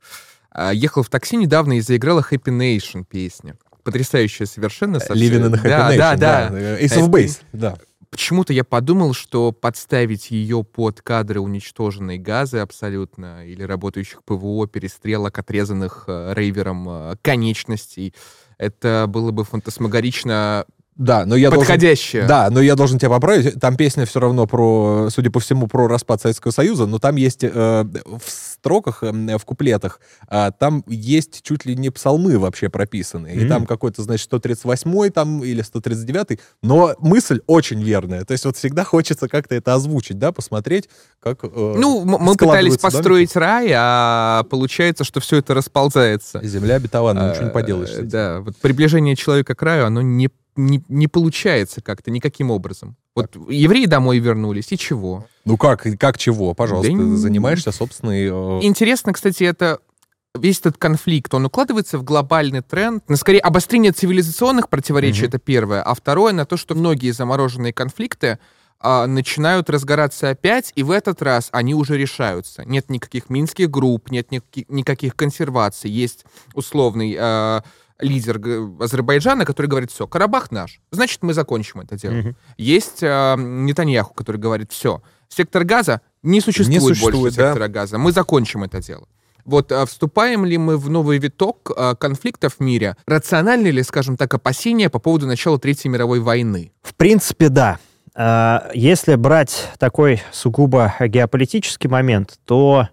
а, ехал в такси недавно и заиграла Happy Nation песня. Потрясающая совершенно. Living in a Happy да, Nation, да, да. да. Ace of Base, да почему-то я подумал, что подставить ее под кадры уничтоженной газы абсолютно, или работающих ПВО, перестрелок, отрезанных э, рейвером э, конечностей, это было бы фантасмагорично да, но я Подходящее. Должен, да, но я должен тебя поправить. Там песня все равно про, судя по всему, про распад Советского Союза, но там есть э, в строках, э, в куплетах, э, там есть чуть ли не псалмы вообще прописаны. Mm-hmm. И там какой-то, значит, 138-й там или 139-й, но мысль очень верная. То есть вот всегда хочется как-то это озвучить, да, посмотреть, как э, Ну, мы пытались построить домики. рай, а получается, что все это расползается. Земля обетованная, ничего не поделаешь. Да, вот приближение человека к раю, оно не не, не получается как-то никаким образом. Вот так. евреи домой вернулись, и чего? Ну как, как чего? Пожалуйста, да занимаешься собственной... Э... Интересно, кстати, это весь этот конфликт, он укладывается в глобальный тренд, на скорее обострение цивилизационных противоречий, mm это первое, а второе на то, что многие замороженные конфликты а, начинают разгораться опять, и в этот раз они уже решаются. Нет никаких минских групп, нет никаких, никаких консерваций, есть условный... А, лидер Азербайджана, который говорит, все, Карабах наш, значит, мы закончим это дело. Угу. Есть э, Нетаньяху, который говорит, все, сектор газа не существует, не существует больше да? сектора газа, мы закончим это дело. Вот а вступаем ли мы в новый виток а, конфликтов в мире? Рациональны ли, скажем так, опасения по поводу начала Третьей мировой войны? В принципе, да. Если брать такой сугубо геополитический момент, то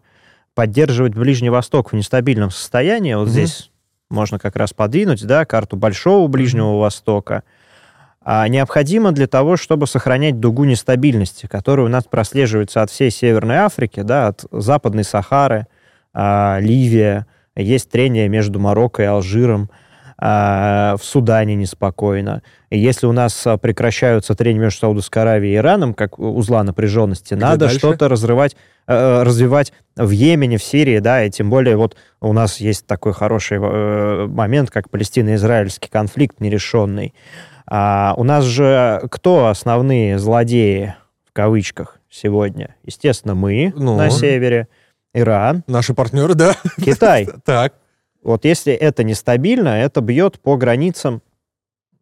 поддерживать Ближний Восток в нестабильном состоянии, вот mm здесь можно как раз подвинуть, да, карту Большого Ближнего Востока, необходимо для того, чтобы сохранять дугу нестабильности, которая у нас прослеживается от всей Северной Африки, да, от Западной Сахары, а, Ливия, есть трение между Марокко и Алжиром, а, в Судане неспокойно. И если у нас а, прекращаются трения между Саудовской Аравией и Ираном, как узла напряженности, Где надо что-то разрывать, э, развивать в Йемене, в Сирии, да, и тем более вот у нас есть такой хороший э, момент, как палестино-израильский конфликт нерешенный. А у нас же кто основные злодеи, в кавычках, сегодня? Естественно, мы ну. на севере, Иран. Наши партнеры, да. Китай. Так. Вот если это нестабильно, это бьет по границам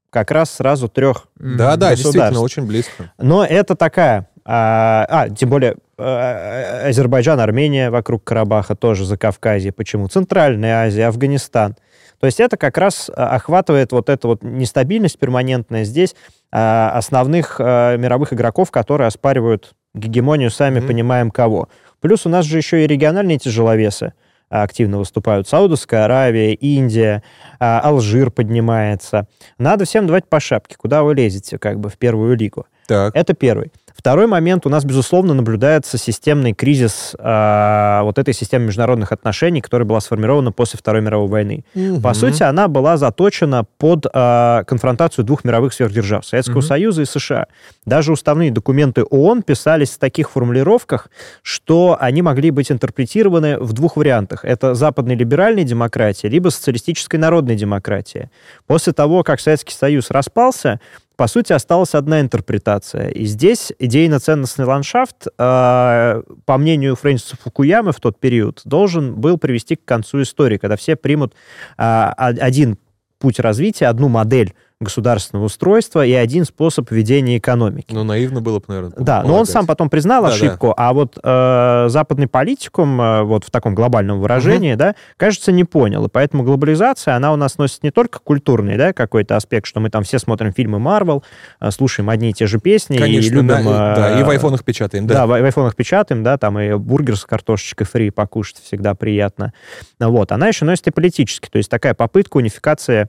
как раз сразу трех Да, да, действительно, очень близко. Но это такая... А, а тем более а, Азербайджан, Армения вокруг Карабаха, тоже за Кавказье. Почему? Центральная Азия, Афганистан. То есть это как раз а, охватывает вот эту вот нестабильность перманентная здесь а, основных а, мировых игроков, которые оспаривают гегемонию, сами mm-hmm. понимаем кого. Плюс у нас же еще и региональные тяжеловесы активно выступают. Саудовская Аравия, Индия, а, Алжир поднимается. Надо всем давать по шапке, куда вы лезете, как бы, в первую лигу. Так. Это первый. Второй момент, у нас, безусловно, наблюдается системный кризис э, вот этой системы международных отношений, которая была сформирована после Второй мировой войны. Угу. По сути, она была заточена под э, конфронтацию двух мировых сверхдержав, Советского угу. Союза и США. Даже уставные документы ООН писались в таких формулировках, что они могли быть интерпретированы в двух вариантах. Это западной либеральной демократии, либо социалистической народной демократии. После того, как Советский Союз распался, по сути, осталась одна интерпретация. И здесь идейно-ценностный ландшафт, э, по мнению Фрэнсиса Фукуямы в тот период, должен был привести к концу истории, когда все примут э, один путь развития, одну модель государственного устройства и один способ ведения экономики. Ну, наивно было бы, наверное. Да, полагать. но он сам потом признал да, ошибку, да. а вот э, западный политикум, э, вот в таком глобальном выражении, угу. да, кажется, не понял. И поэтому глобализация, она у нас носит не только культурный, да, какой-то аспект, что мы там все смотрим фильмы Марвел, э, слушаем одни и те же песни Конечно, и любим... Да, э, да, и в айфонах печатаем, да. Да, в, в айфонах печатаем, да, там и бургер с картошечкой фри покушать всегда приятно. Вот, она еще носит и политически, то есть такая попытка унификации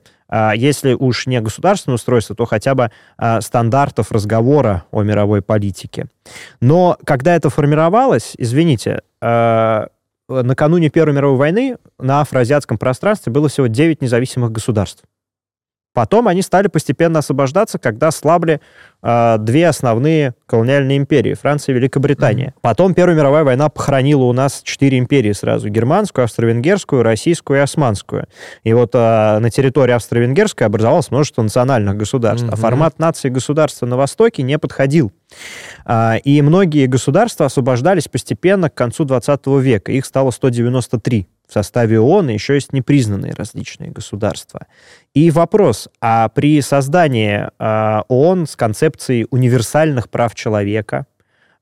если уж не государственное устройство, то хотя бы а, стандартов разговора о мировой политике. Но когда это формировалось, извините, а, накануне Первой мировой войны на афроазиатском пространстве было всего 9 независимых государств. Потом они стали постепенно освобождаться, когда слабли э, две основные колониальные империи, Франция и Великобритания. Mm-hmm. Потом Первая мировая война похоронила у нас четыре империи сразу. Германскую, австро-венгерскую, российскую и османскую. И вот э, на территории австро-венгерской образовалось множество национальных государств. Mm-hmm. А формат нации государства на Востоке не подходил. А, и многие государства освобождались постепенно к концу 20 века. Их стало 193 в составе ООН, еще есть непризнанные различные государства. И вопрос, а при создании э, ООН с концепцией универсальных прав человека,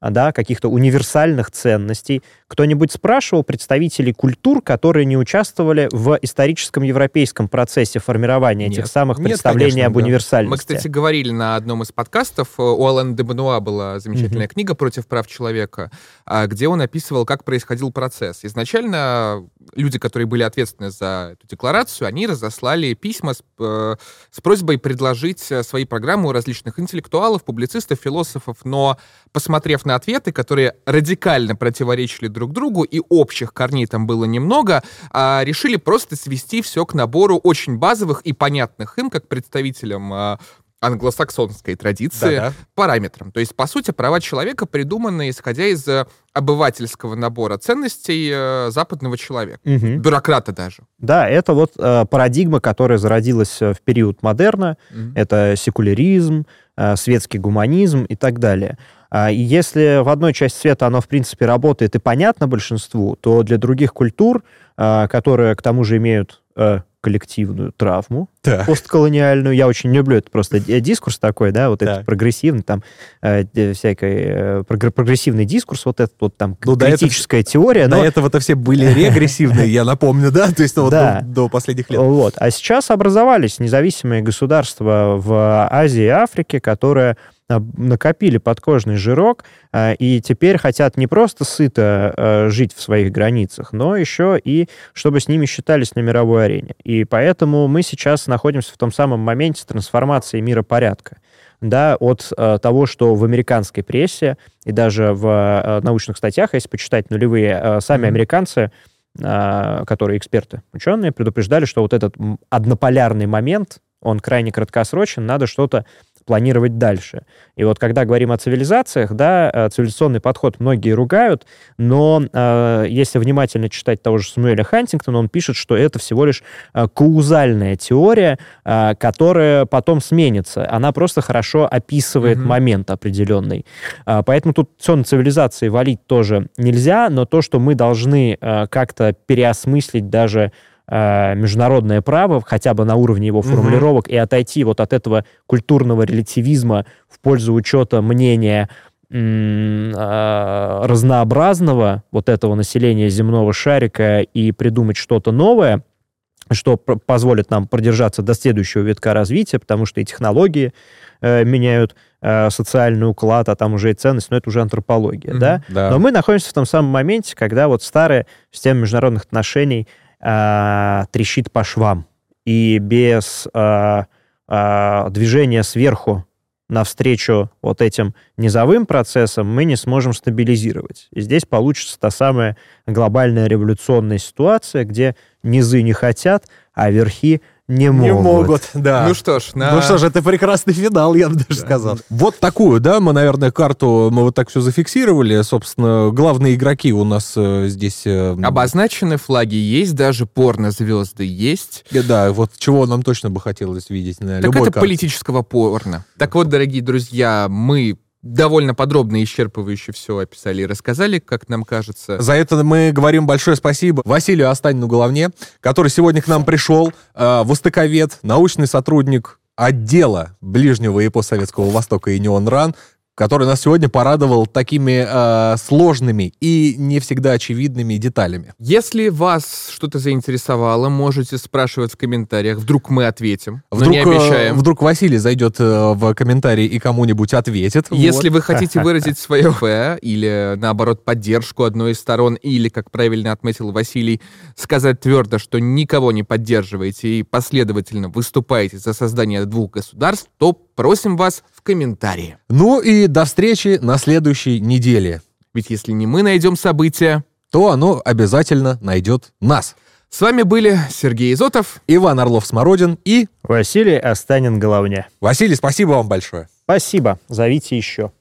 да, каких-то универсальных ценностей. Кто-нибудь спрашивал представителей культур, которые не участвовали в историческом европейском процессе формирования нет, этих самых нет, представлений конечно, об да. универсальности? Мы, кстати, говорили на одном из подкастов, э, у Алана де Бануа была замечательная mm-hmm. книга «Против прав человека», а, где он описывал, как происходил процесс. Изначально люди, которые были ответственны за эту декларацию, они разослали письма с, э, с просьбой предложить э, свои программы у различных интеллектуалов, публицистов, философов, но посмотрев на ответы, которые радикально противоречили друг другу, и общих корней там было немного, а, решили просто свести все к набору очень базовых и понятных им, как представителям а, англосаксонской традиции Да-да. параметрам. То есть, по сути, права человека придуманы, исходя из э, обывательского набора ценностей э, западного человека, угу. бюрократа даже. Да, это вот э, парадигма, которая зародилась э, в период модерна. Угу. Это секуляризм, э, светский гуманизм и так далее. А, если в одной части света оно, в принципе, работает и понятно большинству, то для других культур, а, которые, к тому же, имеют э, коллективную травму так. постколониальную. Я очень люблю это просто дискурс такой, да, вот так. этот прогрессивный, там, э, всякий э, прогрессивный дискурс, вот этот вот там ну, критическая это, теория. До но... этого-то все были регрессивные, я напомню, да, то есть вот до, до последних лет. Вот, а сейчас образовались независимые государства в Азии и Африке, которые накопили подкожный жирок а, и теперь хотят не просто сыто а, жить в своих границах, но еще и чтобы с ними считались на мировой арене. И поэтому мы сейчас находимся в том самом моменте трансформации миропорядка да, от э, того, что в американской прессе и даже в э, научных статьях, если почитать нулевые, э, сами американцы, э, которые эксперты, ученые, предупреждали, что вот этот однополярный момент, он крайне краткосрочен, надо что-то планировать дальше. И вот когда говорим о цивилизациях, да, э, цивилизационный подход многие ругают, но э, если внимательно читать того же Самуэля Хантингтона, он пишет, что это всего лишь э, каузальная теория, э, которая потом сменится. Она просто хорошо описывает mm-hmm. момент определенный. Э, поэтому тут на цивилизации валить тоже нельзя, но то, что мы должны э, как-то переосмыслить даже международное право, хотя бы на уровне его формулировок, угу. и отойти вот от этого культурного релятивизма в пользу учета мнения э, разнообразного вот этого населения земного шарика и придумать что-то новое, что позволит нам продержаться до следующего витка развития, потому что и технологии э, меняют э, социальный уклад, а там уже и ценность, но это уже антропология, mm-hmm, да? да? Но мы находимся в том самом моменте, когда вот старая система международных отношений э, трещит по швам. И без э, э, движения сверху навстречу вот этим низовым процессам мы не сможем стабилизировать. И здесь получится та самая глобальная революционная ситуация, где низы не хотят, а верхи не могут. Не могут, да. Ну что ж, на... Ну что ж, это прекрасный финал, я бы даже да. сказал. Вот такую, да, мы, наверное, карту, мы вот так все зафиксировали. Собственно, главные игроки у нас э, здесь... Э, Обозначены флаги есть, даже порно-звезды есть. Да, вот чего нам точно бы хотелось видеть на так любой это карте. политического порно. Так вот, дорогие друзья, мы довольно подробно и исчерпывающе все описали и рассказали, как нам кажется. За это мы говорим большое спасибо Василию Останину Головне, который сегодня к нам пришел, э, востоковед, научный сотрудник отдела Ближнего и постсоветского Востока и Неон РАН, который нас сегодня порадовал такими э, сложными и не всегда очевидными деталями. Если вас что-то заинтересовало, можете спрашивать в комментариях. Вдруг мы ответим. Вдруг, но не обещаем. Э, вдруг Василий зайдет э, в комментарии и кому-нибудь ответит. Если вот. вы хотите выразить свое «ф» или, наоборот, поддержку одной из сторон, или, как правильно отметил Василий, сказать твердо, что никого не поддерживаете и последовательно выступаете за создание двух государств, то просим вас в комментарии. Ну и до встречи на следующей неделе. Ведь если не мы найдем события, то оно обязательно найдет нас. С вами были Сергей Изотов, Иван Орлов-Смородин и Василий Останин-Головня. Василий, спасибо вам большое. Спасибо. Зовите еще.